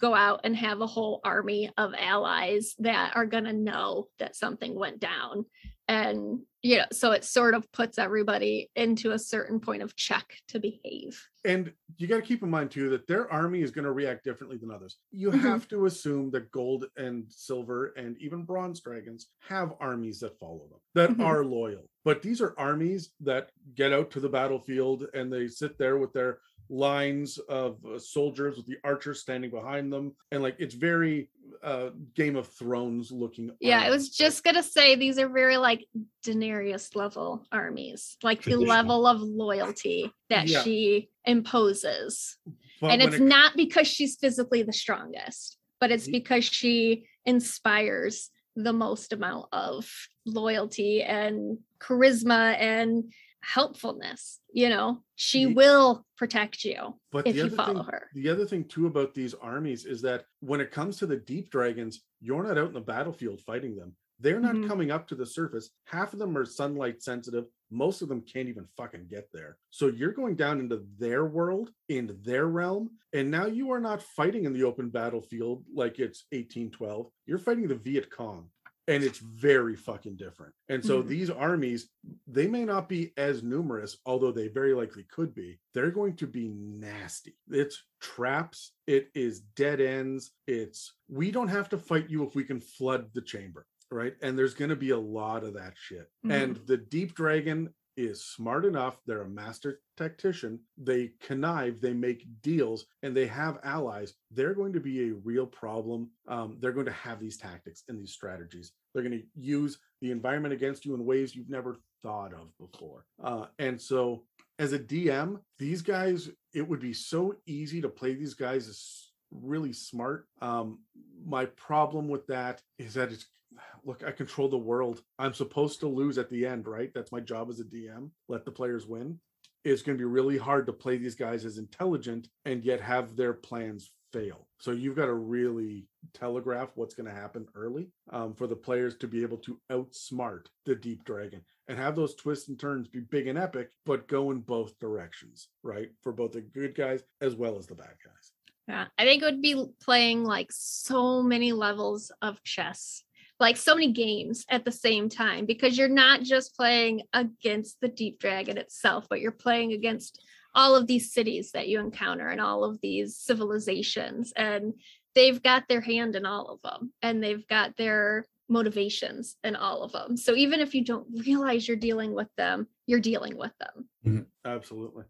go out and have a whole army of allies that are going to know that something went down and you know so it sort of puts everybody into a certain point of check to behave and you got to keep in mind too that their army is going to react differently than others you mm-hmm. have to assume that gold and silver and even bronze dragons have armies that follow them that mm-hmm. are loyal but these are armies that get out to the battlefield and they sit there with their lines of uh, soldiers with the archers standing behind them, and like it's very uh, Game of Thrones looking. Yeah, I was just gonna say these are very like Daenerys level armies, like the level of loyalty that Yeah. she imposes. But and it's it- not because she's physically the strongest, but it's because she inspires the most amount of loyalty and charisma and helpfulness. You know, she will protect you But if the you follow thing, her. The other thing too about these armies is that when it comes to the deep dragons, you're not out in the battlefield fighting them. They're not Mhm. coming up to the surface. Half of them are sunlight sensitive. Most of them can't even fucking get there. So you're going down into their world, into their realm, and now you are not fighting in the open battlefield like it's 1812. You're fighting the Viet Cong. And it's very fucking different. And so Mhm. these armies, they may not be as numerous, although they very likely could be. They're going to be nasty. It's traps, it is dead ends. It's we don't have to fight you if we can flood the chamber, right? And there's going to be a lot of that shit. Mhm. And the deep dragon is smart enough. They're a master tactician. They connive, they make deals, and they have allies. They're going to be a real problem. Um, they're going to have these tactics and these strategies. They're going to use the environment against you in ways you've never thought of before. Uh, and so, as a DM, these guys, it would be so easy to play these guys as really smart. Um, my problem with that is that it's <sighs> look, I control the world. I'm supposed to lose at the end, right? That's my job as a DM. Let the players win. It's going to be really hard to play these guys as intelligent and yet have their plans fail. So you've got to really telegraph what's going to happen early um, for the players to be able to outsmart the deep dragon and have those twists and turns be big and epic, but go in both directions, right? For both the good guys as well as the bad guys. Yeah, I think it would be playing like so many levels of chess, like so many games at the same time, because you're not just playing against the deep dragon itself, but you're playing against all of these cities that you encounter and all of these civilizations. And they've got their hand in all of them and they've got their motivations in all of them. So even if you don't realize you're dealing with them, you're dealing with them. Mm-hmm. Absolutely.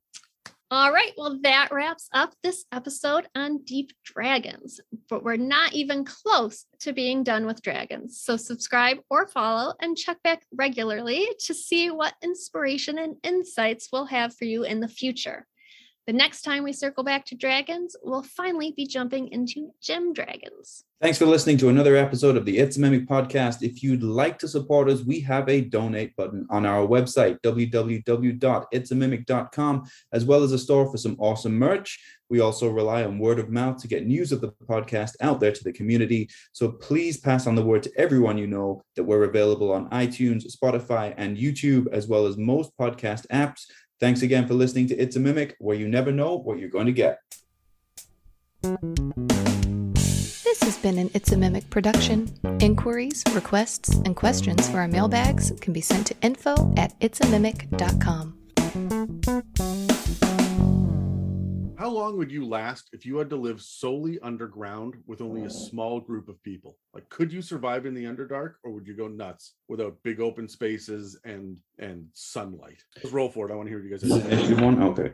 All right, well, that wraps up this episode on Deep Dragons, but we're not even close to being done with dragons. So, subscribe or follow and check back regularly to see what inspiration and insights we'll have for you in the future. The next time we circle back to dragons, we'll finally be jumping into gem dragons. Thanks for listening to another episode of the It's a Mimic podcast. If you'd like to support us, we have a donate button on our website, www.itsamimic.com, as well as a store for some awesome merch. We also rely on word of mouth to get news of the podcast out there to the community. So please pass on the word to everyone you know that we're available on iTunes, Spotify, and YouTube, as well as most podcast apps. Thanks again for listening to It's a Mimic, where you never know what you're going to get. This has been an It's a Mimic production. Inquiries, requests, and questions for our mailbags can be sent to info at itsamimic.com. How long would you last if you had to live solely underground with only a oh. small group of people? Like, could you survive in the Underdark, or would you go nuts without big open spaces and and sunlight? Let's roll for it. I want to hear what you guys have to say. One? Okay.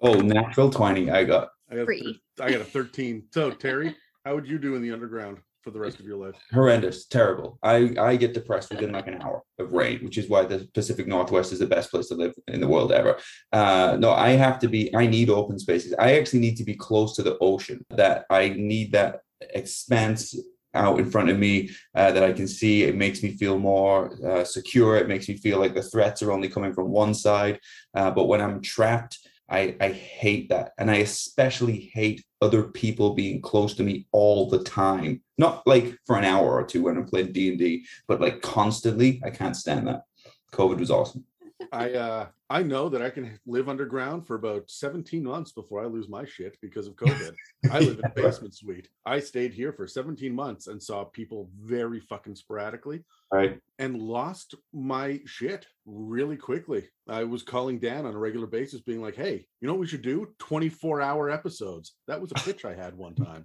Oh, natural 20 I got. I got, Free. thir- I got a thirteen. So Terry, how would you do in the underground for the rest of your life? horrendous, terrible. I I get depressed within like an hour of rain, which is why the Pacific Northwest is the best place to live in the world ever. Uh, no, I have to be. I need open spaces. I actually need to be close to the ocean. That I need that expanse out in front of me uh, that I can see. It makes me feel more uh, secure. It makes me feel like the threats are only coming from one side. Uh, but when I'm trapped. I, I hate that. And I especially hate other people being close to me all the time. Not like for an hour or two when I'm playing D&D, but like constantly. I can't stand that. COVID was awesome. I uh I know that I can live underground for about 17 months before I lose my shit because of COVID. I live in a <laughs> basement suite. I stayed here for 17 months and saw people very fucking sporadically Right. and lost my shit really quickly. I was calling Dan on a regular basis, being like, hey, you know what we should do? 24 hour episodes. That was a pitch I had one time.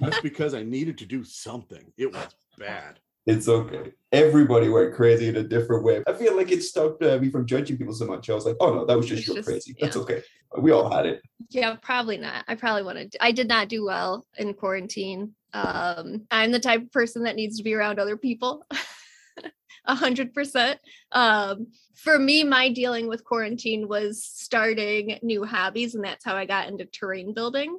That's because I needed to do something. It was bad. It's okay. Everybody went crazy in a different way. I feel like it stopped uh, me from judging people so much. I was like, oh no, that was just It's your just- crazy. That's okay. We all had it. Yeah, probably not. I probably wanted. to. I did not do well in quarantine. Um, I'm the type of person that needs to be around other people. <laughs> A hundred percent. Um, for me, my dealing with quarantine was starting new hobbies, and that's how I got into terrain building.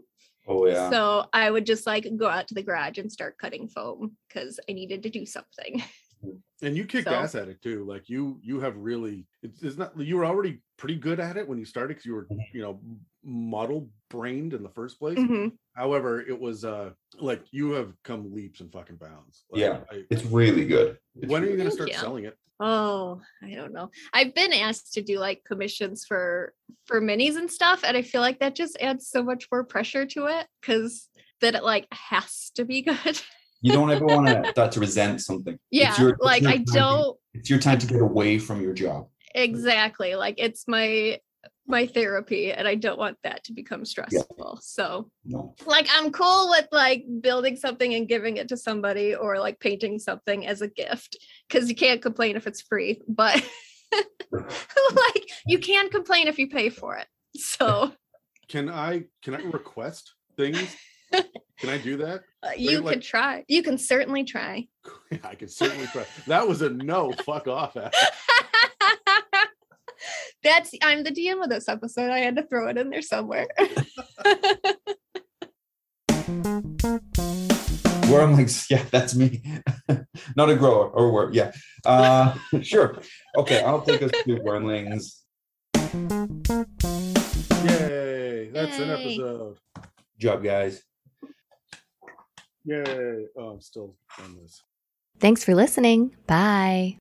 Oh yeah. So I would just like go out to the garage and start cutting foam because I needed to do something. And you kick So- ass at it too like you you have really it's, it's not you were already pretty good at it when you started because you were Mhm. you know model brained in the first place Mhm. however it was uh like you have come leaps and fucking bounds Like, Yeah, I, it's really good. It's when are you going to start you. selling it Oh, I don't know. I've been asked to do like commissions for for minis and stuff, and I feel like that just adds so much more pressure to it because that it like has to be <laughs> good. You don't ever want to <laughs> start to resent something. It's yeah, your- it's like I don't It's your time to get away from your job. exactly like it's my my therapy, and I don't want that to become stressful. So No. like I'm cool with like building something and giving it to somebody or like painting something as a gift because you can't complain if it's free, but <laughs> like you can complain if you pay for it. So can i can i request things <laughs> can i do that uh, you you like- can try. You can certainly try. <laughs> i can certainly try that was a no fuck off Ash. <laughs> That's I'm the DM of this episode. I had to throw it in there somewhere. Where I'm like, yeah, that's me. <laughs> Not a grower or word. Yeah. Uh sure. Okay, I'll take us to Wyrmlings. yay that's an Yay. episode Job, guys. Yay oh i'm still on this Thanks for listening. Bye.